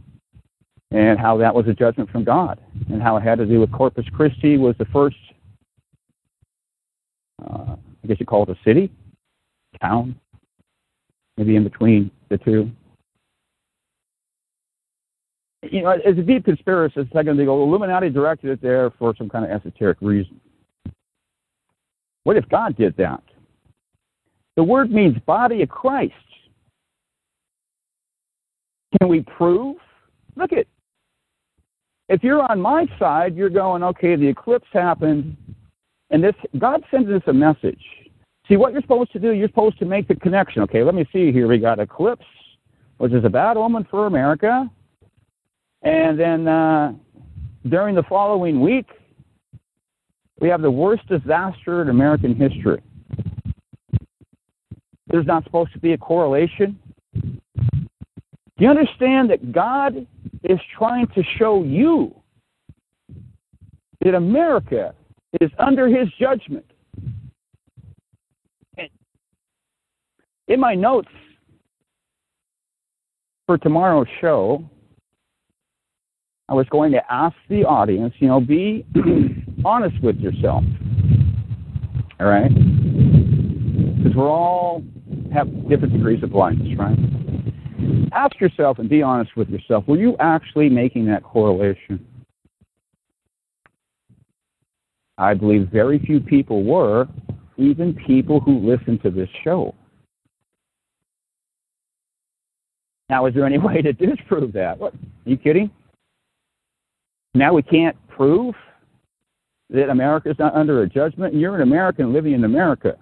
[SPEAKER 1] and how that was a judgment from God, and how it had to do with Corpus Christi was the first, uh, I guess you call it a city, town, maybe in between the two. You know, as a deep conspiracist, I'm going go, Illuminati directed it there for some kind of esoteric reason. What if God did that? The word means body of Christ. Can we prove? Look at if you're on my side, you're going, okay, the eclipse happened, and this God sends us a message. See what you're supposed to do, you're supposed to make the connection. Okay, let me see here. We got eclipse, which is a bad omen for America. And then uh, during the following week, we have the worst disaster in American history. There's not supposed to be a correlation. Do you understand that God is trying to show you that America is under his judgment. In my notes for tomorrow's show, I was going to ask the audience, you know, be honest with yourself. All right? Because we're all have different degrees of blindness, right? Ask yourself and be honest with yourself were you actually making that correlation? I believe very few people were, even people who listen to this show. Now, is there any way to disprove that? What? Are you kidding? Now we can't prove that America is not under a judgment, you're an American living in America.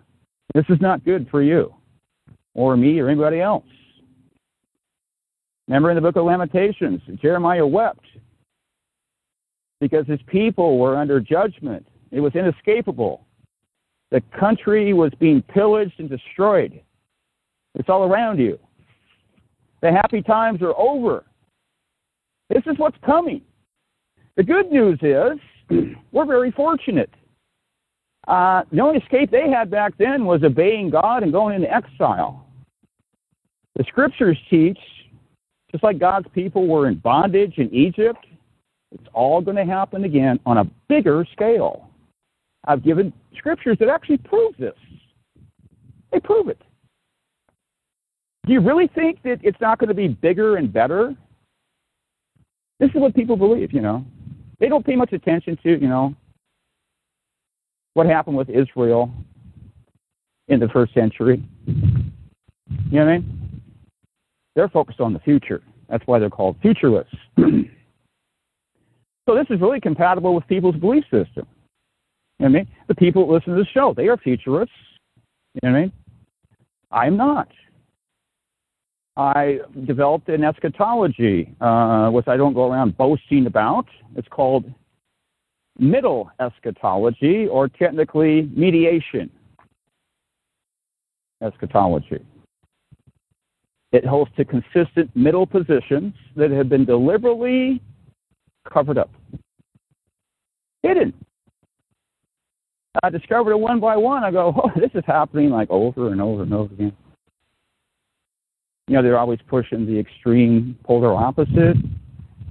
[SPEAKER 1] This is not good for you, or me, or anybody else. Remember in the book of Lamentations, Jeremiah wept because his people were under judgment. It was inescapable. The country was being pillaged and destroyed. It's all around you. The happy times are over. This is what's coming. The good news is we're very fortunate. Uh, the only escape they had back then was obeying God and going into exile. The scriptures teach just like God's people were in bondage in Egypt, it's all going to happen again on a bigger scale. I've given scriptures that actually prove this. They prove it. Do you really think that it's not going to be bigger and better? This is what people believe, you know. They don't pay much attention to, you know, what happened with Israel in the first century. You know what I mean? They're focused on the future. That's why they're called futurists. so this is really compatible with people's belief system. You know what I mean? The people that listen to the show, they are futurists. You know what I mean? I'm not. I developed an eschatology, uh, which I don't go around boasting about. It's called middle eschatology, or technically mediation eschatology. It holds to consistent middle positions that have been deliberately covered up, hidden. I discovered it one by one. I go, oh, this is happening like over and over and over again. You know, they're always pushing the extreme polar opposite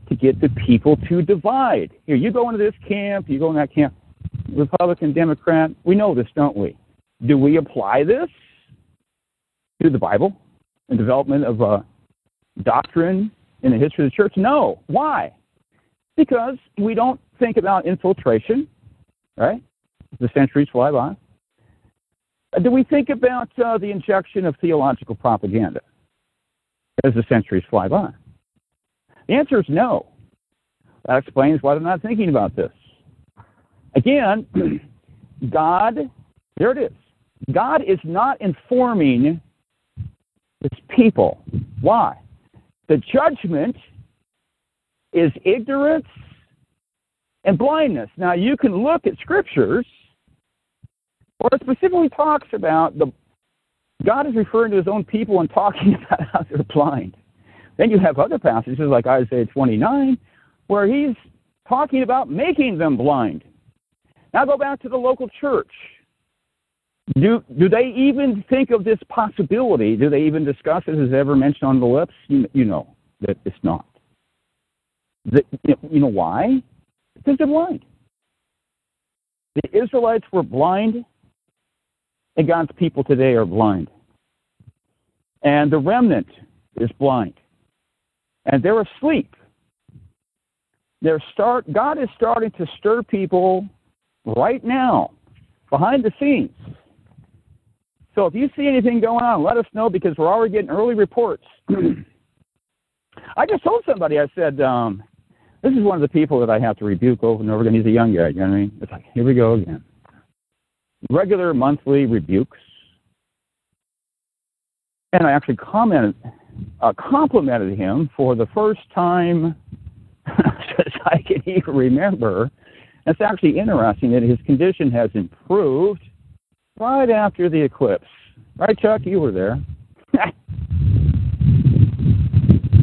[SPEAKER 1] to get the people to divide. Here, you go into this camp, you go in that camp. Republican, Democrat, we know this, don't we? Do we apply this to the Bible? and development of a doctrine in the history of the church? No. Why? Because we don't think about infiltration, right? The centuries fly by. Uh, do we think about uh, the injection of theological propaganda as the centuries fly by? The answer is no. That explains why they're not thinking about this. Again, God, there it is. God is not informing his people. Why? The judgment is ignorance and blindness. Now, you can look at scriptures where it specifically talks about the God is referring to his own people and talking about how they're blind. Then you have other passages like Isaiah 29 where he's talking about making them blind. Now go back to the local church. Do, do they even think of this possibility? Do they even discuss it? Is it ever mentioned on the lips? You, you know that it's not. The, you know why? Because they're blind. The Israelites were blind, and God's people today are blind. And the remnant is blind. And they're asleep. They're start, God is starting to stir people right now, behind the scenes. So if you see anything going on, let us know because we're already getting early reports. I just told somebody, I said, um, this is one of the people that I have to rebuke over and over again. He's a young guy, you know what I mean? It's like, here we go again. Regular monthly rebukes. And I actually commented, uh, complimented him for the first time as I can even remember. It's actually interesting that his condition has improved right after the eclipse. Right, Chuck? You were there.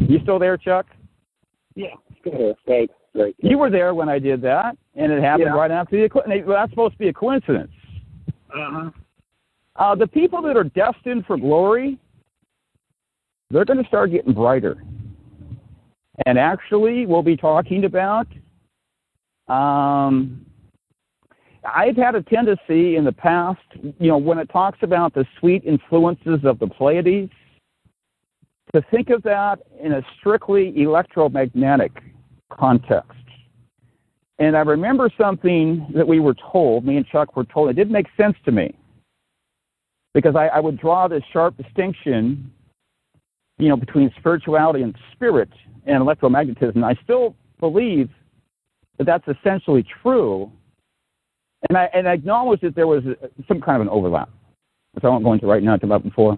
[SPEAKER 1] you still there, Chuck?
[SPEAKER 3] Yeah, still.
[SPEAKER 1] Right. You were there when I did that, and it happened yeah. right after the eclipse. Well, that's supposed to be a coincidence.
[SPEAKER 3] Uh-huh.
[SPEAKER 1] Uh, the people that are destined for glory, they're going to start getting brighter. And actually, we'll be talking about. Um, I've had a tendency in the past, you know, when it talks about the sweet influences of the Pleiades, to think of that in a strictly electromagnetic context. And I remember something that we were told, me and Chuck were told, it didn't make sense to me. Because I, I would draw this sharp distinction, you know, between spirituality and spirit and electromagnetism. I still believe that that's essentially true. And I, and I acknowledge that there was some kind of an overlap, which I won't go into right now, I talked about before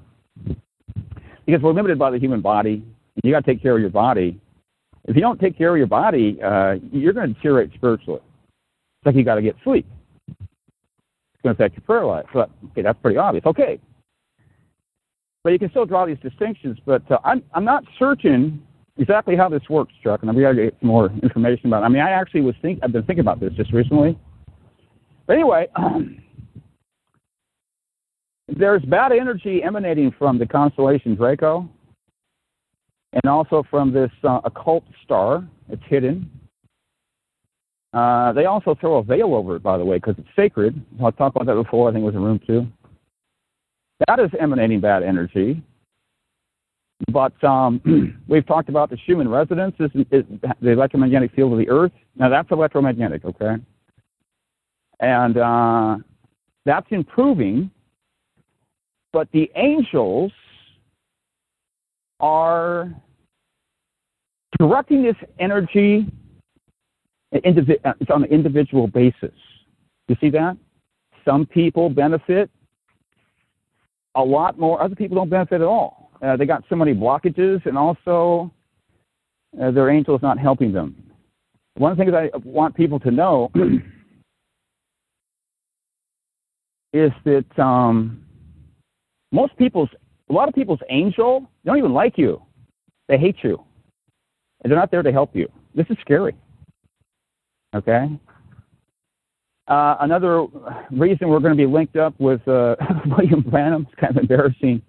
[SPEAKER 1] because we're limited by the human body. You got to take care of your body. If you don't take care of your body, uh, you're going to deteriorate spiritually. It's like you got to get sleep. It's going to affect your prayer life. But okay, that's pretty obvious. Okay, but you can still draw these distinctions. But uh, I'm I'm not certain exactly how this works, Chuck, and I'm going to get some more information about. it. I mean, I actually was think I've been thinking about this just recently. But anyway. Um, there's bad energy emanating from the constellation Draco and also from this uh, occult star. It's hidden. Uh, they also throw a veil over it, by the way, because it's sacred. I talked about that before. I think it was in room two. That is emanating bad energy. But um, we've talked about the Schumann resonance, is, is the electromagnetic field of the Earth. Now, that's electromagnetic, okay? And uh, that's improving but the angels are directing this energy it's on an individual basis. You see that? Some people benefit a lot more. Other people don't benefit at all. Uh, they got so many blockages, and also uh, their angel is not helping them. One of the things I want people to know is that um, most people's, a lot of people's angel, they don't even like you. They hate you. And they're not there to help you. This is scary. Okay? Uh, another reason we're going to be linked up with uh, William Branham is kind of embarrassing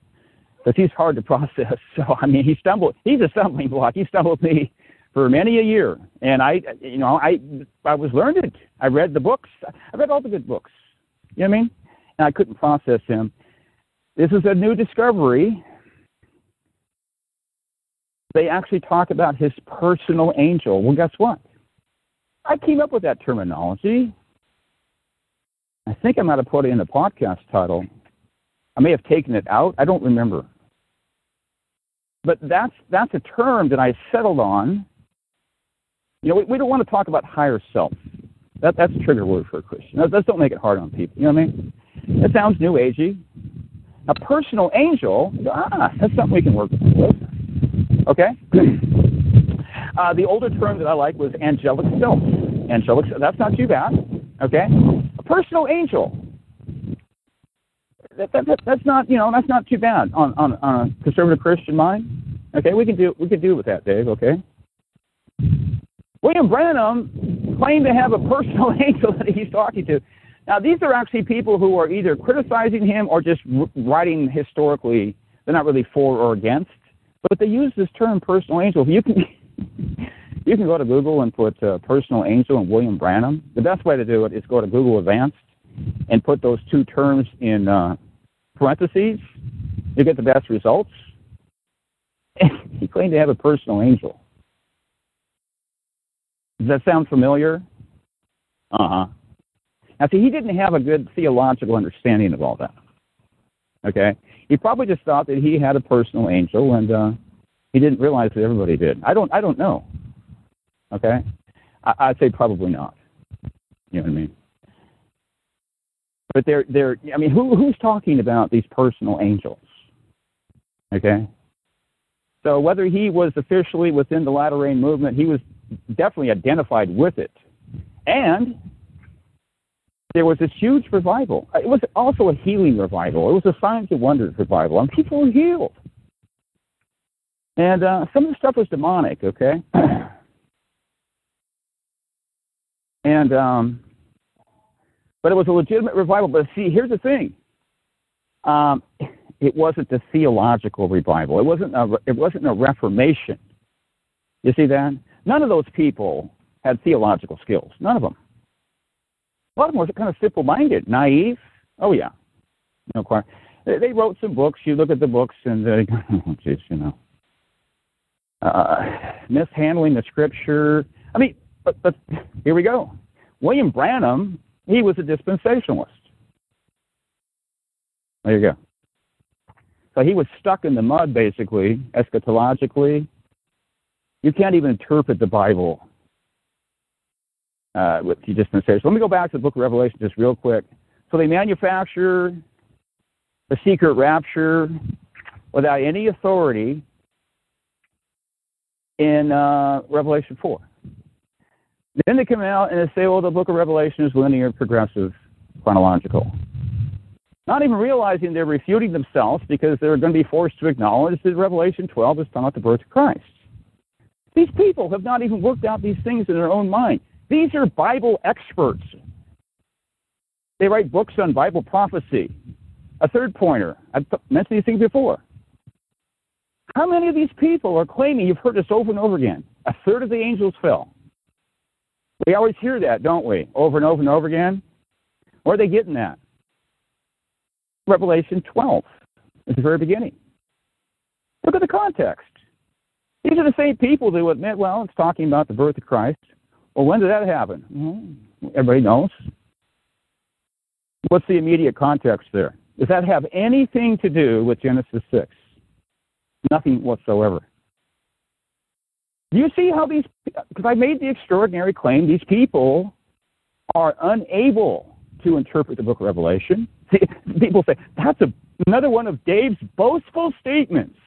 [SPEAKER 1] because he's hard to process. So, I mean, he stumbled, he's a stumbling block. He stumbled me for many a year. And I, you know, I, I was learned. It. I read the books. I read all the good books. You know what I mean? And I couldn't process him. This is a new discovery. They actually talk about his personal angel. Well, guess what? I came up with that terminology. I think I might have put it in the podcast title. I may have taken it out. I don't remember. But that's that's a term that I settled on. You know, we, we don't want to talk about higher self. That that's a trigger word for a Christian. Let's don't make it hard on people. You know what I mean? It sounds new agey. A personal angel, ah, that's something we can work with. Okay? Uh, the older term that I like was angelic self. Angelic, that's not too bad. Okay? A personal angel. That, that, that, that's not, you know, that's not too bad on, on, on a conservative Christian mind. Okay, we can do we can do with that, Dave. Okay. William Branham claimed to have a personal angel that he's talking to. Now, these are actually people who are either criticizing him or just writing historically. They're not really for or against, but they use this term personal angel. You can you can go to Google and put uh, personal angel and William Branham. The best way to do it is go to Google Advanced and put those two terms in uh, parentheses. You get the best results. he claimed to have a personal angel. Does that sound familiar? Uh huh. Now, see, he didn't have a good theological understanding of all that. Okay? He probably just thought that he had a personal angel, and uh, he didn't realize that everybody did. I don't. I don't know. Okay? I, I'd say probably not. You know what I mean? But they're they're. I mean, who who's talking about these personal angels? Okay. So whether he was officially within the latter rain movement, he was definitely identified with it, and there was this huge revival. It was also a healing revival. It was a signs and wonders revival, and people were healed. And uh, some of the stuff was demonic, okay? and um, but it was a legitimate revival. But see, here's the thing: um, it wasn't a theological revival. It wasn't a it wasn't a reformation. You see that? None of those people had theological skills. None of them. Them were kind of simple-minded, naive. Oh yeah, no quite. They, wrote some books. You look at the books, and they, oh, you know, uh, mishandling the scripture. I mean, but, but here we go. William Branham, he was a dispensationalist. There you go. So he was stuck in the mud, basically, eschatologically. You can't even interpret the Bible uh, with dispensation. Let me go back to the book of Revelation just real quick. So they manufacture the secret rapture without any authority in uh, Revelation 4. Then they come out and they say, well, the book of Revelation is linear, progressive, chronological. Not even realizing they're refuting themselves because they're going to be forced to acknowledge that Revelation 12 is about the birth of Christ. These people have not even worked out these things in their own mind. These are Bible experts. They write books on Bible prophecy. A third pointer, I've mentioned these things before. How many of these people are claiming, you've heard this over and over again, a third of the angels fell? We always hear that, don't we? Over and over and over again. Where are they getting that? Revelation 12, at the very beginning. Look at the context. These are the same people who admit, well, it's talking about the birth of Christ. Well, when did that happen? Well, everybody knows. What's the immediate context there? Does that have anything to do with Genesis 6? Nothing whatsoever. Do you see how these, because I made the extraordinary claim, these people are unable to interpret the book of Revelation. See, people say, that's a, another one of Dave's boastful statements.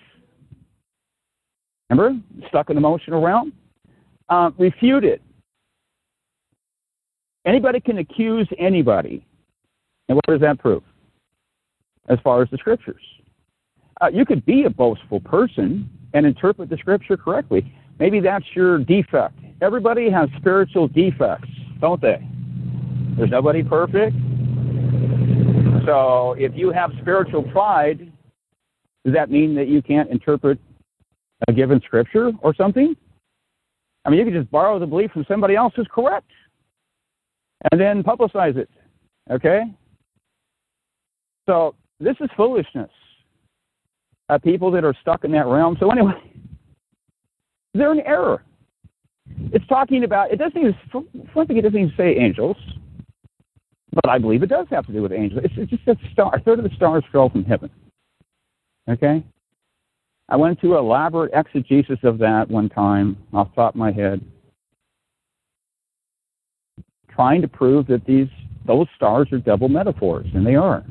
[SPEAKER 1] Remember? Stuck in the emotional realm? Uh, refute it. Anybody can accuse anybody. And what does that prove? As far as the scriptures. Uh, you could be a boastful person and interpret the scripture correctly. Maybe that's your defect. Everybody has spiritual defects, don't they? There's nobody perfect. So if you have spiritual pride, does that mean that you can't interpret a given scripture or something? I mean, you can just borrow the belief from somebody else who's correct and then publicize it. Okay? So this is foolishness. Uh, people that are stuck in that realm. So anyway, they're in error. It's talking about, it doesn't even, one thing, it doesn't even say angels, but I believe it does have to do with angels. It's, it's just a star, a third of the stars fell from heaven. Okay? I went to elaborate exegesis of that one time off top of my head, trying to prove that these those stars are double metaphors, and they are.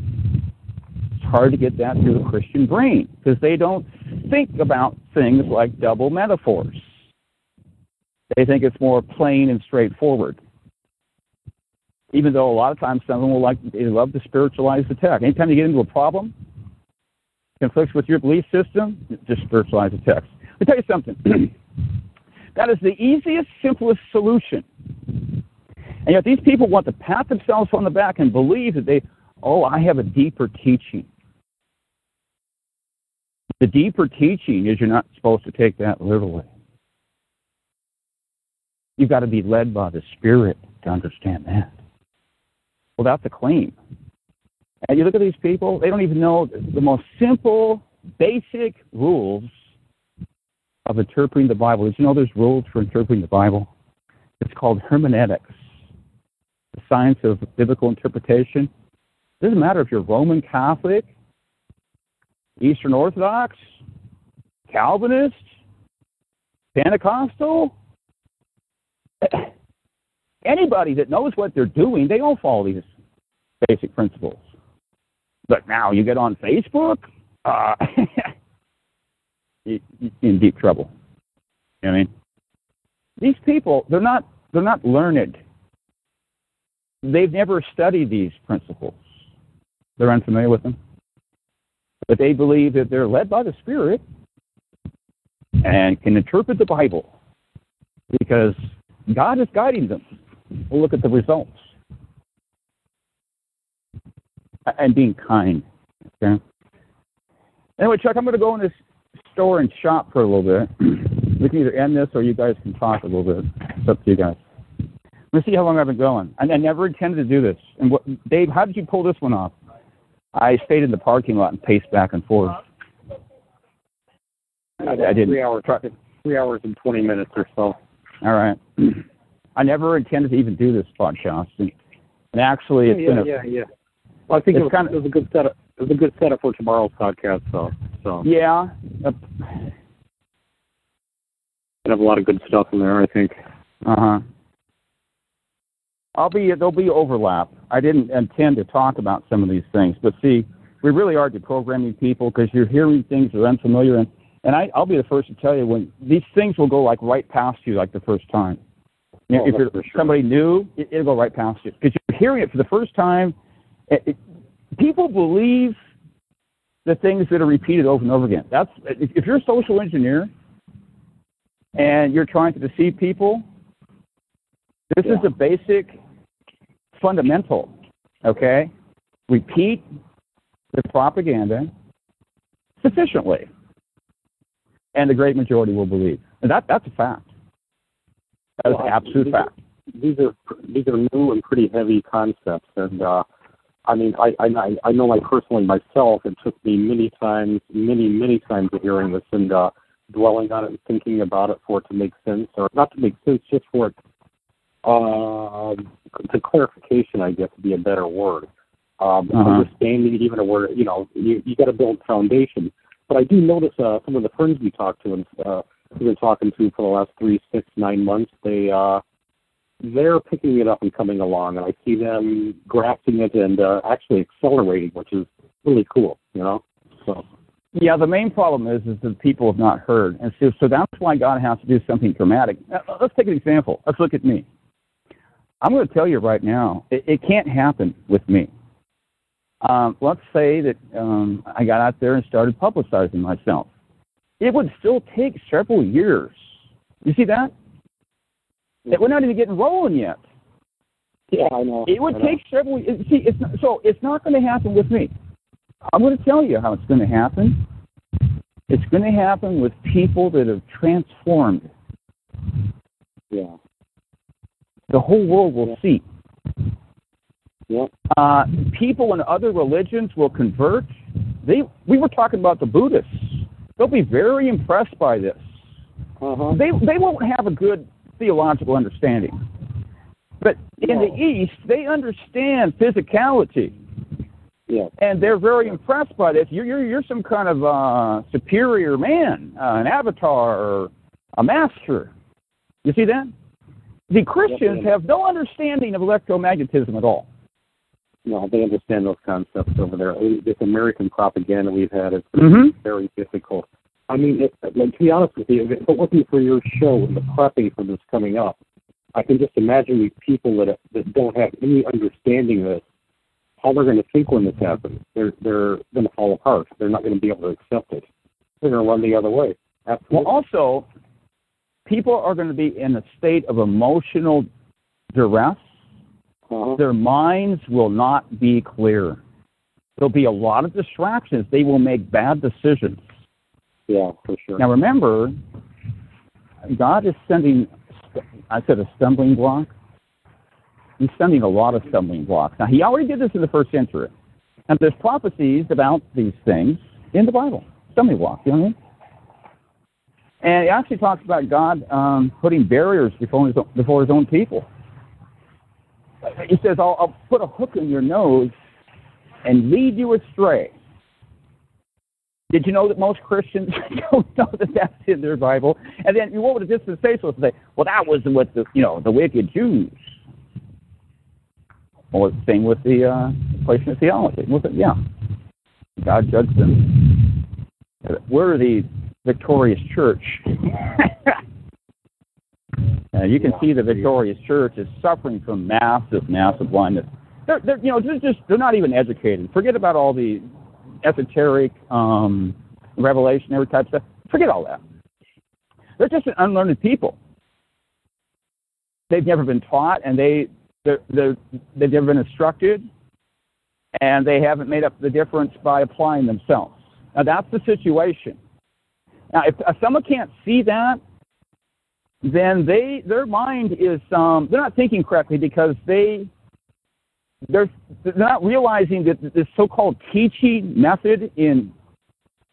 [SPEAKER 1] It's hard to get that through the Christian brain because they don't think about things like double metaphors. They think it's more plain and straightforward. Even though a lot of times some of them will like they love to spiritualize the text. Anytime you get into a problem, conflicts with your belief system, just spiritualize the text. Let me tell you something. that is the easiest, simplest solution. And yet these people want to pat themselves on the back and believe that they, oh, I have a deeper teaching. The deeper teaching is you're not supposed to take that literally. You've got to be led by the Spirit to understand that. Well, that's a claim. And you look at these people, they don't even know the most simple, basic rules of interpreting the Bible. Did you know there's rules for interpreting the Bible? It's called hermeneutics, science of biblical interpretation. It doesn't matter if you're Roman Catholic, Eastern Orthodox, Calvinist, Pentecostal, anybody that knows what they're doing, they all follow these basic principles. But now you get on Facebook, uh, in deep trouble. You know I mean? These people, they're not, they're not learned. They've never studied these principles. They're unfamiliar with them. But they believe that they're led by the Spirit and can interpret the Bible because God is guiding them. We'll look at the results. And being kind. Okay. Anyway, Chuck, I'm going to go in this store and shop for a little bit. we can either end this or you guys can talk a little bit. It's up to you guys. Let's see how long I've been going. And I never intended to do this. And what, Dave, how did you pull this one off? I stayed in the parking lot and paced back and forth.
[SPEAKER 3] I, I did three hours, three hours and twenty minutes or so.
[SPEAKER 1] All right. I never intended to even do this podcast, and, and actually, it's
[SPEAKER 3] yeah,
[SPEAKER 1] been a,
[SPEAKER 3] yeah, yeah. Well, I think it was,
[SPEAKER 1] kind of,
[SPEAKER 3] it was a good setup. It was a good setup for tomorrow's podcast. So, so
[SPEAKER 1] yeah, uh
[SPEAKER 3] have a lot of good stuff in there. I think.
[SPEAKER 1] Uh huh. I'll be there'll be overlap. I didn't intend to talk about some of these things, but see, we really are deprogramming people because you're hearing things that are unfamiliar, and and I, I'll be the first to tell you when these things will go like right past you like the first time. You know,
[SPEAKER 3] Oh,
[SPEAKER 1] if you're
[SPEAKER 3] sure.
[SPEAKER 1] somebody new, it, it'll go right past you because you're hearing it for the first time. It, it, people believe the things that are repeated over and over again. That's if, if you're a social engineer and you're trying to deceive people. This is
[SPEAKER 3] Yeah.
[SPEAKER 1] a basic fundamental. Okay, repeat the propaganda sufficiently, and the great majority will believe. And that that's a fact. That is
[SPEAKER 3] Well,
[SPEAKER 1] absolute
[SPEAKER 3] these
[SPEAKER 1] fact.
[SPEAKER 3] these are these are new and pretty heavy concepts, and uh, I mean, I, I I know like personally myself, it took me many times, many many times of hearing this and uh, dwelling on it and thinking about it for it to make sense, or not to make sense, just for it the clarification, I guess, would be a better word. Um,
[SPEAKER 1] Uh-huh.
[SPEAKER 3] Understanding even a word, you know, you you got to build foundation. But I do notice uh, some of the friends we talk to and uh, we've been talking to for the last three, six, nine months, they uh, they're picking it up and coming along, and I see them grasping it and uh, actually accelerating, which is really cool, you know. So
[SPEAKER 1] Yeah, the main problem is is that people have not heard, and so so that's why God has to do something dramatic. Now, let's take an example. Let's look at me. I'm going to tell you right now, it, it can't happen with me. Um, let's say that um, I got out there and started publicizing myself. It would still take several years. You see that? That we're not even getting rolling yet.
[SPEAKER 3] yeah, I know.
[SPEAKER 1] It would
[SPEAKER 3] know.
[SPEAKER 1] take several. See, it's not, so it's not going to happen with me. I'm going to tell you how it's going to happen. It's going to happen with people that have transformed.
[SPEAKER 3] Yeah.
[SPEAKER 1] The whole world will see.
[SPEAKER 3] Yeah.
[SPEAKER 1] Uh, people in other religions will convert. They, we were talking about the Buddhists. They'll be very impressed by this.
[SPEAKER 3] Uh huh.
[SPEAKER 1] They, they won't have a good theological understanding. But in the East, they understand physicality.
[SPEAKER 3] Yeah.
[SPEAKER 1] And they're very impressed by this. You're, you're, you're some kind of uh, superior man, uh, an avatar, or a master. You see that? The Christians have no understanding of electromagnetism at all.
[SPEAKER 3] No, they understand those concepts over there. This American propaganda we've had is
[SPEAKER 1] Mhm.
[SPEAKER 3] very difficult. I mean, it, like, to be honest with you, if it wasn't for your show and the prepping for this coming up, I can just imagine these people that that don't have any understanding of this, how they're going to think when this happens. They're they're going to fall apart. They're not going to be able to accept it. They're going to run the other way.
[SPEAKER 1] Well, also, people are going to be in a state of emotional duress.
[SPEAKER 3] uh-huh.
[SPEAKER 1] Their minds will not be clear. There'll be a lot of distractions. They will make bad decisions.
[SPEAKER 3] Yeah, for sure.
[SPEAKER 1] Now, remember, God is sending, I said a stumbling block. He's sending a lot of stumbling blocks. Now, He already did this in the first century. And there's prophecies about these things in the Bible. Stumbling blocks, you know what I mean? And it actually talks about God um, putting barriers before his, own, before his own people. He says, I'll, I'll put a hook in your nose and lead you astray. Did you know that most Christians don't know that that's in their Bible? And then what would a dispensationalist say? Well, that was with the you know the wicked Jews. Well, same with the uh, of theology. It, yeah, God judged them. We're the victorious church. uh, you can see the victorious church is suffering from massive, massive blindness. They're, they're you know, they're just they're not even educated. Forget about all the esoteric, um, revelationary type stuff. Forget all that. They're just an unlearned people. They've never been taught, and they they're, they're, they've never been instructed, and they haven't made up the difference by applying themselves. Now that's the situation. Now, if, if someone can't see that, then they their mind is um, they're not thinking correctly because they they're, they're not realizing that this so-called teaching method in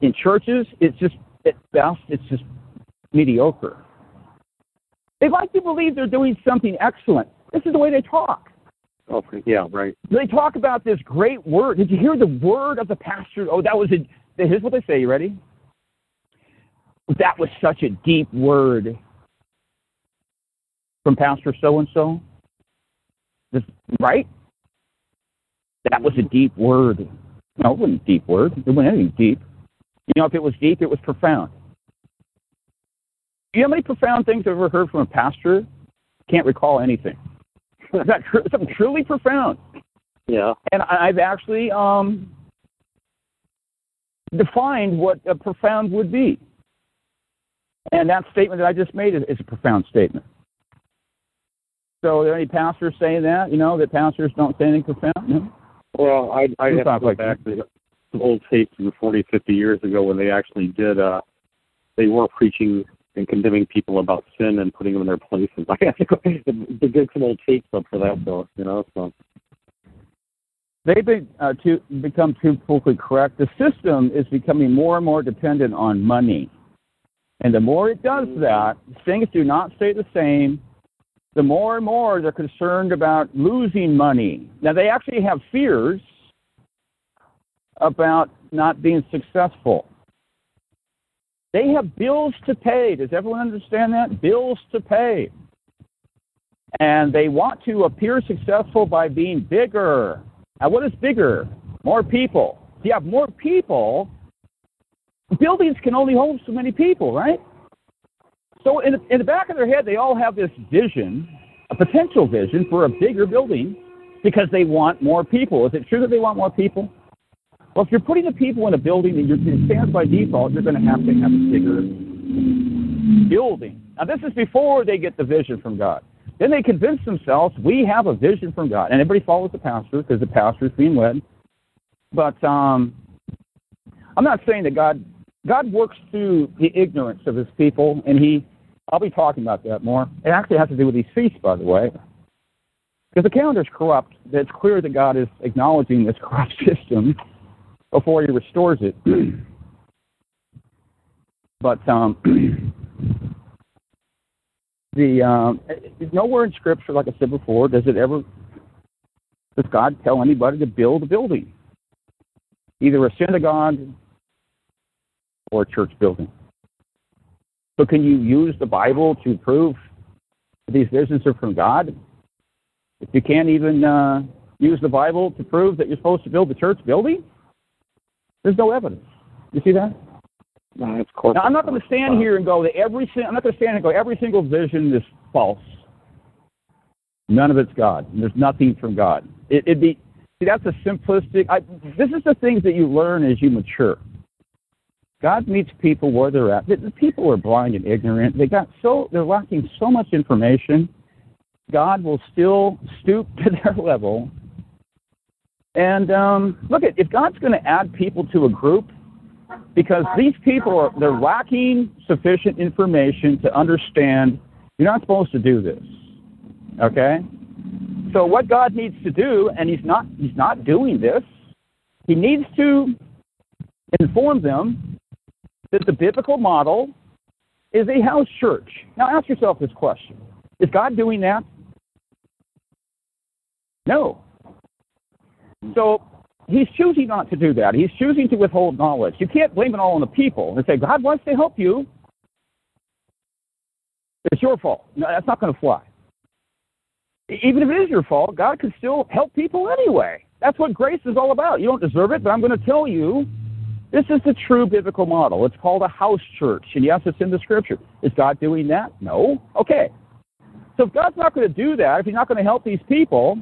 [SPEAKER 1] in churches it's just at best it's just mediocre. They like to believe they're doing something excellent. This is the way they talk.
[SPEAKER 3] Okay. Yeah. Right.
[SPEAKER 1] They talk about this great word. Did you hear the word of the pastor? Oh, that was a. Here's what they say. You ready? That was such a deep word from Pastor so and so. Right? That was a deep word. No, it wasn't a deep word. It wasn't anything deep. You know, if it was deep, it was profound. You know how many profound things I've ever heard from a pastor? Can't recall anything. Is that tr- something truly profound?
[SPEAKER 3] Yeah.
[SPEAKER 1] And I've actually um, defined what a profound would be. And that statement that I just made is, is a profound statement. So, are there any pastors saying that? You know, that pastors don't say anything profound? No?
[SPEAKER 3] Well, I I
[SPEAKER 1] You
[SPEAKER 3] have to go
[SPEAKER 1] like
[SPEAKER 3] back to some old tapes from 40, 50 years ago when they actually did. uh They were preaching and condemning people about sin and putting them in their places. I have to go to dig some old tapes up for that, though. You know, so
[SPEAKER 1] They be, uh, to become too politically correct. The system is becoming more and more dependent on money. And the more it does mm-hmm. that, things do not stay the same. The more and more they're concerned about losing money. Now, they actually have fears about not being successful. They have bills to pay. Does everyone understand that? Bills to pay. And they want to appear successful by being bigger. Now, what is bigger? More people. If you have more people, buildings can only hold so many people, right? So, in the, in the back of their head, they all have this vision, a potential vision for a bigger building because they want more people. Is it true that they want more people? Well, if you're putting the people in a building and you're, stands by default, you're going to have to have a bigger building. Now, this is before they get the vision from God. Then they convince themselves we have a vision from God, and everybody follows the pastor because the pastor is being led. But um, I'm not saying that God God works through the ignorance of His people, and He. I'll be talking about that more. It actually has to do with these feasts, by the way, because the calendar is corrupt. It's clear that God is acknowledging this corrupt system before He restores it. but um, the um, nowhere in Scripture, like I said before, does it ever does God tell anybody to build a building, either a synagogue or a church building? So, can you use the Bible to prove these visions are from God? If you can't even uh, use the Bible to prove that you're supposed to build the church building, there's no evidence. You see that?
[SPEAKER 3] No, of course.
[SPEAKER 1] Now, I'm not going to stand here and go that every I'm not going to stand and go every single vision is false. None of it's God. There's nothing from God. It, would be see that's a simplistic. I, this is the things that you learn as you mature. God meets people where they're at. The, the people are blind and ignorant. They got so they're lacking so much information. God will still stoop to their level. And um, look at if God's going to add people to a group, because these people are they're lacking sufficient information to understand you're not supposed to do this. Okay? So what God needs to do, and he's not he's not doing this, he needs to inform them that the biblical model is a house church. Now ask yourself this question. Is God doing that? No. So he's choosing not to do that. He's choosing to withhold knowledge. You can't blame it all on the people and say, God wants to help you. It's your fault. No, that's not going to fly. Even if it is your fault, God can still help people anyway. That's what grace is all about. You don't deserve it, but I'm going to tell you this is the true biblical model. It's called a house church. And yes, it's in the scripture. Is God doing that? No. Okay. So if God's not going to do that, if He's not going to help these people,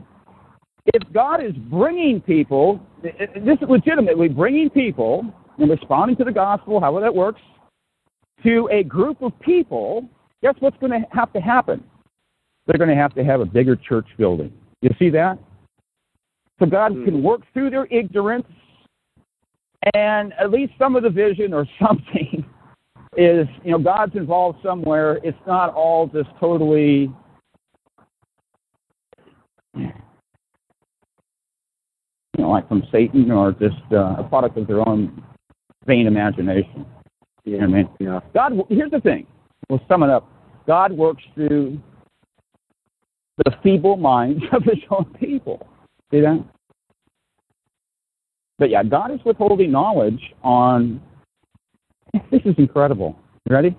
[SPEAKER 1] if God is bringing people, this is legitimately bringing people and responding to the gospel, however that works, to a group of people, guess what's going to have to happen? They're going to have to have a bigger church building. You see that? So God can hmm. work through their ignorance, and at least some of the vision or something is, you know, God's involved somewhere. It's not all just totally you know, like from Satan or just uh, a product of their own vain imagination. You know what I mean? Yeah. God, here's the thing. We'll sum it up. God works through the feeble minds of His own people. See that? But yeah, God is withholding knowledge on. This is incredible. You ready?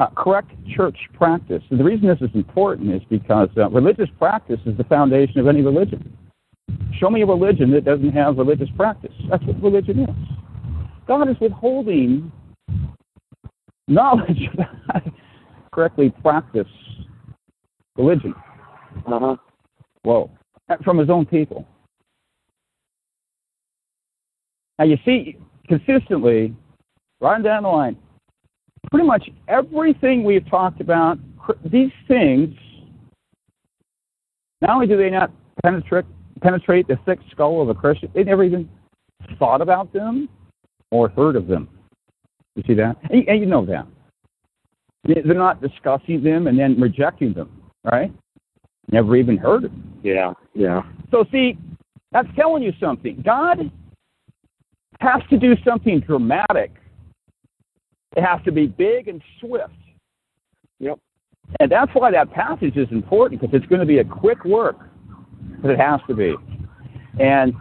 [SPEAKER 1] Uh, correct church practice. And the reason this is important is because uh, religious practice is the foundation of any religion. Show me a religion that doesn't have religious practice. That's what religion is. God is withholding knowledge about correctly practice religion.
[SPEAKER 3] Uh-huh.
[SPEAKER 1] Whoa. From his own people. Now you see consistently, right down the line, pretty much everything we've talked about, these things, not only do they not penetrate penetrate the thick skull of a Christian. They never even thought about them or heard of them. You see that? And, and you know that. They're not discussing them and then rejecting them, right? Never even heard of them.
[SPEAKER 3] Yeah, yeah.
[SPEAKER 1] So, see, that's telling you something. God has to do something dramatic. It has to be big and swift.
[SPEAKER 3] Yep.
[SPEAKER 1] And that's why that passage is important because it's going to be a quick work but it has to be. And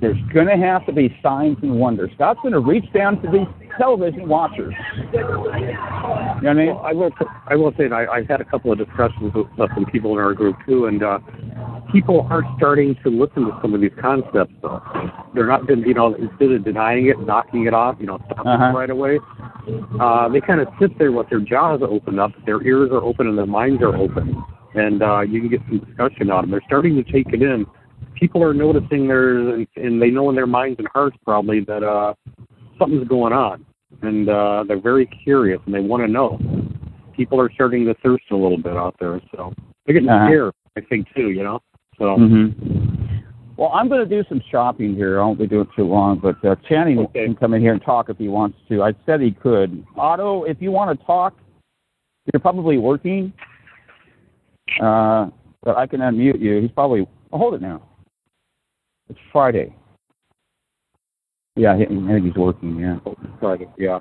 [SPEAKER 1] there's going to have to be signs and wonders. God's going to reach down to these television watchers. You know what I mean?
[SPEAKER 3] Well, I will. I will say that I, I've had a couple of discussions with some people in our group too, and uh, people are starting to listen to some of these concepts. Though they're not, you know, instead of denying it, knocking it off, you know, stopping uh-huh. right away. Uh, they kind of sit there with their jaws open up, their ears are open, and their minds are open and uh, you can get some discussion on them. They're starting to take it in. People are noticing there's, and they know in their minds and hearts probably that uh, something's going on, and uh, they're very curious and they want to know. People are starting to thirst a little bit out there, so they're getting uh-huh. scared. I think too, you know. So.
[SPEAKER 1] Mm-hmm. Well, I'm going to do some shopping here. I won't be doing too long, but uh, Channing okay. can come in here and talk if he wants to. I said he could. Otto, if you want to talk, you're probably working. Uh, but I can unmute you. He's probably. Oh, hold it now. It's Friday. Yeah, I think he's working. Yeah.
[SPEAKER 3] Friday. Yeah.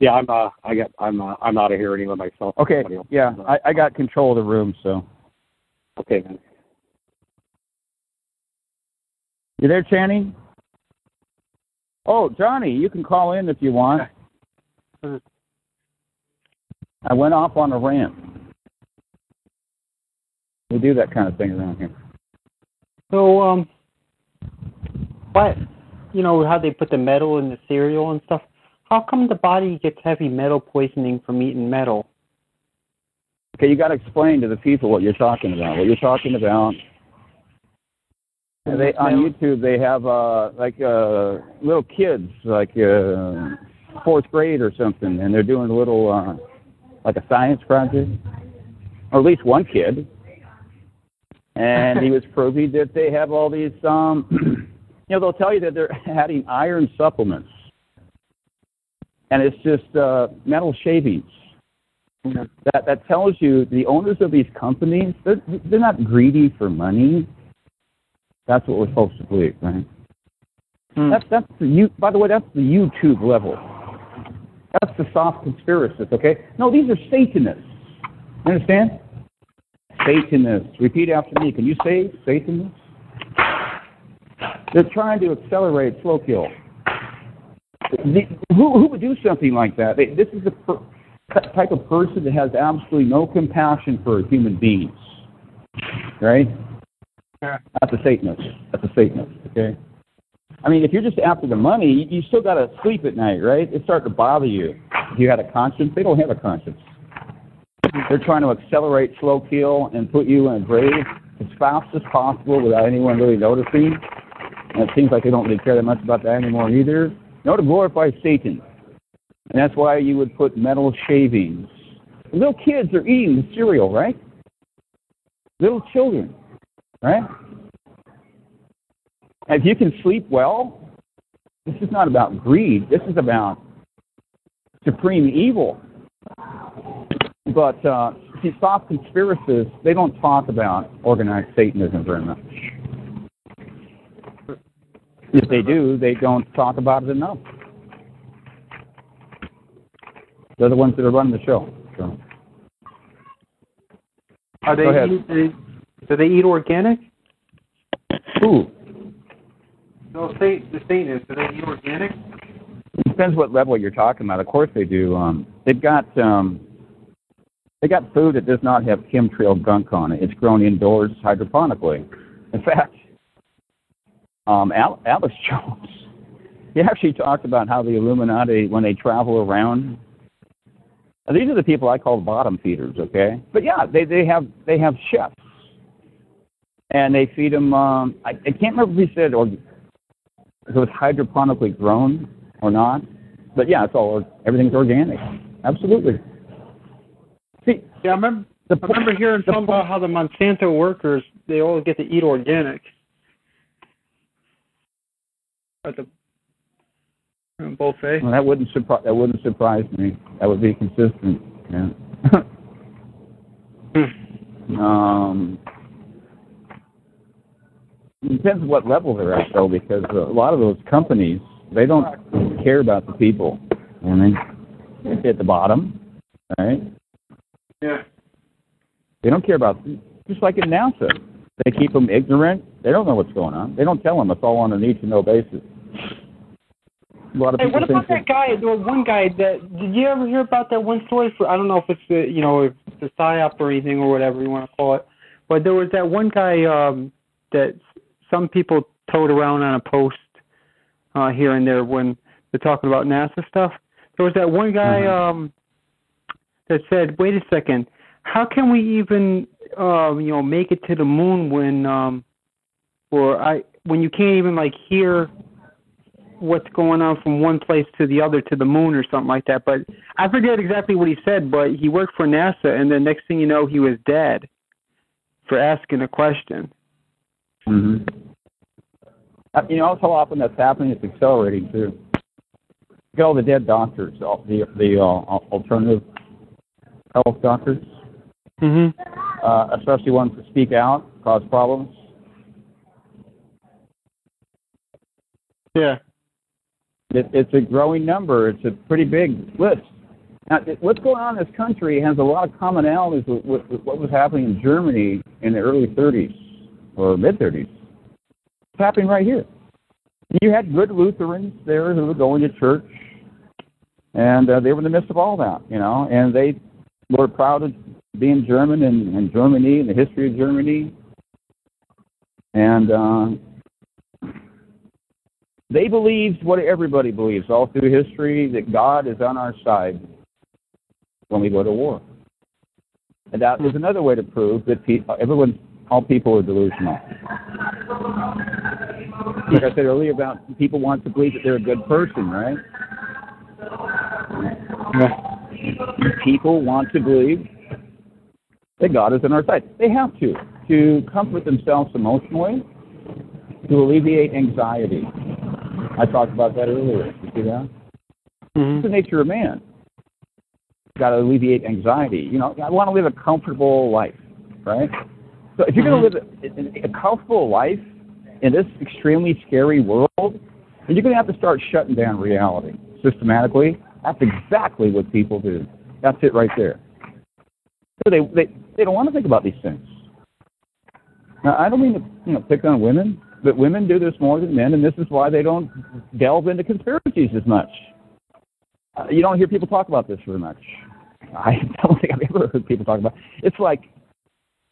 [SPEAKER 3] Yeah, I'm uh, I got, I'm uh, I'm out of here anyway myself.
[SPEAKER 1] Okay. Yeah, I, I got control of the room, so.
[SPEAKER 3] Okay, man.
[SPEAKER 1] You there, Channing? Oh, Johnny, you can call in if you want. I went off on a rant. We do that kind of thing around here.
[SPEAKER 4] So, um, what, you know, how they put the metal in the cereal and stuff. How come the body gets heavy metal poisoning from eating metal?
[SPEAKER 1] Okay, you got to explain to the people what you're talking about. What you're talking about. And they on YouTube they have uh like uh little kids like uh fourth grade or something and they're doing a little uh like a science project or at least one kid and he was proving that they have all these um you know they'll tell you that they're adding iron supplements and it's just uh metal shavings that that tells you the owners of these companies they're they're not greedy for money that's what we're supposed to believe, right?
[SPEAKER 4] Hmm.
[SPEAKER 1] That's that's the you. By the way, that's the YouTube level. That's the soft conspiracists. Okay. No, these are Satanists. You understand? Satanists. Repeat after me. Can you say Satanists? They're trying to accelerate slow kill. The, who who would do something like that? They, this is the per, type of person that has absolutely no compassion for human beings. Right? Yeah. That's a Satanist. That's a Satanist. Okay. I mean, if you're just after the money, you, you still got to sleep at night, right? It's starting to bother you. If you had a conscience, they don't have a conscience. They're trying to accelerate slow kill and put you in a grave as fast as possible without anyone really noticing. And it seems like they don't really care that much about that anymore either. No, to glorify Satan. And that's why you would put metal shavings. Little kids are eating cereal, right? Little children right? If you can sleep well, this is not about greed. This is about supreme evil. But uh, see, soft conspiracists, they don't talk about organized Satanism very much. If they do, they don't talk about it enough. They're the ones that are running the show. So.
[SPEAKER 4] Are they,
[SPEAKER 1] Go ahead.
[SPEAKER 4] eat, they do they eat organic?
[SPEAKER 1] Who?
[SPEAKER 4] No, say the Satanists. Do they eat organic?
[SPEAKER 1] It depends what level you're talking about. Of course they do. Um, they've got um, they got food that does not have chemtrail gunk on it. It's grown indoors hydroponically. In fact, um, Al- Alex Jones, he actually talked about how the Illuminati, when they travel around, these are the people I call bottom feeders. Okay, but yeah, they they have they have chefs, and they feed them. Um, I, I can't remember if he said or if it was hydroponically grown or not. But yeah, it's all everything's organic. Absolutely. See,
[SPEAKER 4] Yeah, I remember.
[SPEAKER 1] the
[SPEAKER 4] I remember hearing something about how the Monsanto workers they all get to eat organic. At the uh, buffet.
[SPEAKER 1] Well, that wouldn't surprise that wouldn't surprise me. That would be consistent. Yeah. um, it depends what level they're at, though, because a lot of those companies they don't care about the people. What I mean? At the bottom, right?
[SPEAKER 4] Yeah.
[SPEAKER 1] They don't care about just like in NASA. They keep them ignorant. They don't know what's going on. They don't tell them. It's all on a need to know basis. A lot of
[SPEAKER 4] Hey,
[SPEAKER 1] people
[SPEAKER 4] what
[SPEAKER 1] think
[SPEAKER 4] about that guy? There was one guy that. Did you ever hear about that one story? For I don't know if it's the you know if it's a psyop or anything or whatever you want to call it, but there was that one guy um that some people towed around on a post uh here and there when they're talking about NASA stuff. There was that one guy
[SPEAKER 1] Mhm.
[SPEAKER 4] um that said, "Wait a second, how can we even um you know make it to the moon when um or I when you can't even like hear what's going on from one place to the other to the moon or something like that. But I forget exactly what he said, but he worked for NASA, and then next thing you know, he was dead for asking a question.
[SPEAKER 1] Uh, you know how often that's happening. It's accelerating too. Look at all the dead doctors, all the the uh, alternative health doctors,
[SPEAKER 4] Mhm.
[SPEAKER 1] uh, especially ones that speak out, cause problems.
[SPEAKER 4] Yeah.
[SPEAKER 1] It, it's a growing number. It's a pretty big list. Now, what's going on in this country has a lot of commonalities with, with, with what was happening in Germany in the early 30s or mid 30s. It's happening right here. You had good Lutherans there who were going to church, and uh, they were in the midst of all that, you know, and they were proud of being German and, and Germany and the history of Germany. And uh, they believed what everybody believes all through history that God is on our side when we go to war. And that is another way to prove that people, everyone, all people are delusional. Like I said earlier about people want to believe that they're a good person, right? People want to believe that God is on our side. They have to, to comfort themselves emotionally, to alleviate anxiety. I talked about that earlier. You see that?
[SPEAKER 4] Mm-hmm.
[SPEAKER 1] It's the nature of man. Got to alleviate anxiety. You know, I want to live a comfortable life, right? So if you're
[SPEAKER 4] Mm-hmm.
[SPEAKER 1] going to live a, a comfortable life in this extremely scary world, then you're going to have to start shutting down reality systematically. That's exactly what people do. That's it right there. So they they they don't want to think about these things. Now I don't mean to you know pick on women, but women do this more than men, and this is why they don't delve into conspiracies as much. Uh, you don't hear people talk about this very much. I don't think I've ever heard people talk about. It. It's like,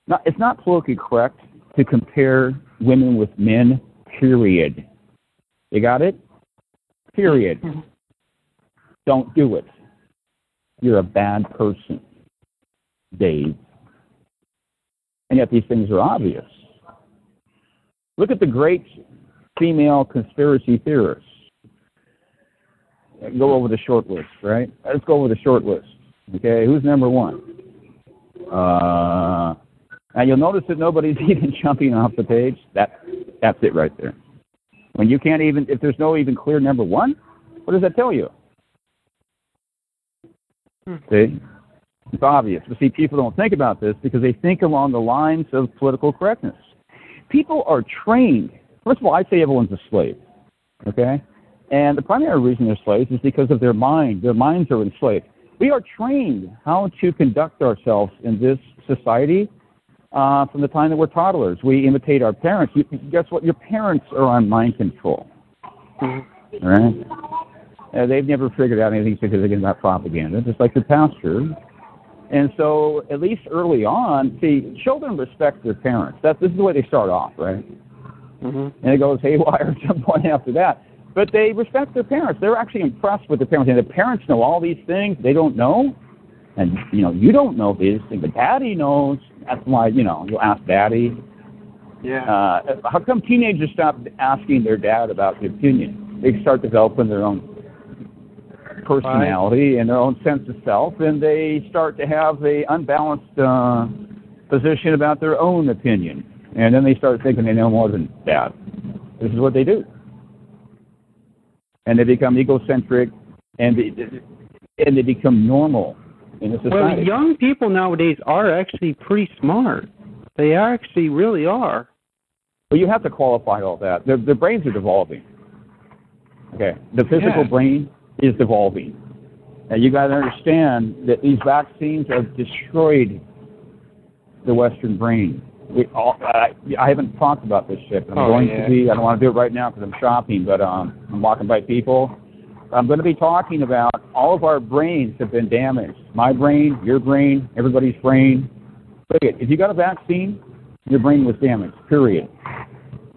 [SPEAKER 1] not, it's not politically correct to compare women with men. Period. You got it? Period. Don't do it. You're a bad person, Dave. And yet these things are obvious. Look at the great female conspiracy theorists. Go over the short list, right? Let's go over the short list. Okay, who's number one? Uh, and you'll notice that nobody's even jumping off the page. That that's it right there. When you can't even, if there's no even clear number one, what does that tell you? See, it's obvious. But see, people don't think about this because they think along the lines of political correctness. People are trained. First of all, I say everyone's a slave. Okay, and the primary reason they're slaves is because of their mind. Their minds are enslaved. We are trained how to conduct ourselves in this society uh, from the time that we're toddlers. We imitate our parents. You, guess what? Your parents are on mind control. right? Uh, they've never figured out anything significant about propaganda, just like the pastor. And so, at least early on, see, children respect their parents. That this is the way they start off, right?
[SPEAKER 4] Mm-hmm.
[SPEAKER 1] And it goes haywire at some point after that. But they respect their parents. They're actually impressed with their parents. And the parents know all these things they don't know. And, you know, you don't know these things, but daddy knows. That's why, you know, you'll ask daddy.
[SPEAKER 4] Yeah.
[SPEAKER 1] Uh, how come teenagers stop asking their dad about the opinion? They start developing their own personality and their own sense of self, and they start to have a unbalanced uh, position about their own opinion. And then they start thinking they know more than that. This is what they do. And they become egocentric, and they, and they become normal in the
[SPEAKER 4] Well, young people nowadays are actually pretty smart. They actually really are.
[SPEAKER 1] Well, you have to qualify all that. Their, their brains are devolving. Okay, the physical
[SPEAKER 4] Yeah.
[SPEAKER 1] brain is evolving. and you got to understand that these vaccines have destroyed the Western brain. We all, I, I haven't talked about this yet. I'm
[SPEAKER 4] Oh,
[SPEAKER 1] going
[SPEAKER 4] yeah.
[SPEAKER 1] to be. I don't want to do it right now because I'm shopping, but um, I'm walking by people. I'm going to be talking about all of our brains have been damaged. My brain, your brain, everybody's brain. Look at if you got a vaccine, your brain was damaged. Period.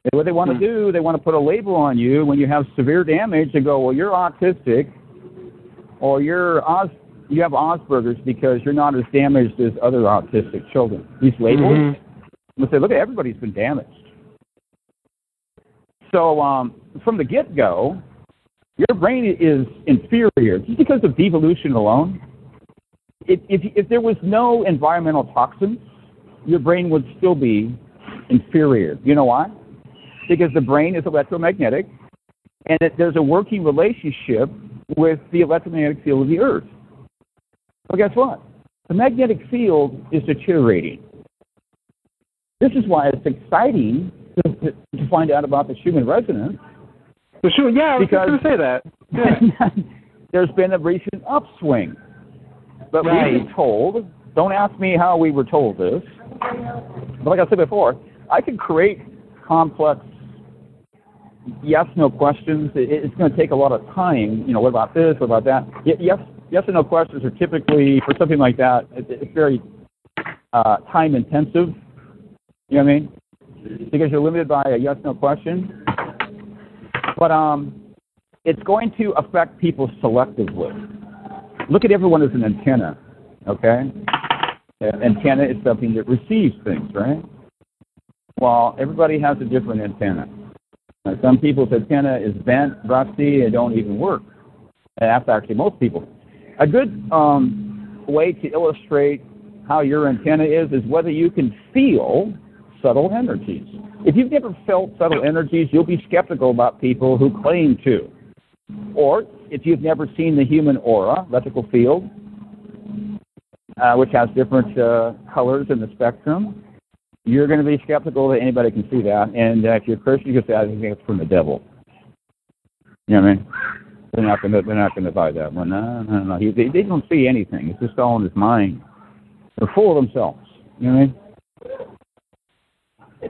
[SPEAKER 1] And what they want to do, they want to put a label on you when you have severe damage. They go, well, you're autistic, or you're Os- you have Asperger's because you're not as damaged as other autistic children. These labels,
[SPEAKER 4] Mhm.
[SPEAKER 1] they say, look, at everybody's been damaged. So um, from the get-go, your brain is inferior just because of devolution alone. If, if, if there was no environmental toxins, your brain would still be inferior. You know why? Because the brain is electromagnetic, and it, there's a working relationship with the electromagnetic field of the Earth. Well, guess what? The magnetic field is deteriorating. This is why it's exciting to, to, to find out about the Schumann resonance
[SPEAKER 4] Well, sure. Yeah, I was just
[SPEAKER 1] Because-
[SPEAKER 4] going to say that. Yeah.
[SPEAKER 1] there's been a recent upswing But
[SPEAKER 4] Right.
[SPEAKER 1] we've been told. Don't ask me how we were told this. But like I said before, I can create complex yes no questions. It, it's going to take a lot of time. You know, what about this? What about that? Yes, yes and no questions are typically for something like that. It, it's very uh, time intensive. You know what I mean? Because you're limited by a yes no question. But um, it's going to affect people selectively. Look at everyone as an antenna. Okay. An antenna is something that receives things, right? Well, everybody has a different antenna. Now, some people's antenna is bent, rusty, and don't even work. And that's actually most people. A good um, way to illustrate how your antenna is is whether you can feel subtle energies. If you've never felt subtle energies, you'll be skeptical about people who claim to. Or if you've never seen the human aura, electrical field, uh, which has different uh, colors in the spectrum, you're going to be skeptical that anybody can see that. And uh, if you're a Christian, you can say, I think it's from the devil. You know what I mean? They're not going to they're not going to buy that one. No, no, no. He, they, they don't see anything. It's just all in his mind. They're full of themselves. You know what I mean?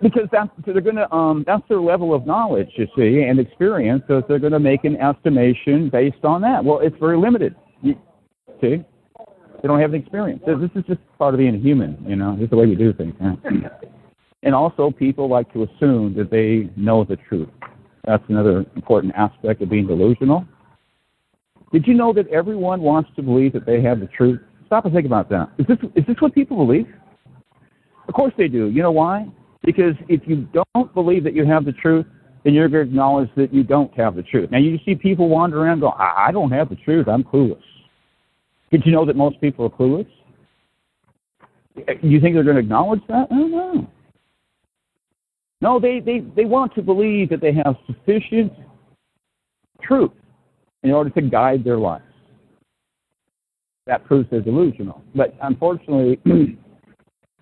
[SPEAKER 1] Because that's they're going to um that's their level of knowledge, you see, and experience. So they're going to make an estimation based on that. Well, it's very limited. You, see, they don't have the experience. This is just part of being a human. You know, this is the way we do things. Huh? And also, people like to assume that they know the truth. That's another important aspect of being delusional. Did you know that everyone wants to believe that they have the truth? Stop and think about that. Is this is this what people believe? Of course they do. You know why? Because if you don't believe that you have the truth, then you're going to acknowledge that you don't have the truth. Now you see people wander around go, I, I don't have the truth. I'm clueless. Did you know that most people are clueless? You think they're going to acknowledge that? I don't know. No, they, they, they want to believe that they have sufficient truth in order to guide their lives. That proves they're delusional. But unfortunately,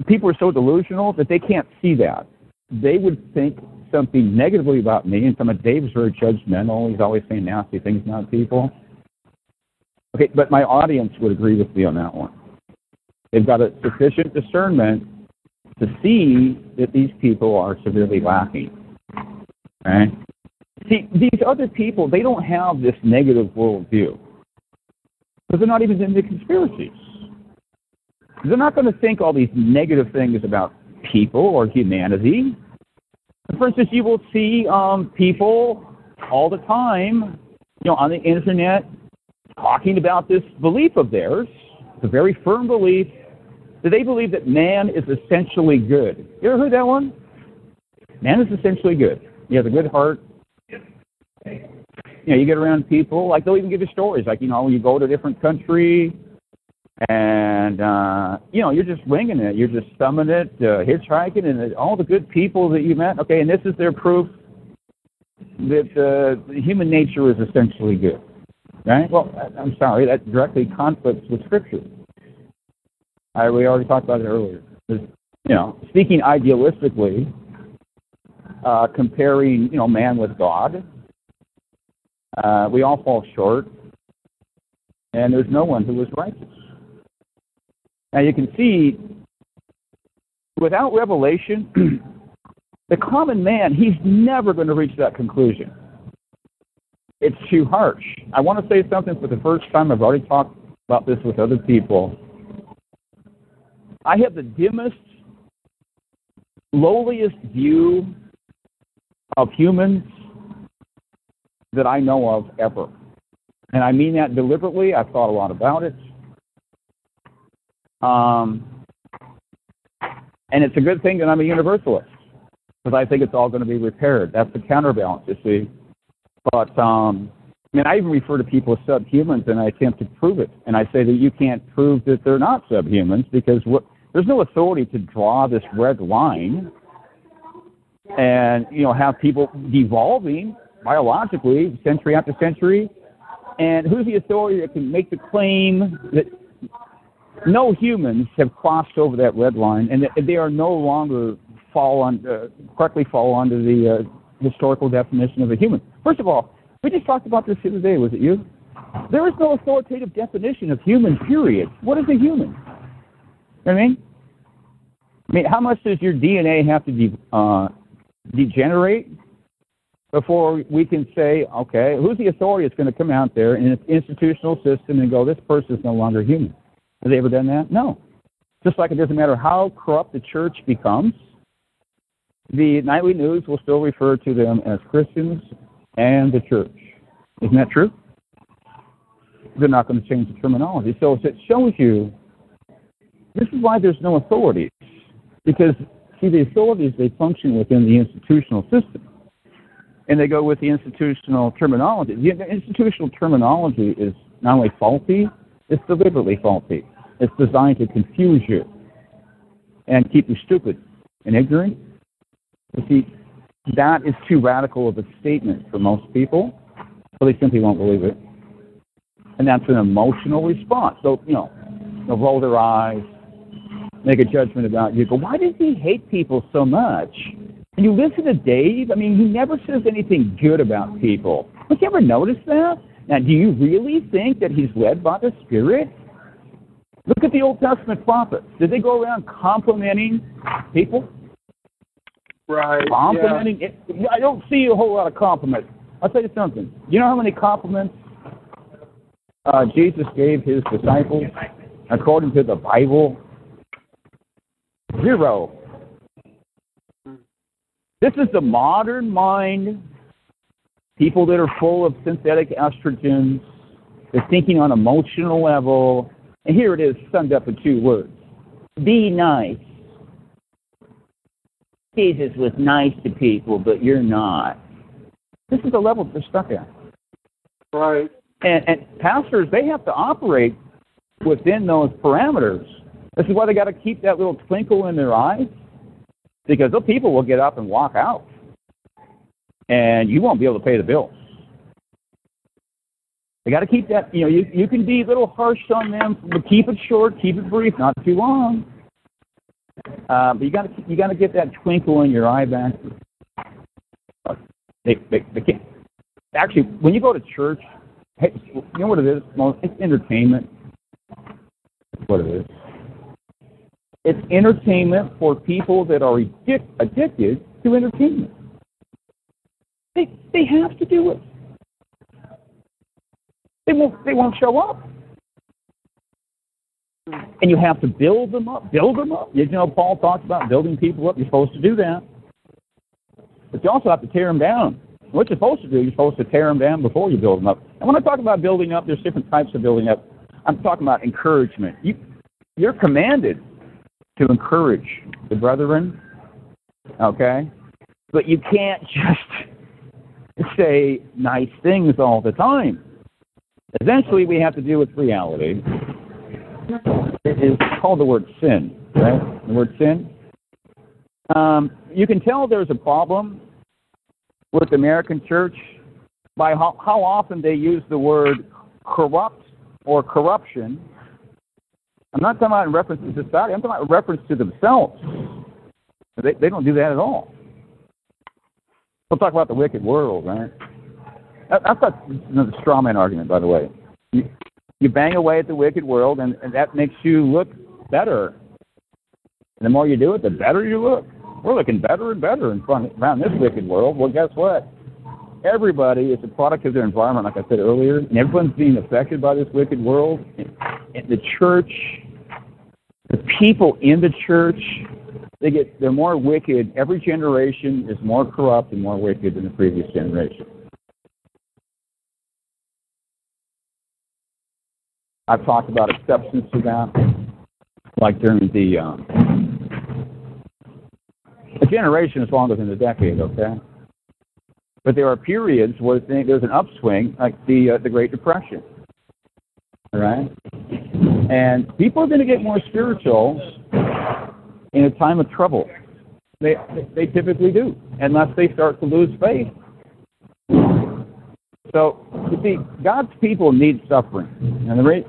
[SPEAKER 1] people are so delusional that they can't see that. They would think something negatively about me, and some of Dave's very judgmental. He's always saying nasty things about people. Okay, but my audience would agree with me on that one. They've got a sufficient discernment to see that these people are severely lacking. Okay? See, these other people, they don't have this negative worldview. Because they're not even into conspiracies. They're not going to think all these negative things about people or humanity. For instance, you will see um, people all the time, you know, on the internet talking about this belief of theirs, a very firm belief, that they believe that man is essentially good. You ever heard that one? Man is essentially good. He has a good heart. You know, you get around people, like they'll even give you stories, like, you know, you go to a different country and, uh, you know, you're just winging it. You're just thumbing it, uh, hitchhiking, and all the good people that you met. Okay, and this is their proof that uh, human nature is essentially good. Right? Well, I'm sorry, that directly conflicts with Scripture. I, we already talked about it earlier. There's, you know, speaking idealistically, uh, comparing, you know, man with God, uh, we all fall short, and there's no one who is righteous. Now you can see, without revelation, the common man, he's never going to reach that conclusion. It's too harsh. I want to say something for the first time. I've already talked about this with other people. I have the dimmest, lowliest view of humans that I know of ever. And I mean that deliberately. I've thought a lot about it. Um, and it's a good thing that I'm a universalist because I think it's all going to be repaired. That's the counterbalance, you see. But um, I mean, I even refer to people as subhumans, and I attempt to prove it. And I say that you can't prove that they're not subhumans because what, there's no authority to draw this red line and you know have people devolving biologically century after century. And who's the authority that can make the claim that no humans have crossed over that red line and that they are no longer fall on uh, correctly fall under the uh, historical definition of a human? First of all, we just talked about this the other day. Was it you? There is no authoritative definition of human, period. What is a human? You know I mean? I mean, how much does your DNA have to de- uh, degenerate before we can say, okay, who's the authority that's going to come out there in an institutional system and go, this person is no longer human? Have they ever done that? No. Just like it doesn't matter how corrupt the church becomes, the nightly news will still refer to them as Christians and the church. Isn't that true? They're not going to change the terminology. So it shows you this is why there's no authorities. Because, see, the authorities, they function within the institutional system. And they go with the institutional terminology. The institutional terminology is not only faulty, it's deliberately faulty. It's designed to confuse you and keep you stupid and ignorant. You see, that is too radical of a statement for most people, so they simply won't believe it. And that's an emotional response. So, you know, they'll roll their eyes, make a judgment about you. Go, why does he hate people so much? And you listen to Dave, I mean, he never says anything good about people. Have you ever noticed that? Now, do you really think that he's led by the Spirit? Look at the Old Testament prophets. Did they go around complimenting people?
[SPEAKER 4] Right.
[SPEAKER 1] Complimenting. Yeah. I don't see a whole lot of compliments. I'll tell you something. You know how many compliments uh, Jesus gave his disciples according to the Bible? Zero. This is the modern mind. People that are full of synthetic estrogens. They're thinking on emotional level. And here it is summed up in two words. Be nice. Jesus was nice to people, but you're not. This is the level they're stuck at.
[SPEAKER 4] Right.
[SPEAKER 1] And, and pastors, they have to operate within those parameters. This is why they got to keep that little twinkle in their eyes, because those people will get up and walk out, and you won't be able to pay the bills. They got to keep that. You know, you you can be a little harsh on them, but keep it short, keep it brief, not too long. Uh, but you got to you got to get that twinkle in your eye back. They, they they can't. Actually, when you go to church, hey, you know what it is? Well, it's entertainment. What it is. It's entertainment for people that are addic- addicted to entertainment. They they have to do it. They won't they won't show up. And you have to build them up, build them up. You know, Paul talks about building people up. You're supposed to do that. But you also have to tear them down. What you're supposed to do, you're supposed to tear them down before you build them up. And when I talk about building up, there's different types of building up. I'm talking about encouragement. You, you're commanded to encourage the brethren, okay? But you can't just say nice things all the time. Eventually, we have to deal with reality. It is called the word sin, right? The word sin. Um, you can tell there's a problem with the American church by how, how often they use the word corrupt or corruption. I'm not talking about in reference to society. I'm talking about in reference to themselves. They, they don't do that at all. We'll talk about the wicked world, right? That, that's not the straw man argument, by the way. You bang away at the wicked world, and, and that makes you look better. And the more you do it, the better you look. We're looking better and better in front around this wicked world. Well, guess what? Everybody is a product of their environment, like I said earlier, and everyone's being affected by this wicked world. And, the church, the people in the church, they get they're more wicked. Every generation is more corrupt and more wicked than the previous generation. I've talked about exceptions to that, like during the um, a generation is longer than a decade, okay? But there are periods where there's an upswing, like the uh, the Great Depression, all right? And people are going to get more spiritual in a time of trouble. They they typically do, unless they start to lose faith. So, you see, God's people need suffering. And the rate,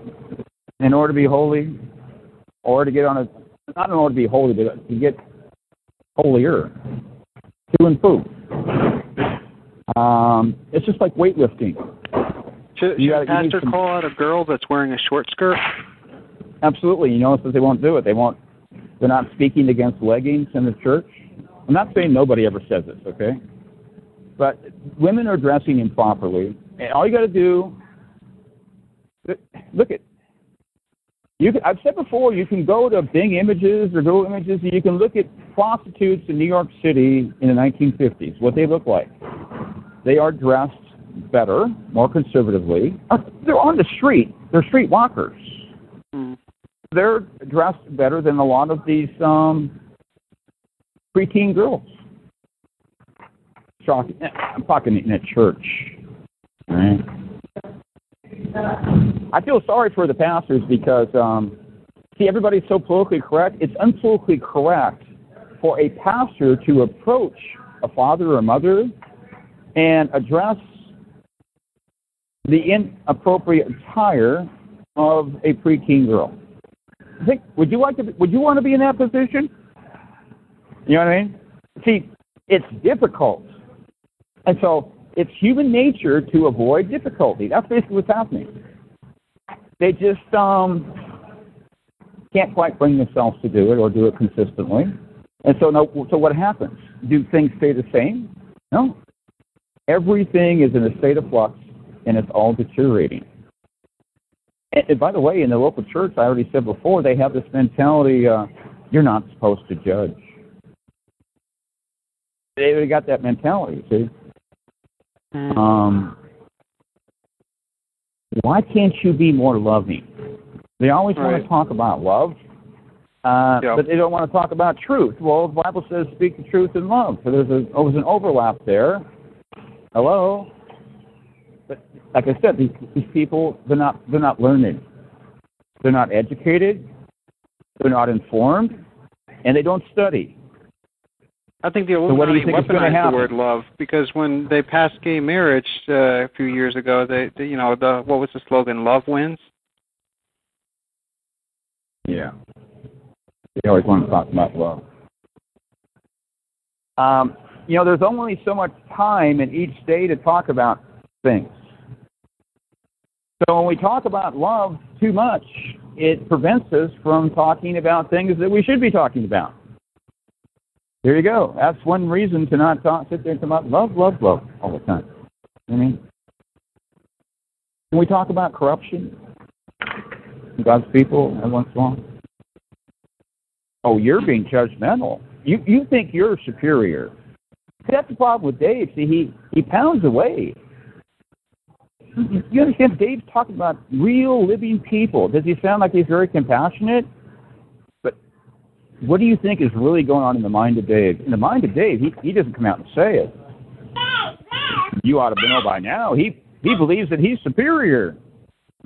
[SPEAKER 1] in order to be holy, or to get on a, not in order to be holy, but to get holier, to improve. Um, it's just like weightlifting.
[SPEAKER 4] Should,
[SPEAKER 1] You
[SPEAKER 4] should
[SPEAKER 1] gotta-
[SPEAKER 4] pastor
[SPEAKER 1] some-
[SPEAKER 4] call out a girl that's wearing a short skirt?
[SPEAKER 1] Absolutely. You notice that they won't do it. They won't. They're not speaking against leggings in the church. I'm not saying nobody ever says this, okay? But women are dressing improperly, and all you got to do. Look at. You can, I've said before, you can go to Bing Images or Google Images, and you can look at prostitutes in New York City in the 1950s. What they look like. They are dressed better, more conservatively. They're on the street. They're street walkers
[SPEAKER 4] Hmm.
[SPEAKER 1] they're dressed better than a lot of these um, preteen girls. Shocking. I'm talking in a church. Right? I feel sorry for the pastors because, um, see, everybody's so politically correct. It's unpolitically correct for a pastor to approach a father or mother and address the inappropriate attire of a preteen girl. I think would you like to be, would you want to be in that position? You know what I mean? See, it's difficult. And so it's human nature to avoid difficulty. That's basically what's happening. They just um can't quite bring themselves to do it or do it consistently. And so no so what happens? Do things stay the same? No. Everything is in a state of flux and it's all deteriorating. And, and by the way, in the local church, I already said before, they have this mentality: uh, you're not supposed to judge. They already got that mentality. See. Um, why can't you be more loving? They always want to talk about love, uh,
[SPEAKER 4] Yep.
[SPEAKER 1] but they don't want to talk about truth. Well, the Bible says, "Speak the truth in love." So there's a oh, there's an overlap there. Hello. But like I said, these, these people they're not they're not learned, they're not educated, they're not informed, and they don't study.
[SPEAKER 4] I think the
[SPEAKER 1] So what do you
[SPEAKER 4] Illuminati
[SPEAKER 1] think is
[SPEAKER 4] weaponized the word love because when they passed gay marriage uh, a few years ago, they, they you know the what was the slogan? Love wins.
[SPEAKER 1] Yeah. They always want to talk about love. Um, you know, there's only so much time in each day to talk about things. So when we talk about love too much, it prevents us from talking about things that we should be talking about. There you go. That's one reason to not talk, sit there and talk about love, love, love all the time. I mean, can we talk about corruption? God's people every once in a while? Oh, you're being judgmental. You you think you're superior. See, that's the problem with Dave. See, he he pounds away. You understand? Dave's talking about real living people. Does he sound like he's very compassionate? What do you think is really going on in the mind of Dave? In the mind of Dave, he he doesn't come out and say it. You ought to know by now. He he believes that he's superior.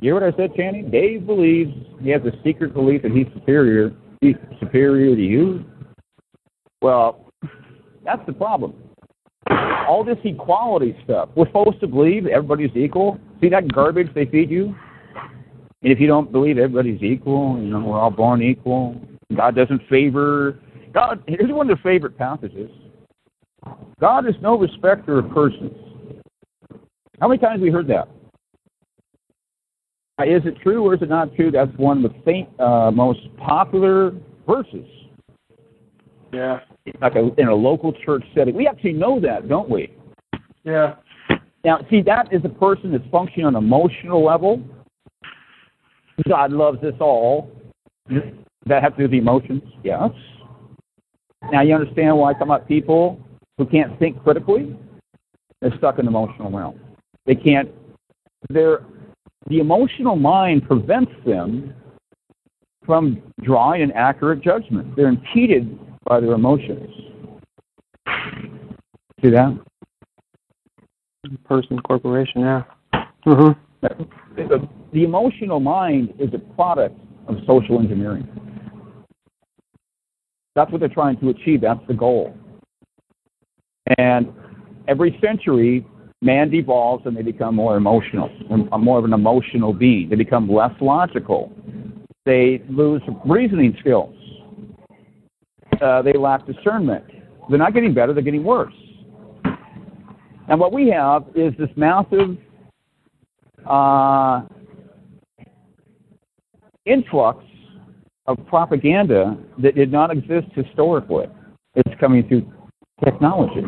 [SPEAKER 1] You hear what I said, Channing? Dave believes he has a secret belief that he's superior. He's superior to you. Well, that's the problem. All this equality stuff. We're supposed to believe everybody's equal. See that garbage they feed you? And if you don't believe everybody's equal, you know, we're all born equal. God doesn't favor. God, here's one of the favorite passages. God is no respecter of persons. How many times have we heard that? Uh, it true or is it not true? That's one of the faint, uh, most popular verses.
[SPEAKER 4] Yeah.
[SPEAKER 1] Like a, in a local church setting. We actually know that, don't we?
[SPEAKER 4] Yeah.
[SPEAKER 1] Now, see, that is a person that's functioning on an emotional level. God loves us all. That have to do with the emotions? Yes. Now, you understand why I talk about people who can't think critically? They're stuck in the emotional realm. They can't, they're, the emotional mind prevents them from drawing an accurate judgment. They're impeded by their emotions. See that?
[SPEAKER 4] Person, corporation. Yeah. Uh-huh.
[SPEAKER 1] The, the emotional mind is a product of social engineering. That's what they're trying to achieve. That's the goal. And every century, man devolves and they become more emotional, more of an emotional being. They become less logical. They lose reasoning skills. Uh, they lack discernment. They're not getting better, they're getting worse. And what we have is this massive uh, influx of propaganda that did not exist historically. It's coming through technology.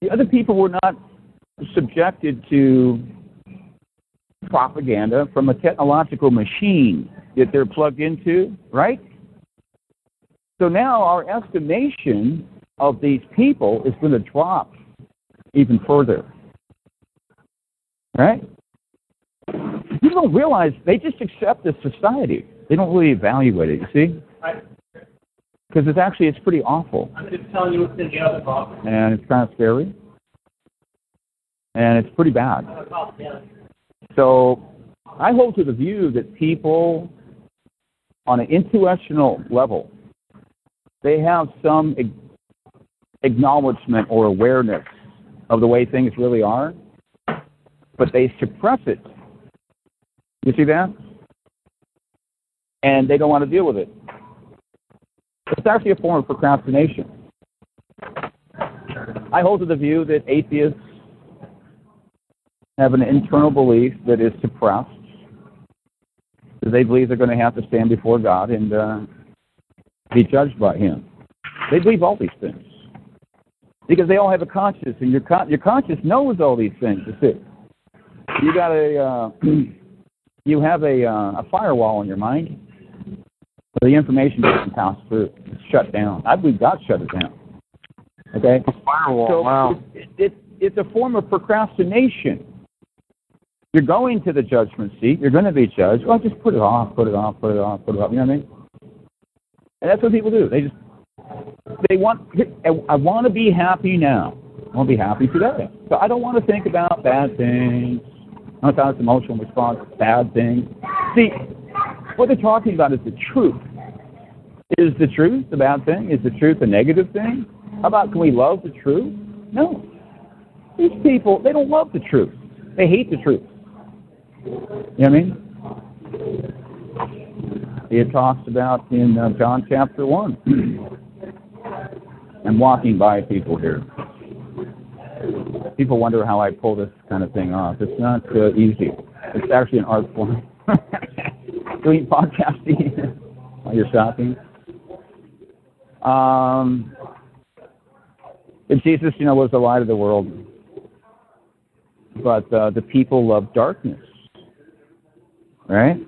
[SPEAKER 1] The other people were not subjected to propaganda from a technological machine that they're plugged into, right? So now our estimation of these people is going to drop even further. Right? People don't realize they just accept this society. They don't really evaluate it, you see? Because it's actually it's pretty awful.
[SPEAKER 4] I'm just telling you what's in the other box.
[SPEAKER 1] And it's kind of scary. And it's pretty bad. So I hold to the view that people on an intuitional level, they have some acknowledgement or awareness of the way things really are, but they suppress it. You see that? And they don't want to deal with it. It's actually a form of procrastination. I hold to the view that atheists have an internal belief that is suppressed. That they believe they're going to have to stand before God and uh, be judged by Him. They believe all these things because they all have a conscience, and your con- your conscience knows all these things. You see, you got a uh, you have a uh, a firewall in your mind. So the information doesn't pass through. It's shut down. I believe God shut it down. Okay.
[SPEAKER 4] A firewall.
[SPEAKER 1] So
[SPEAKER 4] wow.
[SPEAKER 1] It, it, it's a form of procrastination. You're going to the judgment seat. You're going to be judged. Well, just put it off, put it off, put it off, put it off. You know what I mean? And that's what people do. They just they want. I want to be happy now. I want to be happy today. So I don't want to think about bad things. Sometimes emotional response, bad things. See, what they're talking about is the truth. Is the truth the bad thing? Is the truth a negative thing? How about can we love the truth? No. These people, they don't love the truth. They hate the truth. You know what I mean? It talks about in uh, John chapter 1. I'm walking by people here. People wonder how I pull this kind of thing off. It's not uh, easy. It's actually an art form. Doing podcasting while you're shopping. Um, and Jesus, you know, was the light of the world. But uh, the people love darkness, right?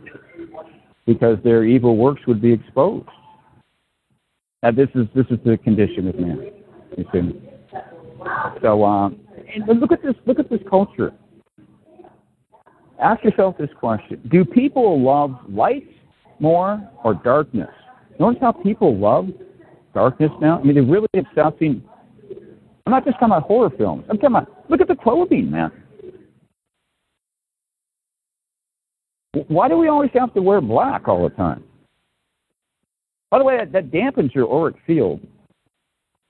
[SPEAKER 1] Because their evil works would be exposed. Now, this is this is the condition of man. You see. So, uh, and look at this. Look at this culture. Ask yourself this question: Do people love light more or darkness? Notice how people love darkness now. I mean, they're really obsessing. I'm not just talking about horror films. I'm talking about look at the clothing, man. Why do we always have to wear black all the time? By the way, that, that dampens your auric field.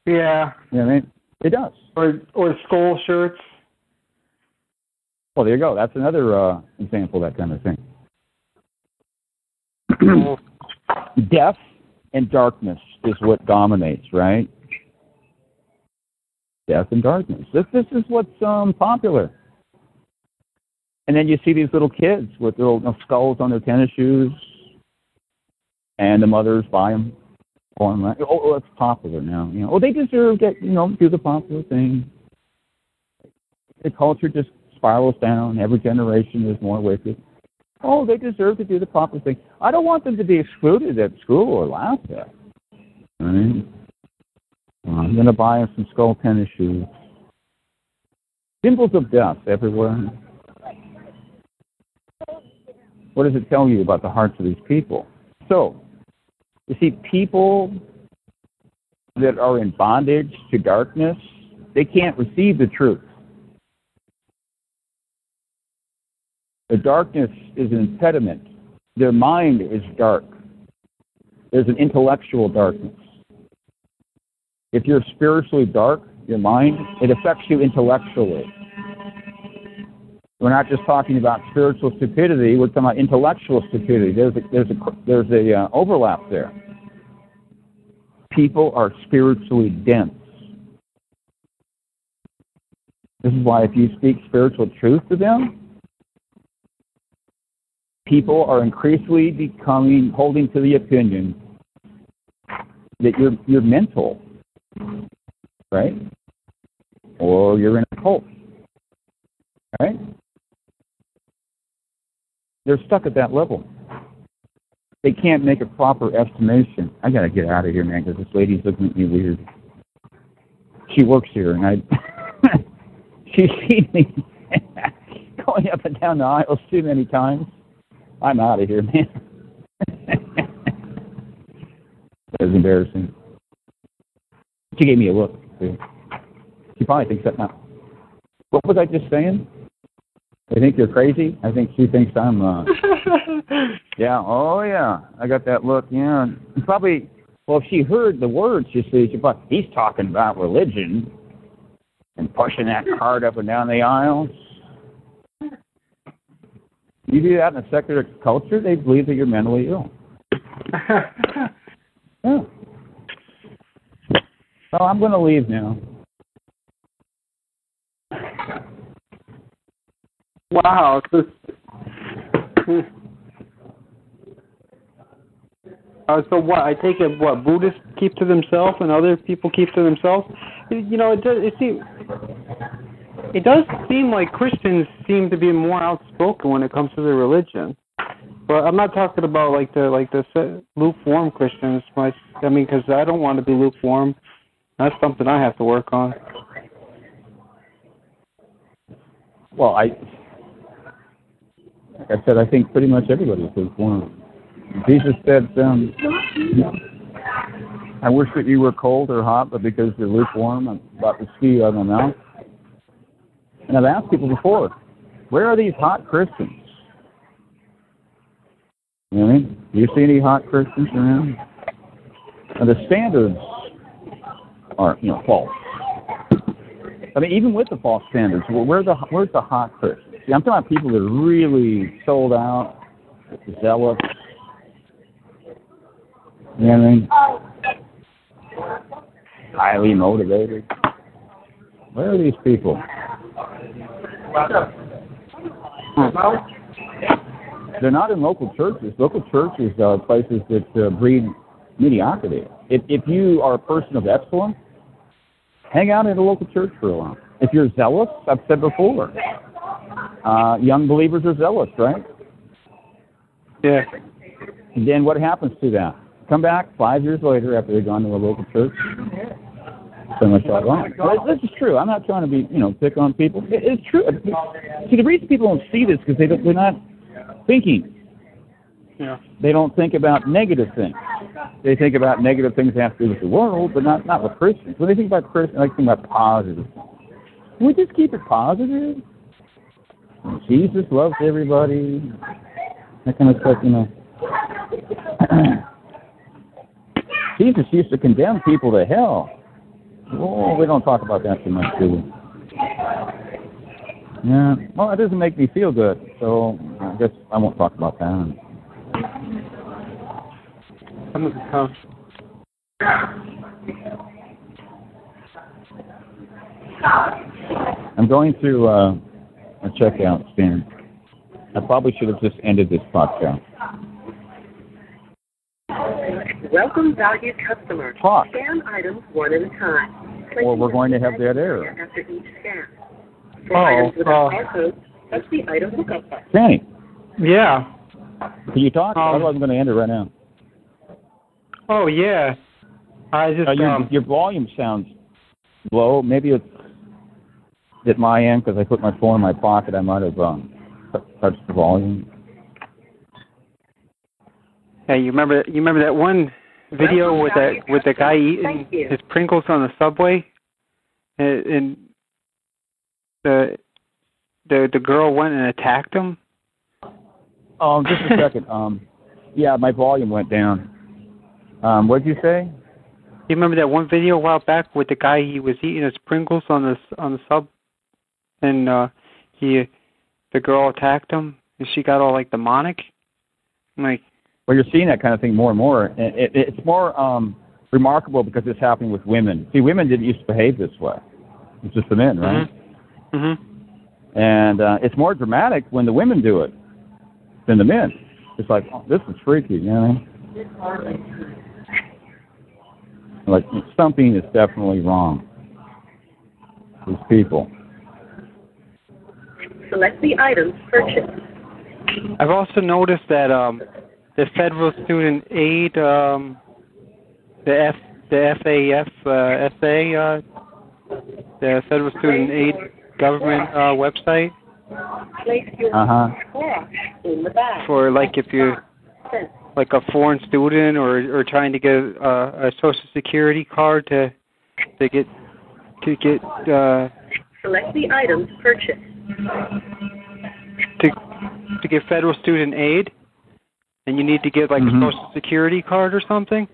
[SPEAKER 4] Yeah.
[SPEAKER 1] You know what I mean? It does.
[SPEAKER 4] Or or skull shirts.
[SPEAKER 1] Well, there you go. That's another uh, example of that kind of thing. Death and darkness is what dominates, right? Death and darkness. This this is what's um, popular. And then you see these little kids with little you know, skulls on their tennis shoes, and the mothers buy them for them. Oh, oh, it's popular now. You know, oh, they deserve to, you know, do the popular thing. The culture just spirals down. Every generation is more wicked. Oh, they deserve to do the proper thing. I don't want them to be excluded at school or laughed at. Right? I'm going to buy them some skull tennis shoes. Symbols of death everywhere. What does it tell you about the hearts of these people? So, you see, people that are in bondage to darkness, they can't receive the truth. The darkness is an impediment. Their mind is dark. There's an intellectual darkness. If you're spiritually dark, your mind, it affects you intellectually. We're not just talking about spiritual stupidity. We're talking about intellectual stupidity. There's a, there's a, there's a uh, overlap there. People are spiritually dense. This is why if you speak spiritual truth to them, people are increasingly becoming holding to the opinion that you're you're mental, right? Or you're in a cult, right? They're stuck at that level. They can't make a proper estimation. I gotta get out of here, man, because this lady's looking at me weird. She works here, and I she's seen me going up and down the aisles too many times. I'm out of here, man. that was embarrassing. She gave me a look. Too. She probably thinks that now. What was I just saying? They think you're crazy. I think she thinks I'm. uh Yeah. Oh yeah. I got that look. Yeah. Probably. Well, if she heard the words, you see, she thought he's talking about religion and pushing that card up and down the aisles. You do that in a secular culture, they believe that you're mentally ill. yeah. Well, I'm going to leave now.
[SPEAKER 4] Wow. Uh, so what? I take it what Buddhists keep to themselves and other people keep to themselves. You know, it does. It seems. It does seem like Christians seem to be more outspoken when it comes to their religion. But I'm not talking about like the like the lukewarm Christians. Much. I mean, because I don't want to be lukewarm. That's something I have to work on.
[SPEAKER 1] Well, I, like I said, I think pretty much everybody is lukewarm. Jesus said, um, I wish that you were cold or hot, but because you're lukewarm, I'm about to spew out of my mouth. And I've asked people before, where are these hot Christians? You know what I mean? Do you see any hot Christians around? And the standards are, you know, false. I mean, even with the false standards, where the where's the hot Christians? See, I'm talking about people that are really sold out, zealous, you know what I mean? Highly motivated. Where are these people? They're not in local churches. Local churches are places that uh, breed mediocrity. If, if you are a person of excellence, hang out in a local church for a while. If you're zealous, I've said before, uh, young believers are zealous, right?
[SPEAKER 4] Yeah.
[SPEAKER 1] And then what happens to that? come back five years later after they've gone to a local church. So much all wrong. This is true. I'm not trying to be, you know, pick on people. It, it's true. See, the reason people don't see this because they don't, they're not thinking.
[SPEAKER 4] Yeah.
[SPEAKER 1] They don't think about negative things. They think about negative things that have to do with the world, but not not with Christians. When they think about Christians, they think about positive. Can we just keep it positive? Jesus loves everybody. That kind of stuff, you know. Jesus used to condemn people to hell. Oh, we don't talk about that too much, do we? Yeah. Well, it doesn't make me feel good, so I guess I won't talk about that. I'm going through uh, a checkout stand. I probably should have just ended this podcast.
[SPEAKER 5] Welcome valued customers.
[SPEAKER 1] Talk.
[SPEAKER 5] Scan items one at a time.
[SPEAKER 1] Or we're going to have that error.
[SPEAKER 5] After each scan. For
[SPEAKER 4] Oh,
[SPEAKER 5] items without
[SPEAKER 4] oh.
[SPEAKER 5] barcodes, touch the item lookup button.
[SPEAKER 1] Danny,
[SPEAKER 4] Yeah.
[SPEAKER 1] can you talk?
[SPEAKER 4] Um,
[SPEAKER 1] Otherwise, I'm going to end it right now.
[SPEAKER 4] Oh yeah. I just
[SPEAKER 1] Uh, your,
[SPEAKER 4] um.
[SPEAKER 1] your volume sounds low. Maybe it's at my end because I put my phone in my pocket. I might have um, t- touched the volume.
[SPEAKER 4] Hey, you remember you remember that one video
[SPEAKER 5] Welcome,
[SPEAKER 4] with that with the guy eating his Pringles on the subway, and, and the the the girl went and attacked him.
[SPEAKER 1] Um, just a second. Um, yeah, my volume went down. Um, what'd you say?
[SPEAKER 4] You remember that one video a while back with the guy he was eating his Pringles on the on the sub, and uh he the girl attacked him and she got all like demonic. I'm like,
[SPEAKER 1] Well, you're seeing that kind of thing more and more. And it, it, it's more um, remarkable because it's happening with women. See, women didn't used to behave this way. It's just the men, right?
[SPEAKER 4] mhm,
[SPEAKER 1] And uh, it's more dramatic when the women do it. send them in. It's like oh, this is freaky, you know. Like something is definitely wrong. These people.
[SPEAKER 5] Select the items purchased.
[SPEAKER 4] I've also noticed that um, the federal student aid, um, the F, the FAF, uh, SA, uh, the federal student aid government uh, website
[SPEAKER 5] Place your
[SPEAKER 1] Uh-huh.
[SPEAKER 5] cash in the bag.
[SPEAKER 4] for like if
[SPEAKER 5] you're
[SPEAKER 4] like a foreign student or or trying to get a, a social security card to to get to get uh,
[SPEAKER 5] Select the items purchased.
[SPEAKER 4] to to get federal student aid, and you need to get like
[SPEAKER 1] Mhm.
[SPEAKER 4] a social security card or something.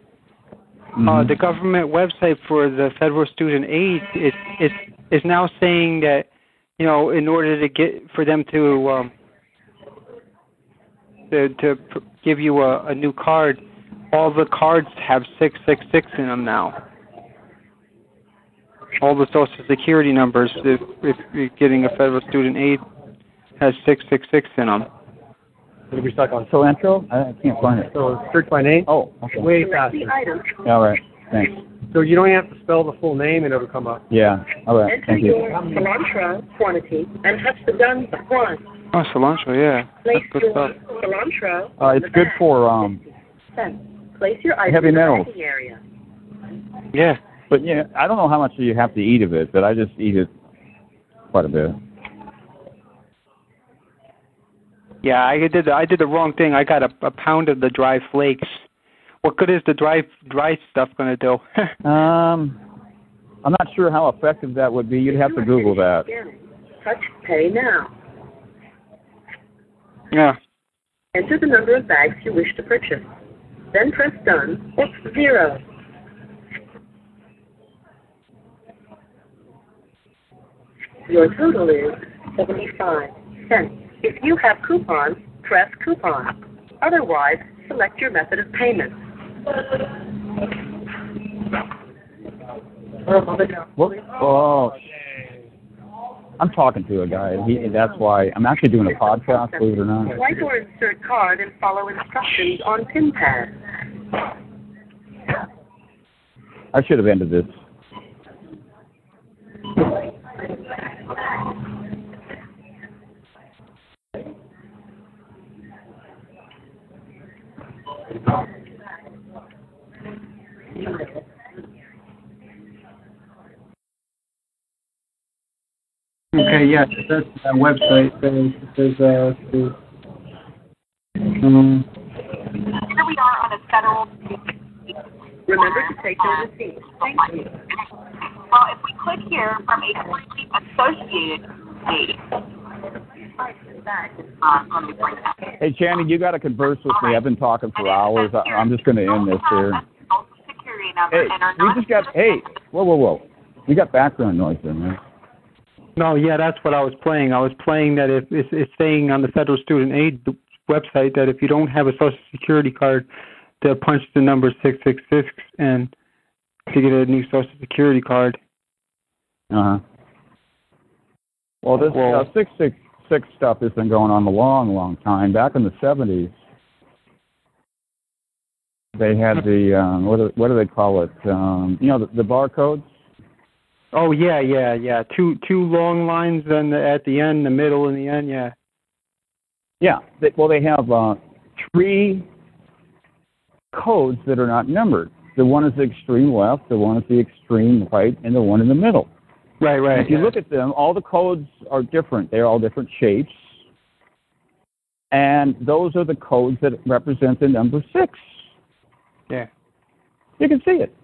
[SPEAKER 4] Uh,
[SPEAKER 1] Mhm.
[SPEAKER 4] the government website for the federal student aid is is is now saying that you know in order to get for them to um, to to pr- give you a, a new card, all the cards have six six six in them now. All the social security numbers, if, if you're getting a federal student aid, has six six six in them.
[SPEAKER 6] It'll be stuck on.
[SPEAKER 1] Cilantro? I I can't find it.
[SPEAKER 6] So search by name.
[SPEAKER 1] Oh, okay.
[SPEAKER 6] Way faster.
[SPEAKER 5] the.
[SPEAKER 1] All right. Thanks.
[SPEAKER 6] So you don't have to spell the full name and it'll come up.
[SPEAKER 1] Yeah. All right.
[SPEAKER 5] Enter
[SPEAKER 1] Thank you.
[SPEAKER 5] your cilantro quantity and touch the done button.
[SPEAKER 4] Oh, cilantro, yeah.
[SPEAKER 5] Place
[SPEAKER 4] That's good stuff.
[SPEAKER 5] cilantro
[SPEAKER 1] Uh, it's good
[SPEAKER 5] bag.
[SPEAKER 1] for um,
[SPEAKER 5] Place your item
[SPEAKER 1] Heavy
[SPEAKER 5] in the
[SPEAKER 1] metals.
[SPEAKER 5] area.
[SPEAKER 4] Yeah.
[SPEAKER 1] but yeah, I don't know how much you have to eat of it, but I just eat it quite a bit.
[SPEAKER 4] Yeah, I did. The, I did the wrong thing. I got a, a pound of the dry flakes. What good is the dry dry stuff going to do?
[SPEAKER 1] Um, I'm not sure how effective that would be. You'd have to Google that.
[SPEAKER 5] Touch pay now.
[SPEAKER 4] yeah.
[SPEAKER 5] Enter the number of bags you wish to purchase. Then press done or zero. Your total is 75 cents. If you have coupons, press coupon. Otherwise, select your method of payment.
[SPEAKER 1] What? Oh, I'm talking to a guy. He, that's why I'm actually doing a podcast. Believe it or not.
[SPEAKER 5] Swipe or insert card and follow instructions on pin pad.
[SPEAKER 1] I should have ended this.
[SPEAKER 4] Okay. Yeah. That's that website. Says says uh. says, um,
[SPEAKER 7] Here we are on a federal.
[SPEAKER 5] Remember to take your receipt. Thank you.
[SPEAKER 7] Well, if we click here from a freely associated date, let me bring that.
[SPEAKER 1] Hey, Channing, you got to converse with me. I've been talking for hours. I, I'm just going to end this here.
[SPEAKER 7] Social security number
[SPEAKER 1] Hey, we just got. Hey, whoa, whoa, whoa. We got background noise in there.
[SPEAKER 4] no, yeah, that's what I was playing. I was playing that if it's, it's saying on the federal student aid website that if you don't have a social security card, to punch the number six six six and to get a new social security card.
[SPEAKER 1] Uh huh. Well, this
[SPEAKER 4] Well-
[SPEAKER 1] uh, six six six stuff has been going on a long, long time. Back in the seventies, they had the um, what do, what do they call it? Um, you know, the, the barcodes.
[SPEAKER 4] Oh yeah, yeah, yeah. Two two long lines then the, at the end, the middle, and the end. Yeah.
[SPEAKER 1] Yeah. They, well, they have uh, three codes that are not numbered. The one is the extreme left, the one is the extreme right, and the one in the middle.
[SPEAKER 4] Right, right.
[SPEAKER 1] If you look at them, all the codes are different. They're all different shapes. And those are the codes that represent the number six.
[SPEAKER 4] Yeah.
[SPEAKER 1] You can see it.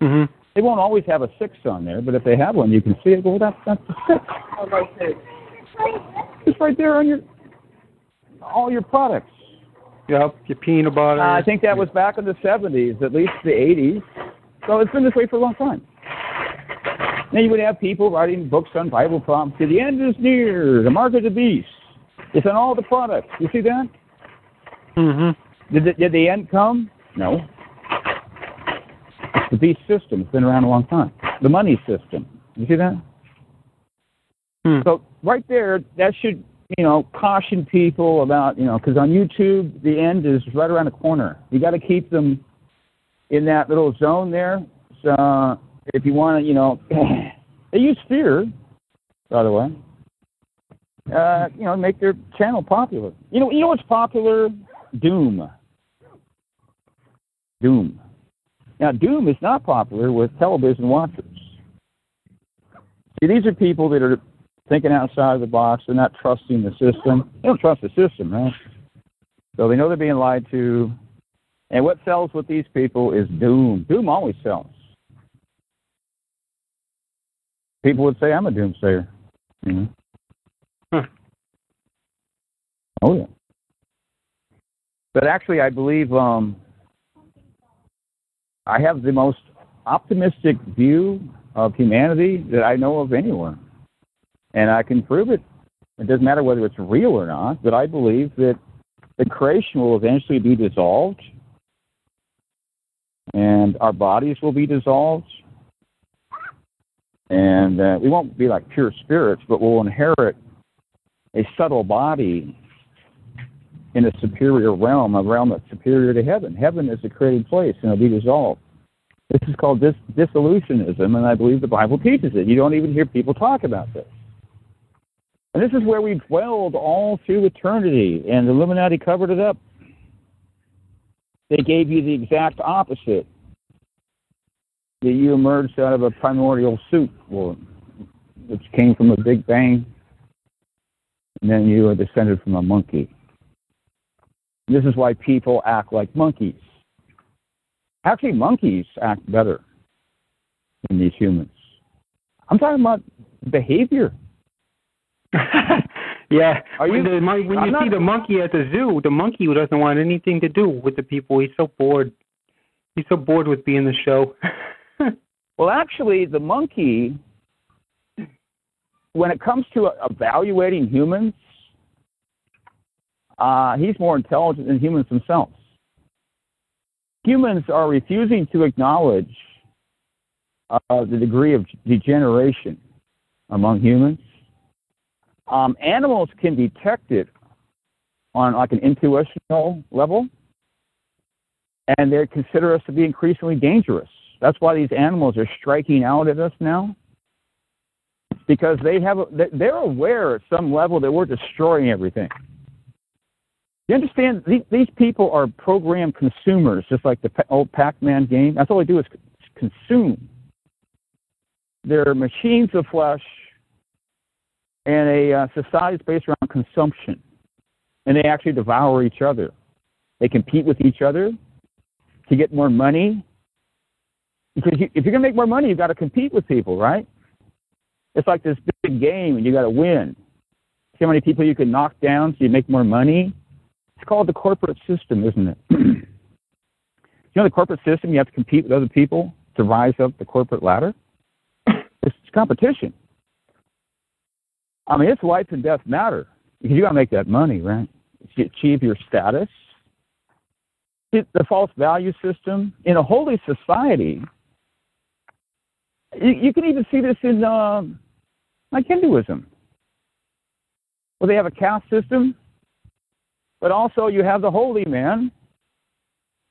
[SPEAKER 4] Mhm.
[SPEAKER 1] They won't always have a six on there, but if they have one, you can see it. Well, that's that's the six. It's right there on your all your products.
[SPEAKER 4] Yep. Your peanut butter.
[SPEAKER 1] Uh, I think that was back in the 70s, at least the 80s. So it's been this way for a long time. Then you would have people writing books on Bible prompts. The end is near. The mark of the beast. It's on all the products. You see that?
[SPEAKER 4] Mhm.
[SPEAKER 1] Did the, did the end come? No. It's the beast system. It's been around a long time. The money system. You see that?
[SPEAKER 4] Hmm.
[SPEAKER 1] So right there, that should you know, caution people about, you know, because on YouTube, the end is right around the corner. You got to keep them in that little zone there. So if you want to, you know, they use fear, by the way. Uh, you know, make their channel popular. You know, you know what's popular? Doom. Doom. Now, Doom is not popular with television watchers. See, these are people that are thinking outside of the box. They're not trusting the system. They don't trust the system, right? So they know they're being lied to. And what sells with these people is doom. Doom always sells. People would say, I'm a doomsayer. Mm-hmm. Huh. Oh, yeah. But actually, I believe um, I have the most optimistic view of humanity that I know of anywhere. And I can prove it. It doesn't matter whether it's real or not, but I believe that the creation will eventually be dissolved and our bodies will be dissolved. And uh, we won't be like pure spirits, but we'll inherit a subtle body in a superior realm, a realm that's superior to heaven. Heaven is a created place, and it'll be dissolved. This is called dis- dissolutionism, and I believe the Bible teaches it. You don't even hear people talk about this. And this is where we dwelled all through eternity, and the Illuminati covered it up. They gave you the exact opposite. That you emerged out of a primordial soup, or which came from a big bang, and then you are descended from a monkey. This is why people act like monkeys. Actually, monkeys act better than these humans. I'm talking about behavior.
[SPEAKER 4] yeah.
[SPEAKER 1] Are
[SPEAKER 4] when
[SPEAKER 1] you,
[SPEAKER 4] the, when you
[SPEAKER 1] I'm
[SPEAKER 4] see
[SPEAKER 1] not-
[SPEAKER 4] the monkey at the zoo, the monkey who doesn't want anything to do with the people. He's so bored. He's so bored with being the show.
[SPEAKER 1] Well, actually, the monkey, when it comes to evaluating humans, uh, he's more intelligent than humans themselves. Humans are refusing to acknowledge uh, the degree of degeneration among humans. Um, animals can detect it on like an intuitional level, and they consider us to be increasingly dangerous. That's why these animals are striking out at us now, because they have a, they're aware at some level that we're destroying everything. You understand? These, people are programmed consumers, just like the old Pac-Man game. That's all they do is consume. They're machines of flesh, and a uh, society is based around consumption, and they actually devour each other. They compete with each other to get more money. Because you, if you're going to make more money, you've got to compete with people, right? It's like this big game, and you got to win. See how many people you can knock down so you make more money? It's called the corporate system, isn't it? you know, the corporate system, you have to compete with other people to rise up the corporate ladder. It's competition. I mean, it's life and death matter because you got to make that money, right? To achieve your status. The false value system in a holy society. You, you can even see this in um, like Hinduism, where they have a caste system, but also you have the holy man.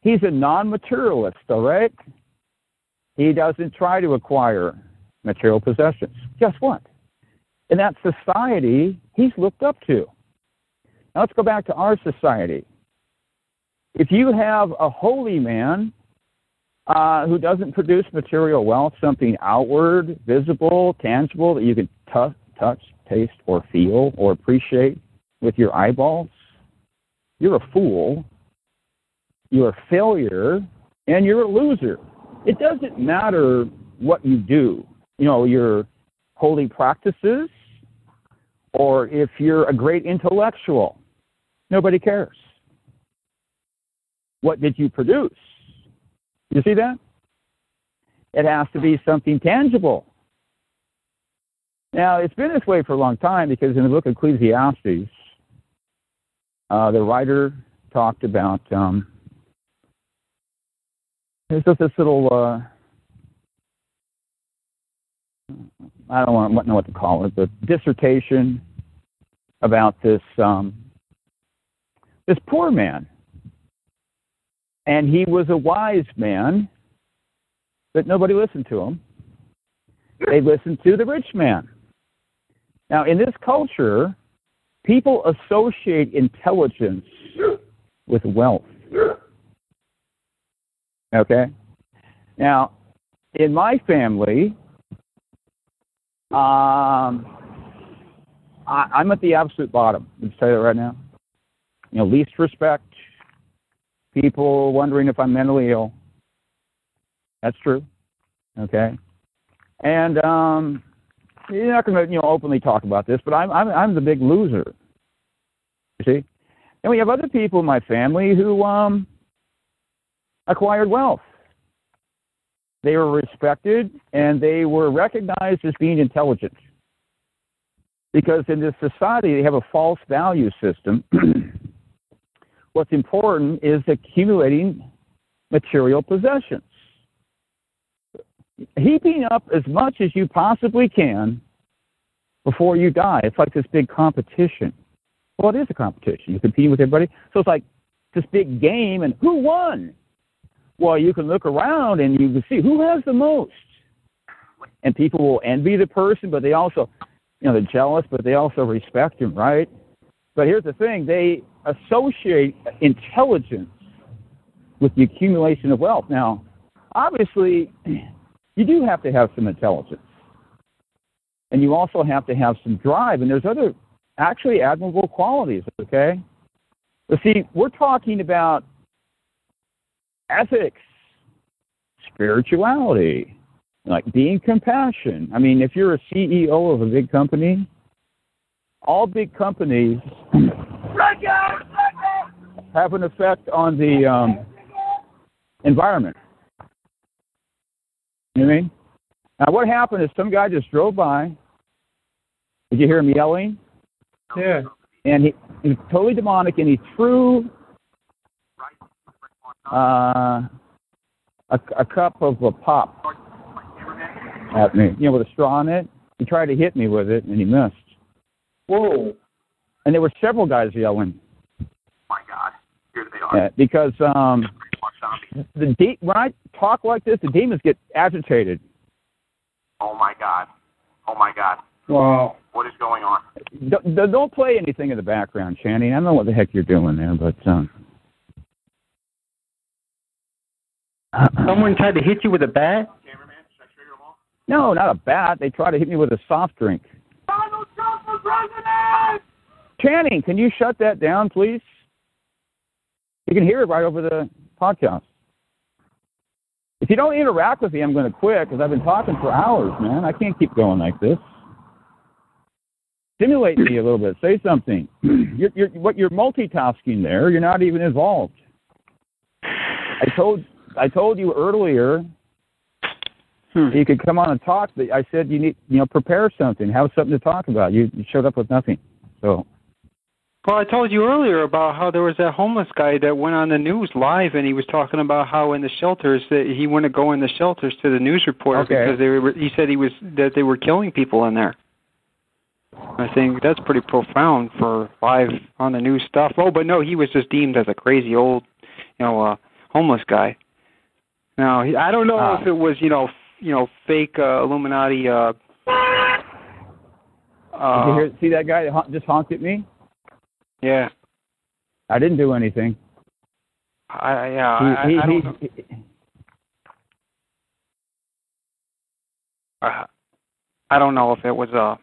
[SPEAKER 1] He's a non-materialist, all right? He doesn't try to acquire material possessions. Guess what? In that society, he's looked up to. Now let's go back to our society. If you have a holy man uh, who doesn't produce material wealth, something outward, visible, tangible that you can t- touch, taste, or feel or appreciate with your eyeballs, you're a fool, you're a failure, and you're a loser. It doesn't matter what you do, you know, your holy practices, or if you're a great intellectual. Nobody cares. What did you produce? You see that? It has to be something tangible. Now, it's been this way for a long time because in the book of Ecclesiastes, uh, the writer talked about um, there's just this little uh, I don't want, know what to call it, but dissertation about this um, this poor man, and he was a wise man, but nobody listened to him. They listened to the rich man. Now, in this culture, people associate intelligence with wealth. Okay? Now, in my family, um, I, I'm at the absolute bottom. Let's tell you that right now. You know, least respect, people wondering if I'm mentally ill. That's true. Okay? And um, you're not going to you know openly talk about this, but I'm I'm I'm the big loser. You see, and we have other people in my family who um acquired wealth. They were respected and they were recognized as being intelligent. Because in this society, they have a false value system. What's important is accumulating material possessions heaping up as much as you possibly can before you die. It's like this big competition. Well, it is a competition. You're competing with everybody. So it's like this big game, and who won? Well, you can look around and you can see who has the most. And people will envy the person, but they also, you know, they're jealous, but they also respect him, right? But here's the thing they associate intelligence with the accumulation of wealth. Now, obviously, you do have to have some intelligence. And you also have to have some drive. And there's other actually admirable qualities, okay? But see, we're talking about ethics, spirituality, like being compassion. I mean, if you're a CEO of a big company, all big companies have an effect on the um, environment. You know what I mean? Now, what happened is some guy just drove by. Did you hear him yelling?
[SPEAKER 6] Yeah.
[SPEAKER 1] And he, he was totally demonic, and he threw uh, a, a cup of a pop at me, you know, with a straw in it. He tried to hit me with it, and he missed.
[SPEAKER 6] Whoa.
[SPEAKER 1] And there were several guys yelling.
[SPEAKER 7] my God. Here they are.
[SPEAKER 1] Yeah, because um, the de- when I talk like this, the demons get agitated.
[SPEAKER 7] Oh my God. Oh my God.
[SPEAKER 6] Wow.
[SPEAKER 7] What is going on?
[SPEAKER 1] Don't, don't play anything in the background, Channing. I don't know what the heck you're doing there, but um,
[SPEAKER 4] Someone tried to hit you with a bat?
[SPEAKER 7] Cameraman, should I trigger them all?
[SPEAKER 1] no, not a bat. They tried to hit me with a soft drink.
[SPEAKER 7] President!
[SPEAKER 1] Channing, can you shut that down, please? You can hear it right over the podcast. If you don't interact with me, I'm going to quit because I've been talking for hours, man. I can't keep going like this. Stimulate me a little bit. Say something. You're, you're, what you're multitasking there. You're not even involved. I told I told you earlier
[SPEAKER 4] Hmm.
[SPEAKER 1] you could come on and talk, but I said you need you know prepare something, have something to talk about. You, you showed up with nothing. So
[SPEAKER 4] Well, I told you earlier about how there was that homeless guy that went on the news live, and he was talking about how in the shelters that he wouldn't go in the shelters to the news reporter
[SPEAKER 1] Okay.
[SPEAKER 4] because they were. He said he was that they were killing people in there. I think that's pretty profound for live on the news stuff. Oh, but no, he was just deemed as a crazy old, you know, uh, homeless guy. Now I don't know
[SPEAKER 1] Ah.
[SPEAKER 4] if it was you know you know fake uh, Illuminati. Uh,
[SPEAKER 1] did
[SPEAKER 4] uh,
[SPEAKER 1] you hear, see that guy that just honked at me?
[SPEAKER 4] yeah,
[SPEAKER 1] I didn't do anything.
[SPEAKER 4] I yeah,
[SPEAKER 1] He-
[SPEAKER 4] I,
[SPEAKER 1] he-
[SPEAKER 4] I don't
[SPEAKER 1] he-
[SPEAKER 4] know.
[SPEAKER 1] he-
[SPEAKER 4] uh, I don't know if it was uh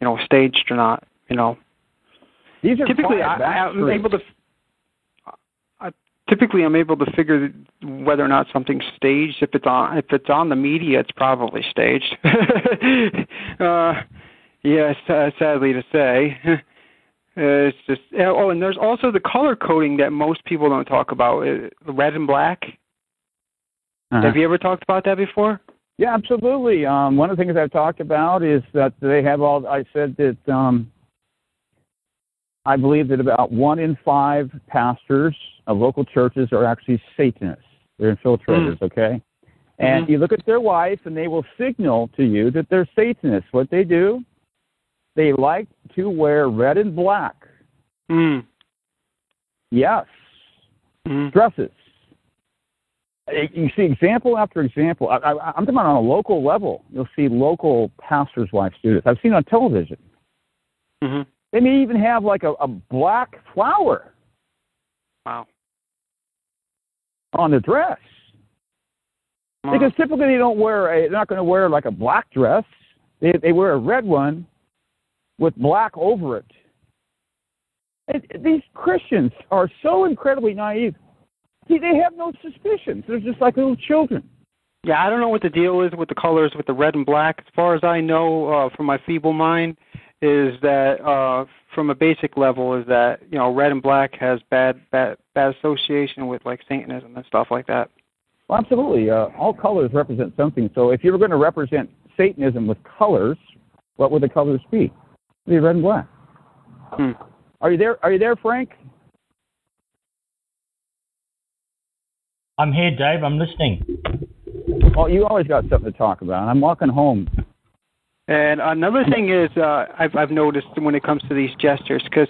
[SPEAKER 4] you know staged or not. You know,
[SPEAKER 1] these are
[SPEAKER 4] typically I, I'm able to. Typically, I'm able to figure whether or not something's staged. If it's on, if it's on the media, it's probably staged. uh, yes, uh, sadly to say. Uh, it's just oh, and there's also the color coding that most people don't talk about, uh, red and black.
[SPEAKER 1] Uh-huh.
[SPEAKER 4] Have you ever talked about that before?
[SPEAKER 1] Yeah, absolutely. Um, one of the things I've talked about is that they have all. I said that um, I believe that about one in five pastors of local churches are actually Satanists. They're infiltrators. Okay, and
[SPEAKER 4] Mhm.
[SPEAKER 1] you look at their wife, and they will signal to you that they're Satanists. What they do, they take a picture of you, and they will send it to you, and they will say, "This is Pastor Channing. This is Pastor Channing." And you look at their wife, and they will signal to you that they're Satanists. Okay, and you look at their wife, and they will signal to you that they're Satanists. What they do, They like to wear red and black.
[SPEAKER 4] Mm.
[SPEAKER 1] Yes,
[SPEAKER 4] Mm.
[SPEAKER 1] dresses. Uh, You see example after example. I, I, I'm talking about on a local level. You'll see local pastors' wives do this. I've seen on television.
[SPEAKER 4] hmm
[SPEAKER 1] They may even have like a, a black flower
[SPEAKER 4] Wow.
[SPEAKER 1] on the dress.
[SPEAKER 4] Wow.
[SPEAKER 1] Because typically they don't wear a, they're not going to wear like a black dress. They they wear a red one with black over it. it. These Christians are so incredibly naive. See, they have no suspicions. They're just like little children.
[SPEAKER 4] Yeah, I don't know what the deal is with the colors with the red and black. As far as I know, uh, from my feeble mind, is that uh, from a basic level is that you know red and black has bad bad bad association with like Satanism and stuff like that.
[SPEAKER 1] Well, absolutely. Uh, all colors represent something. So if you were going to represent Satanism with colors, what would the colors be? It'd be red and black.
[SPEAKER 4] Hmm.
[SPEAKER 1] Are you there? Are you there, Frank?
[SPEAKER 8] I'm here, Dave. I'm listening.
[SPEAKER 1] Oh, you always got something to talk about. I'm walking home.
[SPEAKER 4] And another thing is, uh, I've I've noticed when it comes to these gestures, because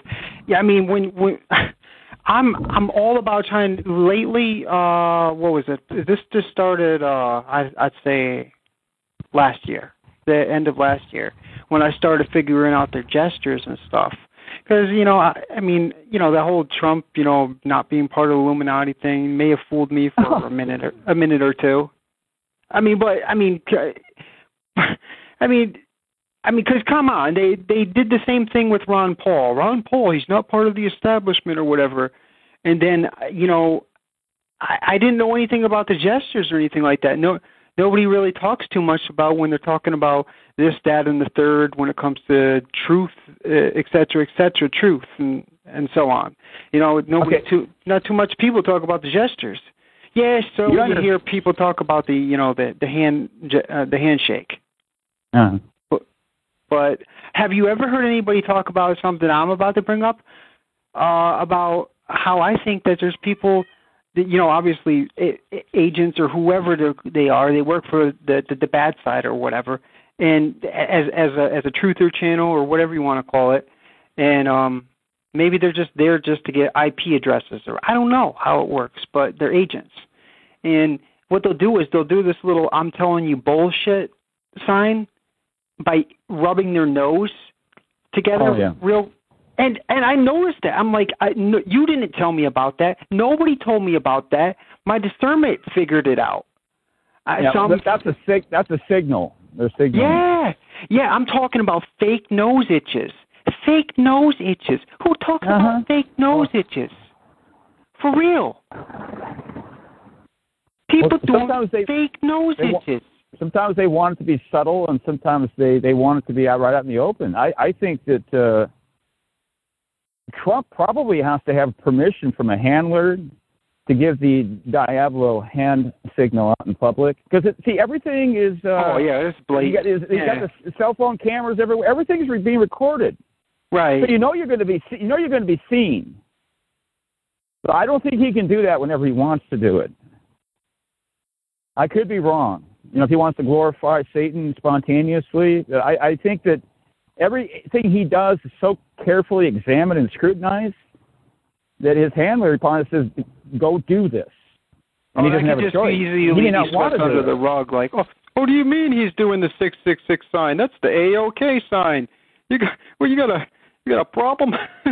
[SPEAKER 4] yeah, I mean when when I'm I'm all about trying. Lately, uh, what was it? This just started. Uh, I I'd say last year, the end of last year, when I started figuring out their gestures and stuff. Because you know, I, I mean, you know, the whole Trump, you know, not being part of the Illuminati thing may have fooled me for a minute or a minute or two. I mean, but I mean, I mean, I mean, because come on, they they did the same thing with Ron Paul. Ron Paul, he's not part of the establishment or whatever. And then you know, I, I didn't know anything about the gestures or anything like that. No, nobody really talks too much about when they're talking about this, that, and the third when it comes to truth, uh, et cetera, et cetera, truth, and and so on. You know, nobody
[SPEAKER 1] Okay.
[SPEAKER 4] too not too much people talk about the gestures. Yeah, so
[SPEAKER 1] You
[SPEAKER 4] you, hear people talk about the you know the the hand uh, the handshake.
[SPEAKER 1] Uh,
[SPEAKER 4] But have you ever heard anybody talk about something I'm about to bring up? Uh, about how I think that there's people that you know, obviously a- agents or whoever they are, they work for the, the the bad side or whatever, and as as a as a truther channel or whatever you want to call it, and um maybe they're just there just to get IP addresses or I don't know how it works, but they're agents, and what they'll do is they'll do this little I'm telling you bullshit sign by rubbing their nose together
[SPEAKER 1] Oh, yeah.
[SPEAKER 4] real and and I noticed that. I'm like I no, you didn't tell me about that. Nobody told me about that. My discernment figured it out.
[SPEAKER 1] Yeah,
[SPEAKER 4] so
[SPEAKER 1] that's a sig- That's a signal. They're signaling.
[SPEAKER 4] yeah. Yeah I'm talking about fake nose itches. Fake nose itches. Who talks
[SPEAKER 1] Uh-huh.
[SPEAKER 4] about fake nose itches? For real. People
[SPEAKER 1] Well, they-
[SPEAKER 4] fake nose itches
[SPEAKER 1] Sometimes they want it to be subtle, and sometimes they they want it to be out right out in the open. I I think that uh, Trump probably has to have permission from a handler to give the Diablo hand signal out in public because see everything is. Uh,
[SPEAKER 4] oh yeah it's
[SPEAKER 1] You
[SPEAKER 4] blatant
[SPEAKER 1] got, you
[SPEAKER 4] yeah.
[SPEAKER 1] got the cell phone cameras everywhere. Everything's re- being recorded,
[SPEAKER 4] right
[SPEAKER 1] so you know you're going to be you know you're going to be seen. But I don't think he can do that whenever he wants to do it. I could be wrong. You know, if he wants to glorify Satan spontaneously, I, I think that everything he does is so carefully examined and scrutinized that his handler upon says, "Go do this," and
[SPEAKER 4] oh,
[SPEAKER 1] he doesn't have a
[SPEAKER 4] just
[SPEAKER 1] choice.
[SPEAKER 4] easily
[SPEAKER 1] he may not want to do
[SPEAKER 4] under
[SPEAKER 1] it.
[SPEAKER 4] the rug, like, oh, what do you mean he's doing the six six six sign? That's the AOK sign. You got, well, you got a, you got a problem,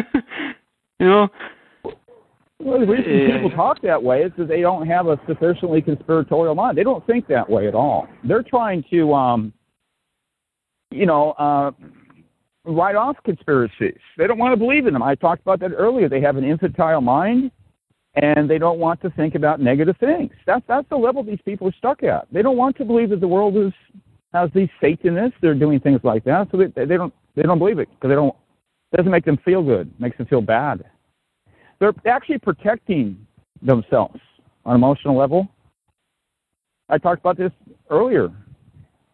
[SPEAKER 4] you know?
[SPEAKER 1] Well, the reason people talk that way is because they don't have a sufficiently conspiratorial mind. They don't think that way at all. They're trying to, um, you know, uh, write off conspiracies. They don't want to believe in them. I talked about that earlier. They have an infantile mind, and they don't want to think about negative things. That's that's the level these people are stuck at. They don't want to believe that the world is has these Satanists. They're doing things like that, so they they don't they don't believe it because they don't. It doesn't make them feel good. It makes them feel bad they're actually protecting themselves on an emotional level. I talked about this earlier.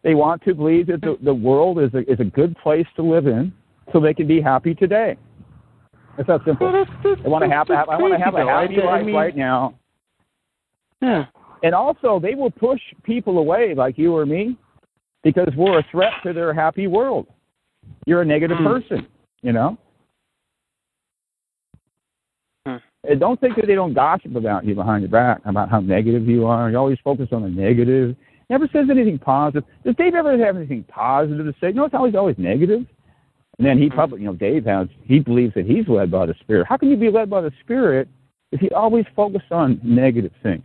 [SPEAKER 1] They want to believe that the, the world is a, is a good place to live in so they can be happy today. It's that simple.
[SPEAKER 4] Well, that's, that's,
[SPEAKER 1] I want to have,
[SPEAKER 4] that's
[SPEAKER 1] I want to have a happy
[SPEAKER 4] I
[SPEAKER 1] life
[SPEAKER 4] mean,
[SPEAKER 1] right now.
[SPEAKER 4] Yeah.
[SPEAKER 1] And also, they will push people away like you or me because we're a threat to their happy world. you're a negative
[SPEAKER 4] Hmm.
[SPEAKER 1] person. You know.
[SPEAKER 4] Hmm.
[SPEAKER 1] And don't think that they don't gossip about you behind your back about how negative you are. You always focus on the negative. Never says anything positive. Does Dave ever have anything positive to say? No, it's always always negative. And then he probably, you know, Dave has he believes that he's led by the Spirit. How can you be led by the Spirit if you always focus on negative things?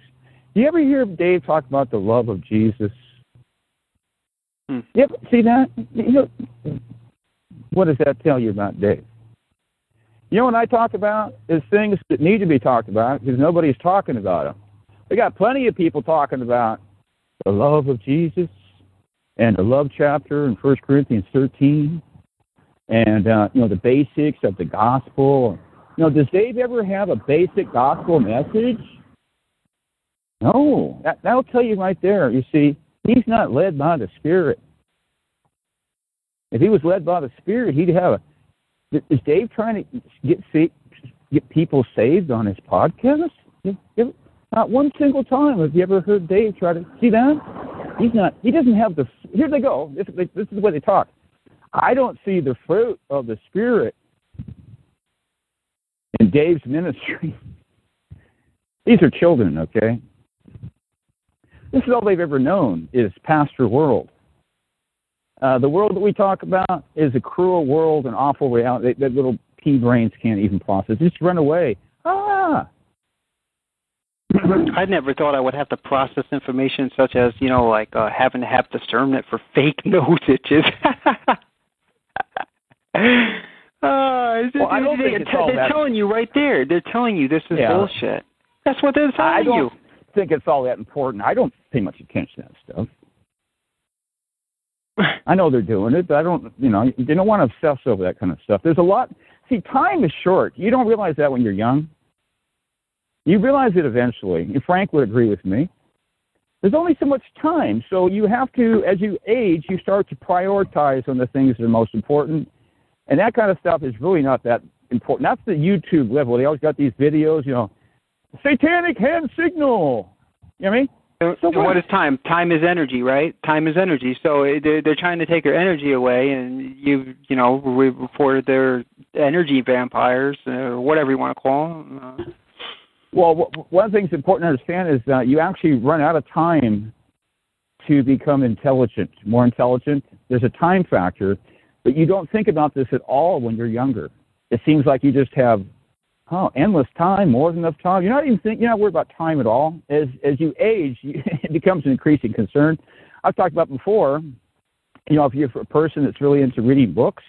[SPEAKER 1] Do you ever hear Dave talk about the love of Jesus?
[SPEAKER 4] Hmm.
[SPEAKER 1] You ever see that? You know, what does that tell you about Dave? You know what I talk about is things that need to be talked about because nobody's talking about them. We got plenty of people talking about the love of Jesus and the love chapter in First Corinthians 13, and uh, you know the basics of the gospel. You know, does Dave ever have a basic gospel message? No, that that'll tell you right there. You see, he's not led by the Spirit. If he was led by the Spirit, he'd have a. Is Dave trying to get get people saved on his podcast? Not one single time have you ever heard Dave try to see that. He's not. He doesn't have the. Here they go. This, this is the way they talk. I don't see the fruit of the Spirit in Dave's ministry. These are children, okay? This is all they've ever known is pastor world. Uh, the world that we talk about is a cruel world, an awful reality that little pea brains can't even process. Just run away. Ah,
[SPEAKER 4] I never thought I would have to process information such as, you know, like uh, having to have discernment for fake nosages. uh, it's-
[SPEAKER 1] Well, I don't think it's all that-
[SPEAKER 4] telling you right there. They're telling you this is
[SPEAKER 1] Yeah.
[SPEAKER 4] bullshit. That's what they're telling
[SPEAKER 1] I don't
[SPEAKER 4] you.
[SPEAKER 1] think it's all that important. I don't pay much attention to that stuff. I know they're doing it, but I don't, you know, they don't want to obsess over that kind of stuff. There's a lot. See, time is short. You don't realize that when you're young. You realize it eventually. And Frank would agree with me. There's only so much time, so you have to, as you age, you start to prioritize on the things that are most important, and that kind of stuff is really not that important. That's the YouTube level. They always got these videos, you know, satanic hand signal. You know what I mean?
[SPEAKER 4] So
[SPEAKER 1] So
[SPEAKER 4] what is time? Time is energy, right? Time is energy. So they're they're trying to take your energy away, and you you know reported they're energy vampires or whatever you want to call them. Uh,
[SPEAKER 1] Well, one of the things important to understand is that you actually run out of time to become intelligent, more intelligent. There's a time factor, but you don't think about this at all when you're younger. It seems like you just have, oh, endless time, more than enough time. You're not even think, you're not worried about time at all. As as you age, you, it becomes an increasing concern. I've talked about before. You know, if you're a person that's really into reading books,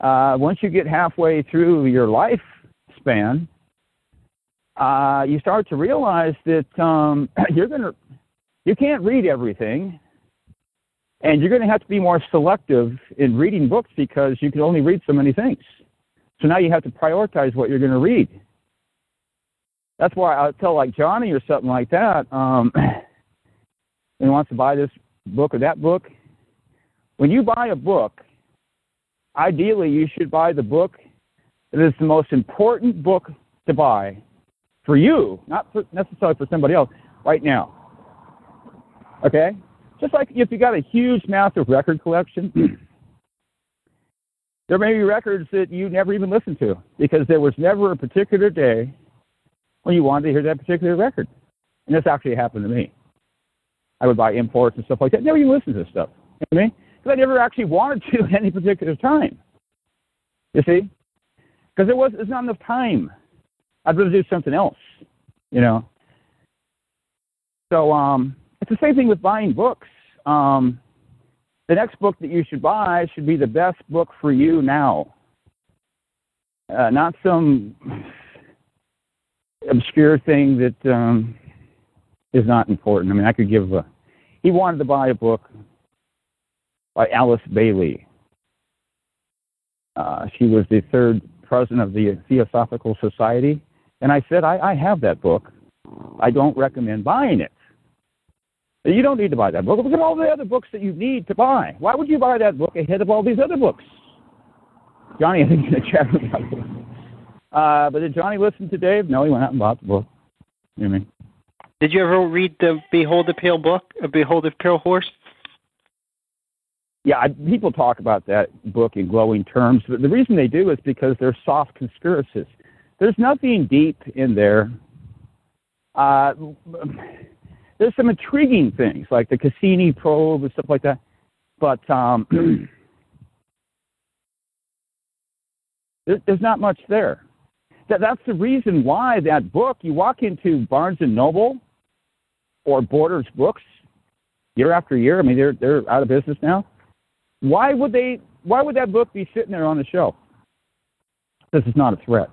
[SPEAKER 1] uh, once you get halfway through your lifespan, uh, you start to realize that um, you're to you can't read everything, and you're going to have to be more selective in reading books because you can only read so many things. So now you have to prioritize what you're going to read. That's why I'll tell like Johnny or something like that. Um, and wants to buy this book or that book. When you buy a book, ideally you should buy the book that is the most important book to buy for you, not for, necessarily for somebody else, right now. Okay? Just like if you got a huge, massive record collection, there may be records that you never even listened to because there was never a particular day when you wanted to hear that particular record. And this actually happened to me. I would buy imports and stuff like that. Never even listen to this stuff. You know what I mean? Because I never actually wanted to at any particular time. You see? Because there was there's not enough time. I'd rather do something else. You know. So um, it's the same thing with buying books. Um, the next book that you should buy should be the best book for you now, uh, not some obscure thing that um, is not important. I mean, I could give a. He wanted to buy a book by Alice Bailey. Uh, she was the third president of the Theosophical Society, and I said, I, I have that book. I don't recommend buying it. You don't need to buy that book. Look at all the other books that you need to buy. Why would you buy that book ahead of all these other books? Johnny, I think you're going to chat about it. Uh, but did Johnny listen to Dave? No, he went out and bought the book. You know what I mean?
[SPEAKER 4] Did you ever read the Behold the Pale Book, uh, Behold the Pale Horse?
[SPEAKER 1] yeah, I, people talk about that book in glowing terms, but the reason they do is because they're soft conspiracies. There's nothing deep in there. Uh, there's some intriguing things like the Cassini probe and stuff like that, but um, there's not much there. That, that's the reason why that book. You walk into Barnes and Noble or Borders Books year after year. I mean, they're they're out of business now. Why would they? Why would that book be sitting there on the shelf? This is not a threat.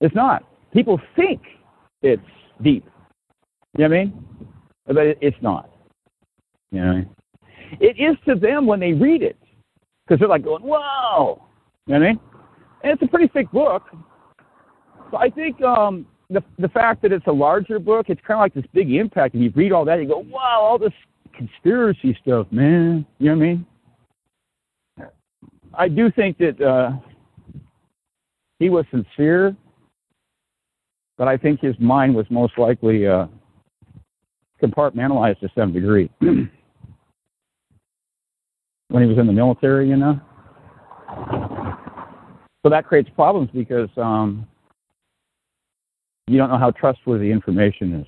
[SPEAKER 1] It's not. People think it's deep. You know what I mean? But it's not. You know, it is to them when they read it because they're like going, "Whoa!" You know what I mean? And it's a pretty thick book. So I think um, the the fact that it's a larger book, it's kind of like this big impact. And you read all that, you go, "Wow, all this conspiracy stuff, man." You know what I mean? I do think that uh, he was sincere, but I think his mind was most likely uh, compartmentalized to some degree. when he was in the military, you know. So that creates problems because um, you don't know how trustworthy information is.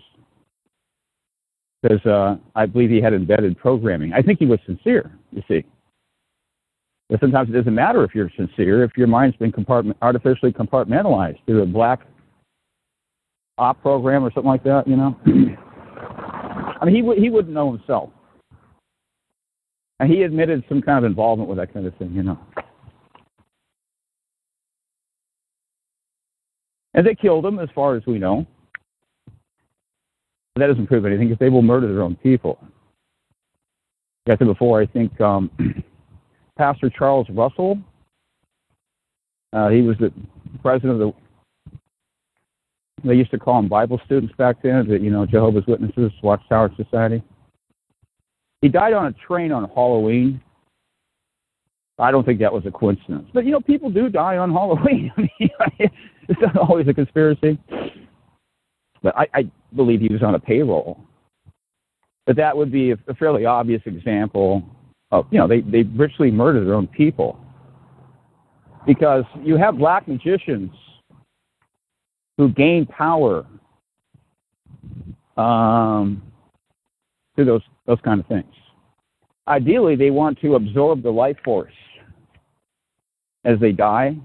[SPEAKER 1] Because uh, I believe he had embedded programming. I think he was sincere, you see. But sometimes it doesn't matter if you're sincere, if your mind's been compartment, artificially compartmentalized through a black op program or something like that, you know. I mean, he, w- he wouldn't know himself. And he admitted some kind of involvement with that kind of thing, you know. And they killed him, as far as we know. But that doesn't prove anything because they will murder their own people. Like I said before, I think um, Pastor Charles Russell, uh, he was the president of the, they used to call them Bible students back then, the, you know, Jehovah's Witnesses, Watchtower Society. He died on a train on Halloween. I don't think that was a coincidence. But, you know, people do die on Halloween. I mean, it's not always a conspiracy. But I, I believe he was on a payroll. But that would be a, fairly obvious example of, you know, they, they ritually murder their own people. Because you have black magicians who gain power um, through those, those kind of things. Ideally, they want to absorb the life force as they die.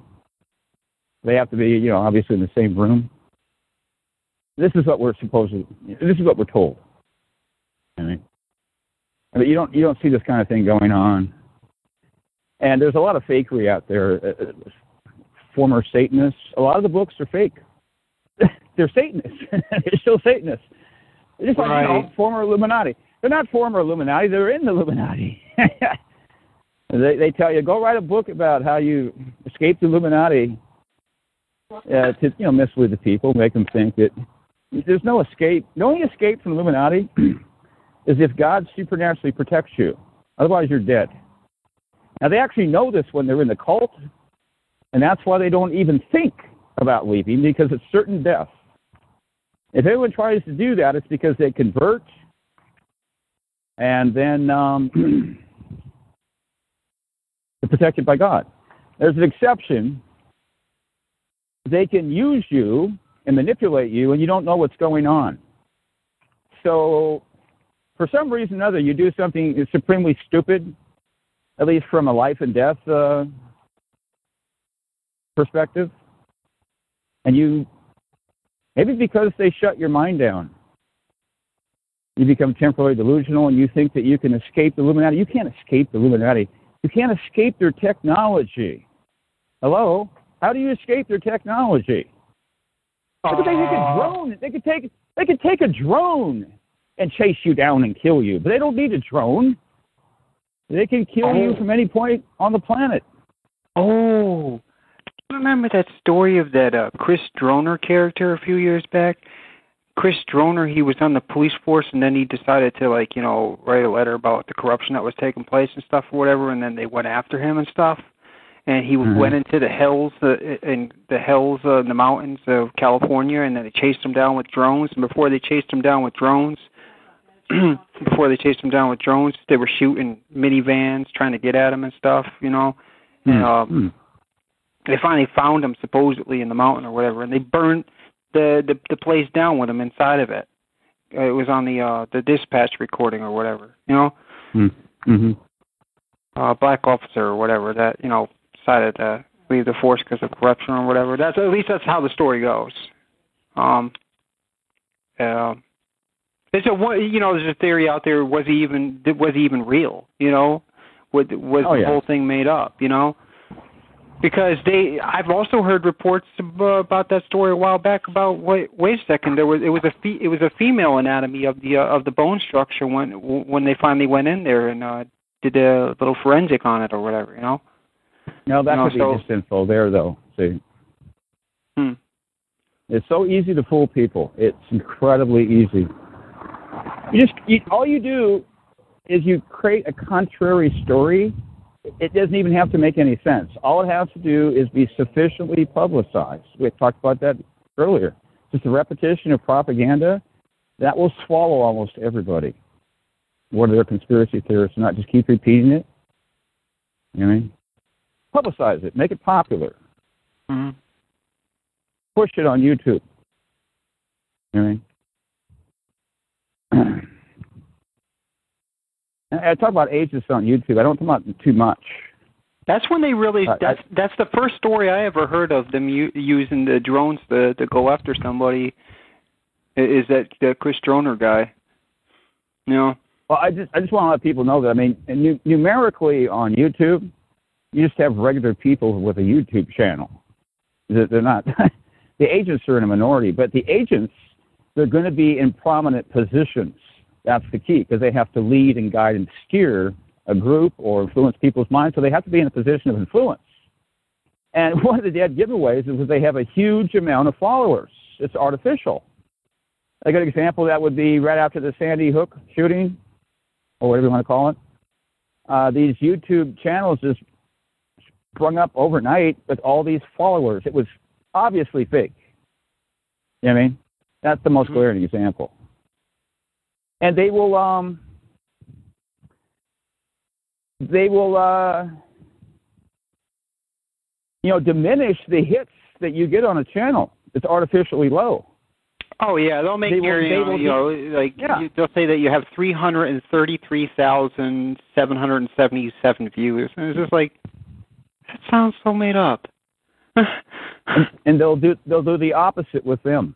[SPEAKER 1] They have to be, you know, obviously in the same room. This is what we're supposed to. This is what we're told. I mean, mean, you don't you don't see this kind of thing going on. And there's a lot of fakery out there. Uh, uh former Satanists. A lot of the books are fake. They're Satanists. They're still Satanists. They're just like you know, former Illuminati. They're not former Illuminati. They're in the Illuminati. they they tell you go write a book about how you escaped the Illuminati uh, to you know mislead the people, make them think that there's no escape. The only escape from Illuminati is if God supernaturally protects you. Otherwise, you're dead. Now they actually know this when they're in the cult, and that's why they don't even think about leaving because it's certain death. If anyone tries to do that, it's because they convert and then um, they're protected by God. There's an exception they can use you and manipulate you, and you don't know what's going on. So, for some reason or another, you do something supremely stupid, at least from a life and death uh, perspective, and you maybe because they shut your mind down. You become temporarily delusional and you think that you can escape the Illuminati. You can't escape the Illuminati. You can't escape their technology. Hello? How do you escape their technology? Uh, they could take a drone. They could take they could take a drone and chase you down and kill you, but they don't need a drone. They can kill oh. you from any point on the planet.
[SPEAKER 4] Oh, remember that story of that uh, Chris Dorner character a few years back? Chris Dorner, he was on the police force, and then he decided to like you know write a letter about the corruption that was taking place and stuff or whatever, and then they went after him and stuff and he mm-hmm. went into the hills uh, in the hills uh, in the mountains of California, and then they chased him down with drones. And before they chased him down with drones, before they chased him down with drones. They were shooting minivans, trying to get at him and stuff. You know, and um,
[SPEAKER 1] Hmm.
[SPEAKER 4] They finally found him supposedly in the mountain or whatever, and they burned the the, the place down with him inside of it. Uh, It was on the uh the dispatch recording or whatever. You know,
[SPEAKER 1] Mm-hmm.
[SPEAKER 4] uh, black officer or whatever that you know decided to leave the force because of corruption or whatever. That's at least that's how the story goes. Um, uh, there's a you know there's a theory out there was he even was he even real? You know, was was
[SPEAKER 1] Oh,
[SPEAKER 4] the
[SPEAKER 1] yeah.
[SPEAKER 4] whole thing made up? You know, because they I've also heard reports about that story a while back about wait wait a second there was it was a fe- it was a female anatomy of the uh, of the bone structure when when they finally went in there and uh did a little forensic on it or whatever you know
[SPEAKER 1] No, that
[SPEAKER 4] No,
[SPEAKER 1] could be
[SPEAKER 4] so-
[SPEAKER 1] just info there, though. See,
[SPEAKER 4] Hmm.
[SPEAKER 1] it's so easy to fool people. It's incredibly easy. You just you, all you do is you create a contrary story. It doesn't even have to make any sense. All it has to do is be sufficiently publicized. We talked about that earlier. Just a repetition of propaganda that will swallow almost everybody. What are their conspiracy theorists? Not just keep repeating it. You know what I mean? Publicize it. Make it popular.
[SPEAKER 4] hmm
[SPEAKER 1] Push it on YouTube. You know what I mean? I talk about ages on YouTube. I don't talk about too much.
[SPEAKER 4] That's when they really.
[SPEAKER 1] I- I-
[SPEAKER 4] That's that's the first story I ever heard of them u- using the drones to to go after somebody. Is that the Chris Dorner guy? You know.
[SPEAKER 1] Well, I just I just want to let people know that I mean, nu- numerically on YouTube, you just have regular people with a YouTube channel. They're they're not. the agents are in a minority, but the agents they're going to be in prominent positions. That's the key because they have to lead and guide and steer a group or influence people's minds. So they have to be in a position of influence. And one of the dead giveaways is that they have a huge amount of followers. It's artificial. A good example of that would be right after the Sandy Hook shooting, or whatever you want to call it. Uh, these YouTube channels just sprung up overnight with all these followers. It was obviously fake. You know what I mean? That's the most
[SPEAKER 4] Mhm.
[SPEAKER 1] glaring example. And they will um they will uh you know diminish the hits that you get on a channel. It's artificially low.
[SPEAKER 4] Oh yeah, they'll make
[SPEAKER 1] They will-
[SPEAKER 4] your
[SPEAKER 1] they
[SPEAKER 4] you know, you know like
[SPEAKER 1] Yeah.
[SPEAKER 4] you, they'll say that you have three hundred and thirty three thousand seven hundred and seventy seven views, and it's just like that sounds so made up.
[SPEAKER 1] And, and they'll do they'll do the opposite with them.